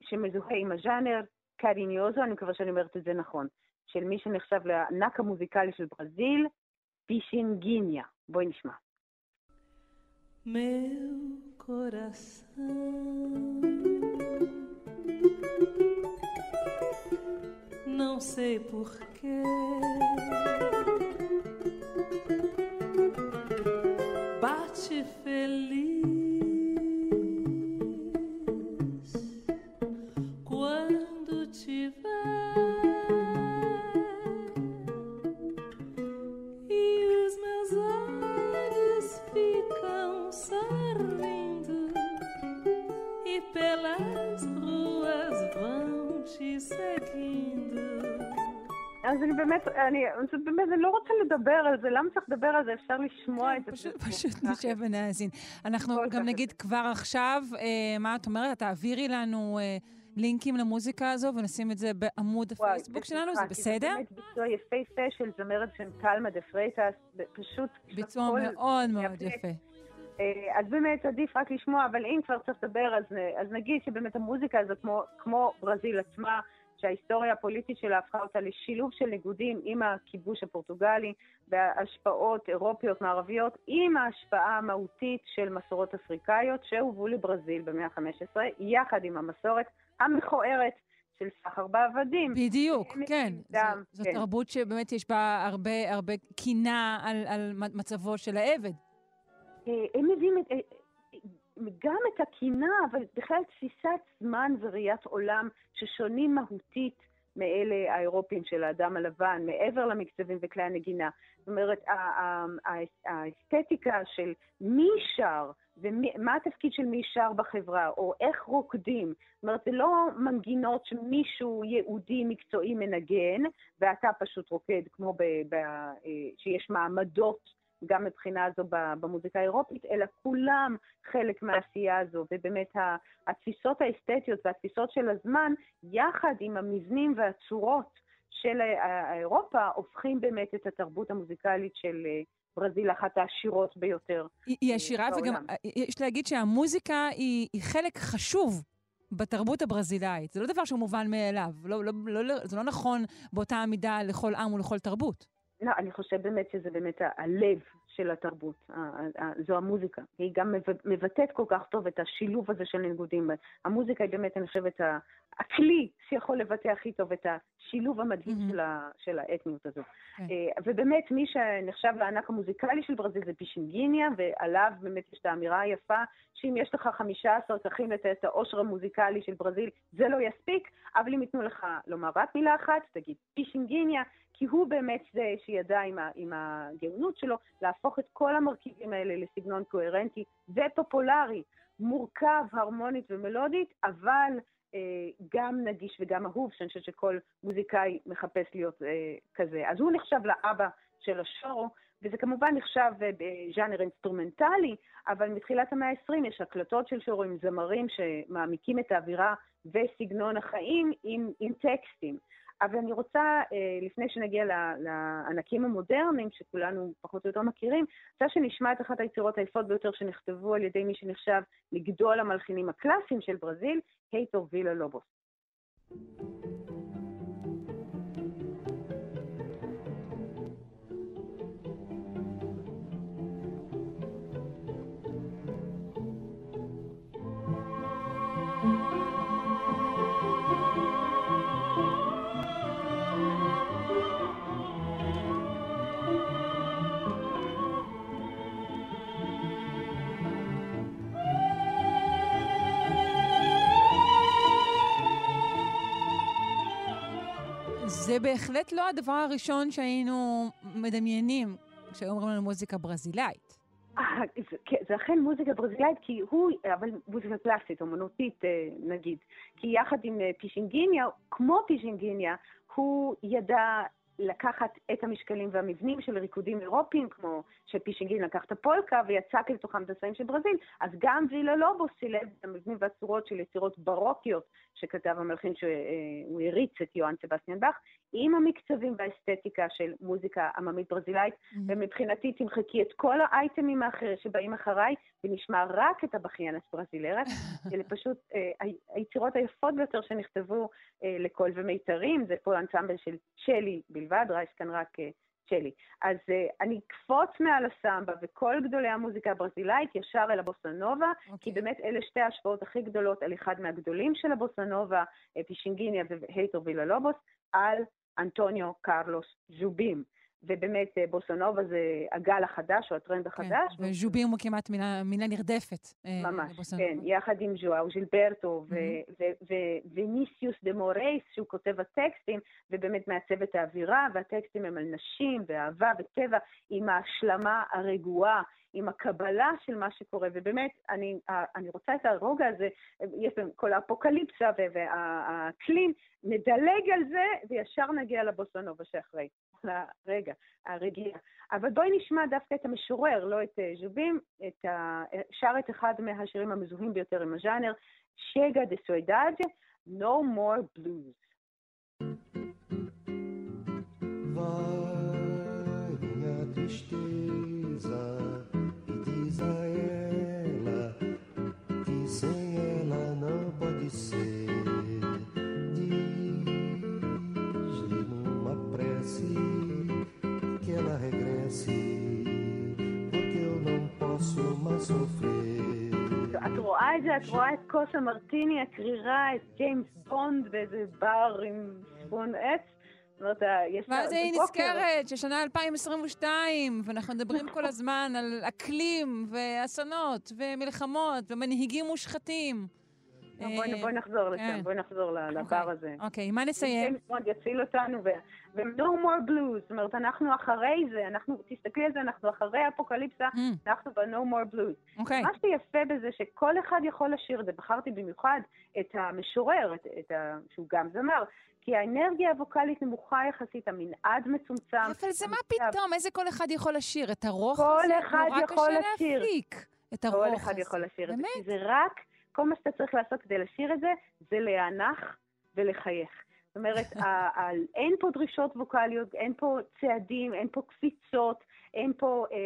שמזוהה עם הז'אנר, קריניוזו, אני מקווה שאני אומרת את זה נכון, של מי שנחשב לענק המוזיקלי של ברזיל, פישינגיניה. בואי נשמע. Meu coração. Não sei porquê. Bate feliz אז אני באמת, אני, פשוט באמת, אני לא רוצה לדבר על זה, למה צריך לדבר על זה? אפשר לשמוע את זה. פשוט, פשוט נשב ונאזין. אנחנו גם נגיד כבר עכשיו, אה, מה את אומרת? תעבירי לנו אה, לינקים למוזיקה הזו ונשים את זה בעמוד הפייסבוק שלנו, זה בסדר? זה באמת ביצוע יפהפה של זמרת של קלמה דה פרייטס, פשוט... ביצוע מאוד מאוד יפה. אז באמת עדיף רק לשמוע, אבל אם כבר צריך לדבר, אז, אז נגיד שבאמת המוזיקה הזו, כמו, כמו ברזיל עצמה, שההיסטוריה הפוליטית שלה הפכה אותה לשילוב של ניגודים עם הכיבוש הפורטוגלי והשפעות אירופיות מערביות, עם ההשפעה המהותית של מסורות אפריקאיות שהובאו לברזיל במאה ה-15, יחד עם המסורת המכוערת של סחר בעבדים. בדיוק, כן. דם, זו, כן. זו תרבות שבאמת יש בה הרבה, הרבה קינה על, על מצבו של העבד. הם מביאים את... גם את הקינה, אבל בכלל תפיסת זמן וראיית עולם ששונים מהותית מאלה האירופיים של האדם הלבן, מעבר למקצבים וכלי הנגינה. זאת אומרת, האסתטיקה של מי שר, ומה התפקיד של מי שר בחברה, או איך רוקדים. זאת אומרת, זה לא מנגינות שמישהו יהודי מקצועי מנגן, ואתה פשוט רוקד, כמו ב, ב, שיש מעמדות גם מבחינה הזו במוזיקה האירופית, אלא כולם חלק מהעשייה הזו, ובאמת התפיסות האסתטיות והתפיסות של הזמן, יחד עם המבנים והצורות של אירופה, הופכים באמת את התרבות המוזיקלית של אה, ברזיל לאחת העשירות ביותר. היא היא עשירה, וגם בעולם. אה, יש להגיד שהמוזיקה היא, היא חלק חשוב בתרבות הברזילאית. זה לא דבר שהוא מובן מאליו. לא, לא, לא, לא, זה לא נכון באותה מידה לכל עם ולכל תרבות. לא, אני חושבת באמת שזה באמת הלב של התרבות, זו המוזיקה. היא גם מב- מבטאת כל כך טוב את השילוב הזה של ניגודים. המוזיקה היא באמת, אני חושבת, הכלי שיכול לבטא הכי טוב את השילוב המדהים של, ה- של האתניות הזו. כן. אה, ובאמת, מי שנחשב לענק המוזיקלי של ברזיל זה פישינגיניה, ועליו באמת יש את האמירה היפה, שאם יש לך 15 ככים לתת את העושר המוזיקלי של ברזיל, זה לא יספיק, אבל אם ייתנו לך לומר רק מילה אחת, תגיד פישינגיניה, כי הוא באמת זה שידע עם, ה, עם הגאונות שלו להפוך את כל המרכיבים האלה לסגנון קוהרנטי ופופולרי, מורכב, הרמונית ומלודית, אבל אה, גם נגיש וגם אהוב, שאני חושבת שכל מוזיקאי מחפש להיות אה, כזה. אז הוא נחשב לאבא של השורו, וזה כמובן נחשב אה, בז'אנר אינסטרומנטלי, אבל מתחילת המאה ה-20 יש הקלטות של שורו עם זמרים שמעמיקים את האווירה וסגנון החיים עם, עם טקסטים. אבל אני רוצה, אה, לפני שנגיע לענקים המודרניים, שכולנו פחות או יותר מכירים, רוצה שנשמע את אחת היצירות היפות ביותר שנכתבו על ידי מי שנחשב לגדול המלחינים הקלאסיים של ברזיל, הייטור וילה לובוס. זה בהחלט לא הדבר הראשון שהיינו מדמיינים כשהיו אומרים לנו מוזיקה ברזילאית. אה, זה- כן, זה אכן מוזיקה ברזילאית, כי הוא, אבל מוזיקה קלאסית, אומנותית אה, נגיד. כי יחד עם אה, פישינגיניה, כמו פישינגיניה, הוא ידע לקחת את המשקלים והמבנים של ריקודים אירופיים, כמו שפישינגין לקח את הפולקה ויצק לתוכם את הסעים של ברזיל, אז גם וילה לובוס צילב את המבנים והצורות של יצירות ברוקיות שכתב המלחין שהוא הריץ את יוהאן סבסטיאן באך, עם המקצבים והאסתטיקה של מוזיקה עממית ברזילאית, ומבחינתי תמחקי את כל האייטמים האחרים שבאים אחריי, ונשמע רק את הבכיינס ברזילרס. אלה פשוט אה, היצירות היפות ביותר שנכתבו אה, לקול ומיתרים, זה פה אנסמבל של שלי בלבד, יש כאן רק אה, שלי. אז אה, אני אקפוץ מעל הסמבה וכל גדולי המוזיקה הברזילאית ישר אל הבוסה נובה, כי באמת אלה שתי ההשפעות הכי גדולות על אחד מהגדולים של הבוסה נובה, אה, פישינגיניה והייטור וילה לובוס, על אנטוניו קרלוס ז'ובים. ובאמת אה, בוסה נובה זה הגל החדש או הטרנד החדש. וז'ובים הוא כמעט מילה, מילה נרדפת. אה, ממש, כן. יחד עם ז'ואאו ז'ילברטו וניסיוס דה מורייס, שהוא כותב הטקסטים, ובאמת מעצב את האווירה, והטקסטים הם על נשים ואהבה וטבע, עם ההשלמה הרגועה, עם הקבלה של מה שקורה, ובאמת, אני, אני רוצה את הרוגע הזה, יש כל האפוקליפסה והאקלים, נדלג על זה וישר נגיע לבוסונובה שאחרי. לרגע, הרגיעה. אבל בואי נשמע דווקא את המשורר, לא את אה, ז'ובים, את ה... שר את אחד מהשירים המזוהים ביותר עם הז'אנר, שגה דה סוידד, No More Blues. Vai minha tristeza sofrer. את רואה את זה, את רואה את כוס המרטיני הקרירה, את ג'יימס בונד באיזה בר עם ספון עץ. ואז היא. נזכרת ששנה 2022, ואנחנו מדברים כל הזמן על אקלים ואסונות ומלחמות ומנהיגים מושחתים. לא, בואי נחזור לשם, כן. בואי נחזור לבר הזה. אוקיי, מה נסיים? ג'יימס בונד יציל אותנו, ו-No more blues, זאת אומרת, אנחנו אחרי זה, אנחנו, תסתכלי על זה, אנחנו אחרי האפוקליפסה, אנחנו ב-No more blues. אוקיי. מה שיפה בזה, שכל אחד יכול לשיר את זה, בחרתי במיוחד את המשורר, שהוא גם זמר, כי האנרגיה הווקאלית נמוכה יחסית, המנעד מצומצם. אבל זה מה פתאום, איזה כל אחד יכול לשיר? את הרוח כל הזה נורא קשה. להפיק. את הרוח כל אחד הזה. יכול לשיר את זה. באמת? כי זה רק, כל מה שאתה צריך לעשות כדי לשיר את זה, זה להיאנח ולחייך. זאת אומרת, אין פה דרישות ווקאליות, אין פה צעדים, אין פה קפיצות, אין פה אה,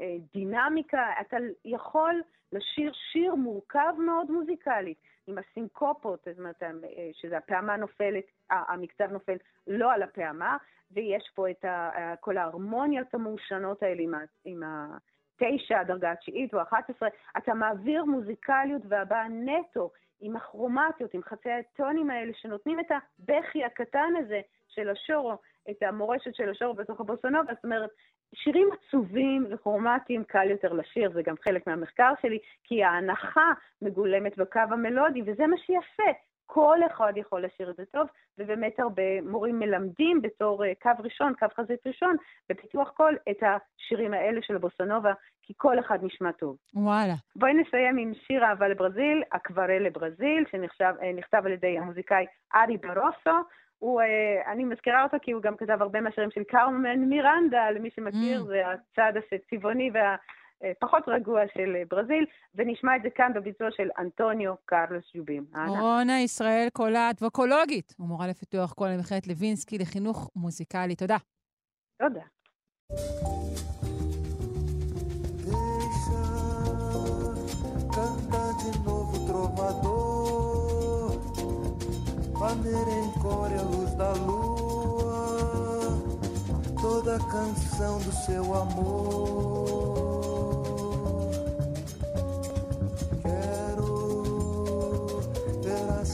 אה, דינמיקה. אתה יכול לשיר שיר מורכב מאוד מוזיקלית, עם הסינקופות, זאת אומרת, אה, שזה הפעמה נופלת, ה- המקצב נופל לא על הפעמה, ויש פה את ה- כל ההרמוניות המעושנות האלה עם ה... עם ה תשע, הדרגה התשיעית או אחת עשרה, אתה מעביר מוזיקליות והבעה נטו עם הכרומטיות, עם חצי הטונים האלה, שנותנים את הבכי הקטן הזה של השורו, את המורשת של השורו בתוך הבוסונובה, זאת אומרת, שירים עצובים וכרומטיים קל יותר לשיר, זה גם חלק מהמחקר שלי, כי ההנחה מגולמת בקו המלודי, וזה מה שיפה. כל אחד יכול לשיר את זה טוב, ובאמת הרבה מורים מלמדים בתור אה, קו ראשון, קו חזית ראשון, בפיתוח קול את השירים האלה של הבוסנובה, כי כל אחד נשמע טוב. וואלה. בואי נסיים עם שיר אהבה לברזיל, אקוורל לברזיל, שנכתב על ידי המוזיקאי ארי ברוסו. הוא, אה, אני מזכירה אותו כי הוא גם כתב הרבה מהשירים של קרמן מירנדה, למי שמכיר, Mm. זה הצד הצבעוני והפחות רגוע של אה, ברזיל, ונשמע את זה כאן בביצוע של אנטוניו קרלוס ג'ובים. אנא. רונה ישראל קולט, ווקולוגית, ומורה לפיתוח קול למכללת לוינסקי לחינוך מוזיקלי. תודה. תודה. Maneira em core a luz da lua Toda canção do seu amor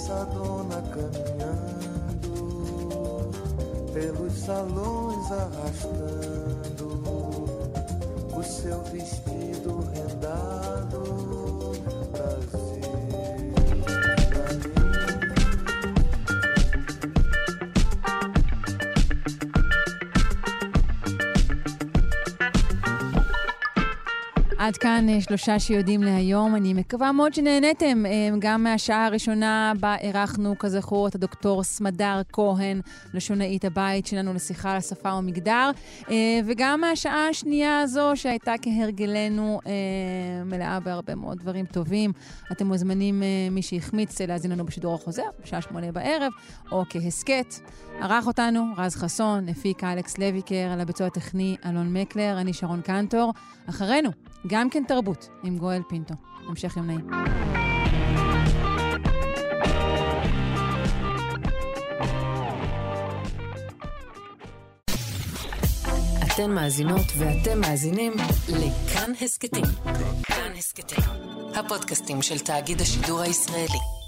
ver essa dona caminhando Pelos salões arrastando O seu vestido rendado עד כאן אה, שלושה שיודעים להיום. אני מקווה מאוד שנהניתם אה, גם מהשעה הראשונה בה אירחנו, כזכור, את הדוקטור סמדר כהן, לשונאית הבית שלנו לשיחה על השפה ומגדר, אה, וגם מהשעה השנייה הזו שהייתה כהרגלנו אה, מלאה בהרבה מאוד דברים טובים. אתם מוזמנים, מי שהחמיץ, להאזין לנו בשידור החוזר, בשעה שמונה בערב, או כהסכת. ערך אותנו רז חסון, הפיק אלכס לויקר, על הביצוע הטכני אלון מקלר, אני שרון קנטור. אחרינו, גם כן תרבות, עם גואל פינטו. המשך יום נעים. אתן מאזינות ואתם מאזינים לכאן הסכתים. כאן הסכתים, הפודקאסטים של תאגיד השידור הישראלי.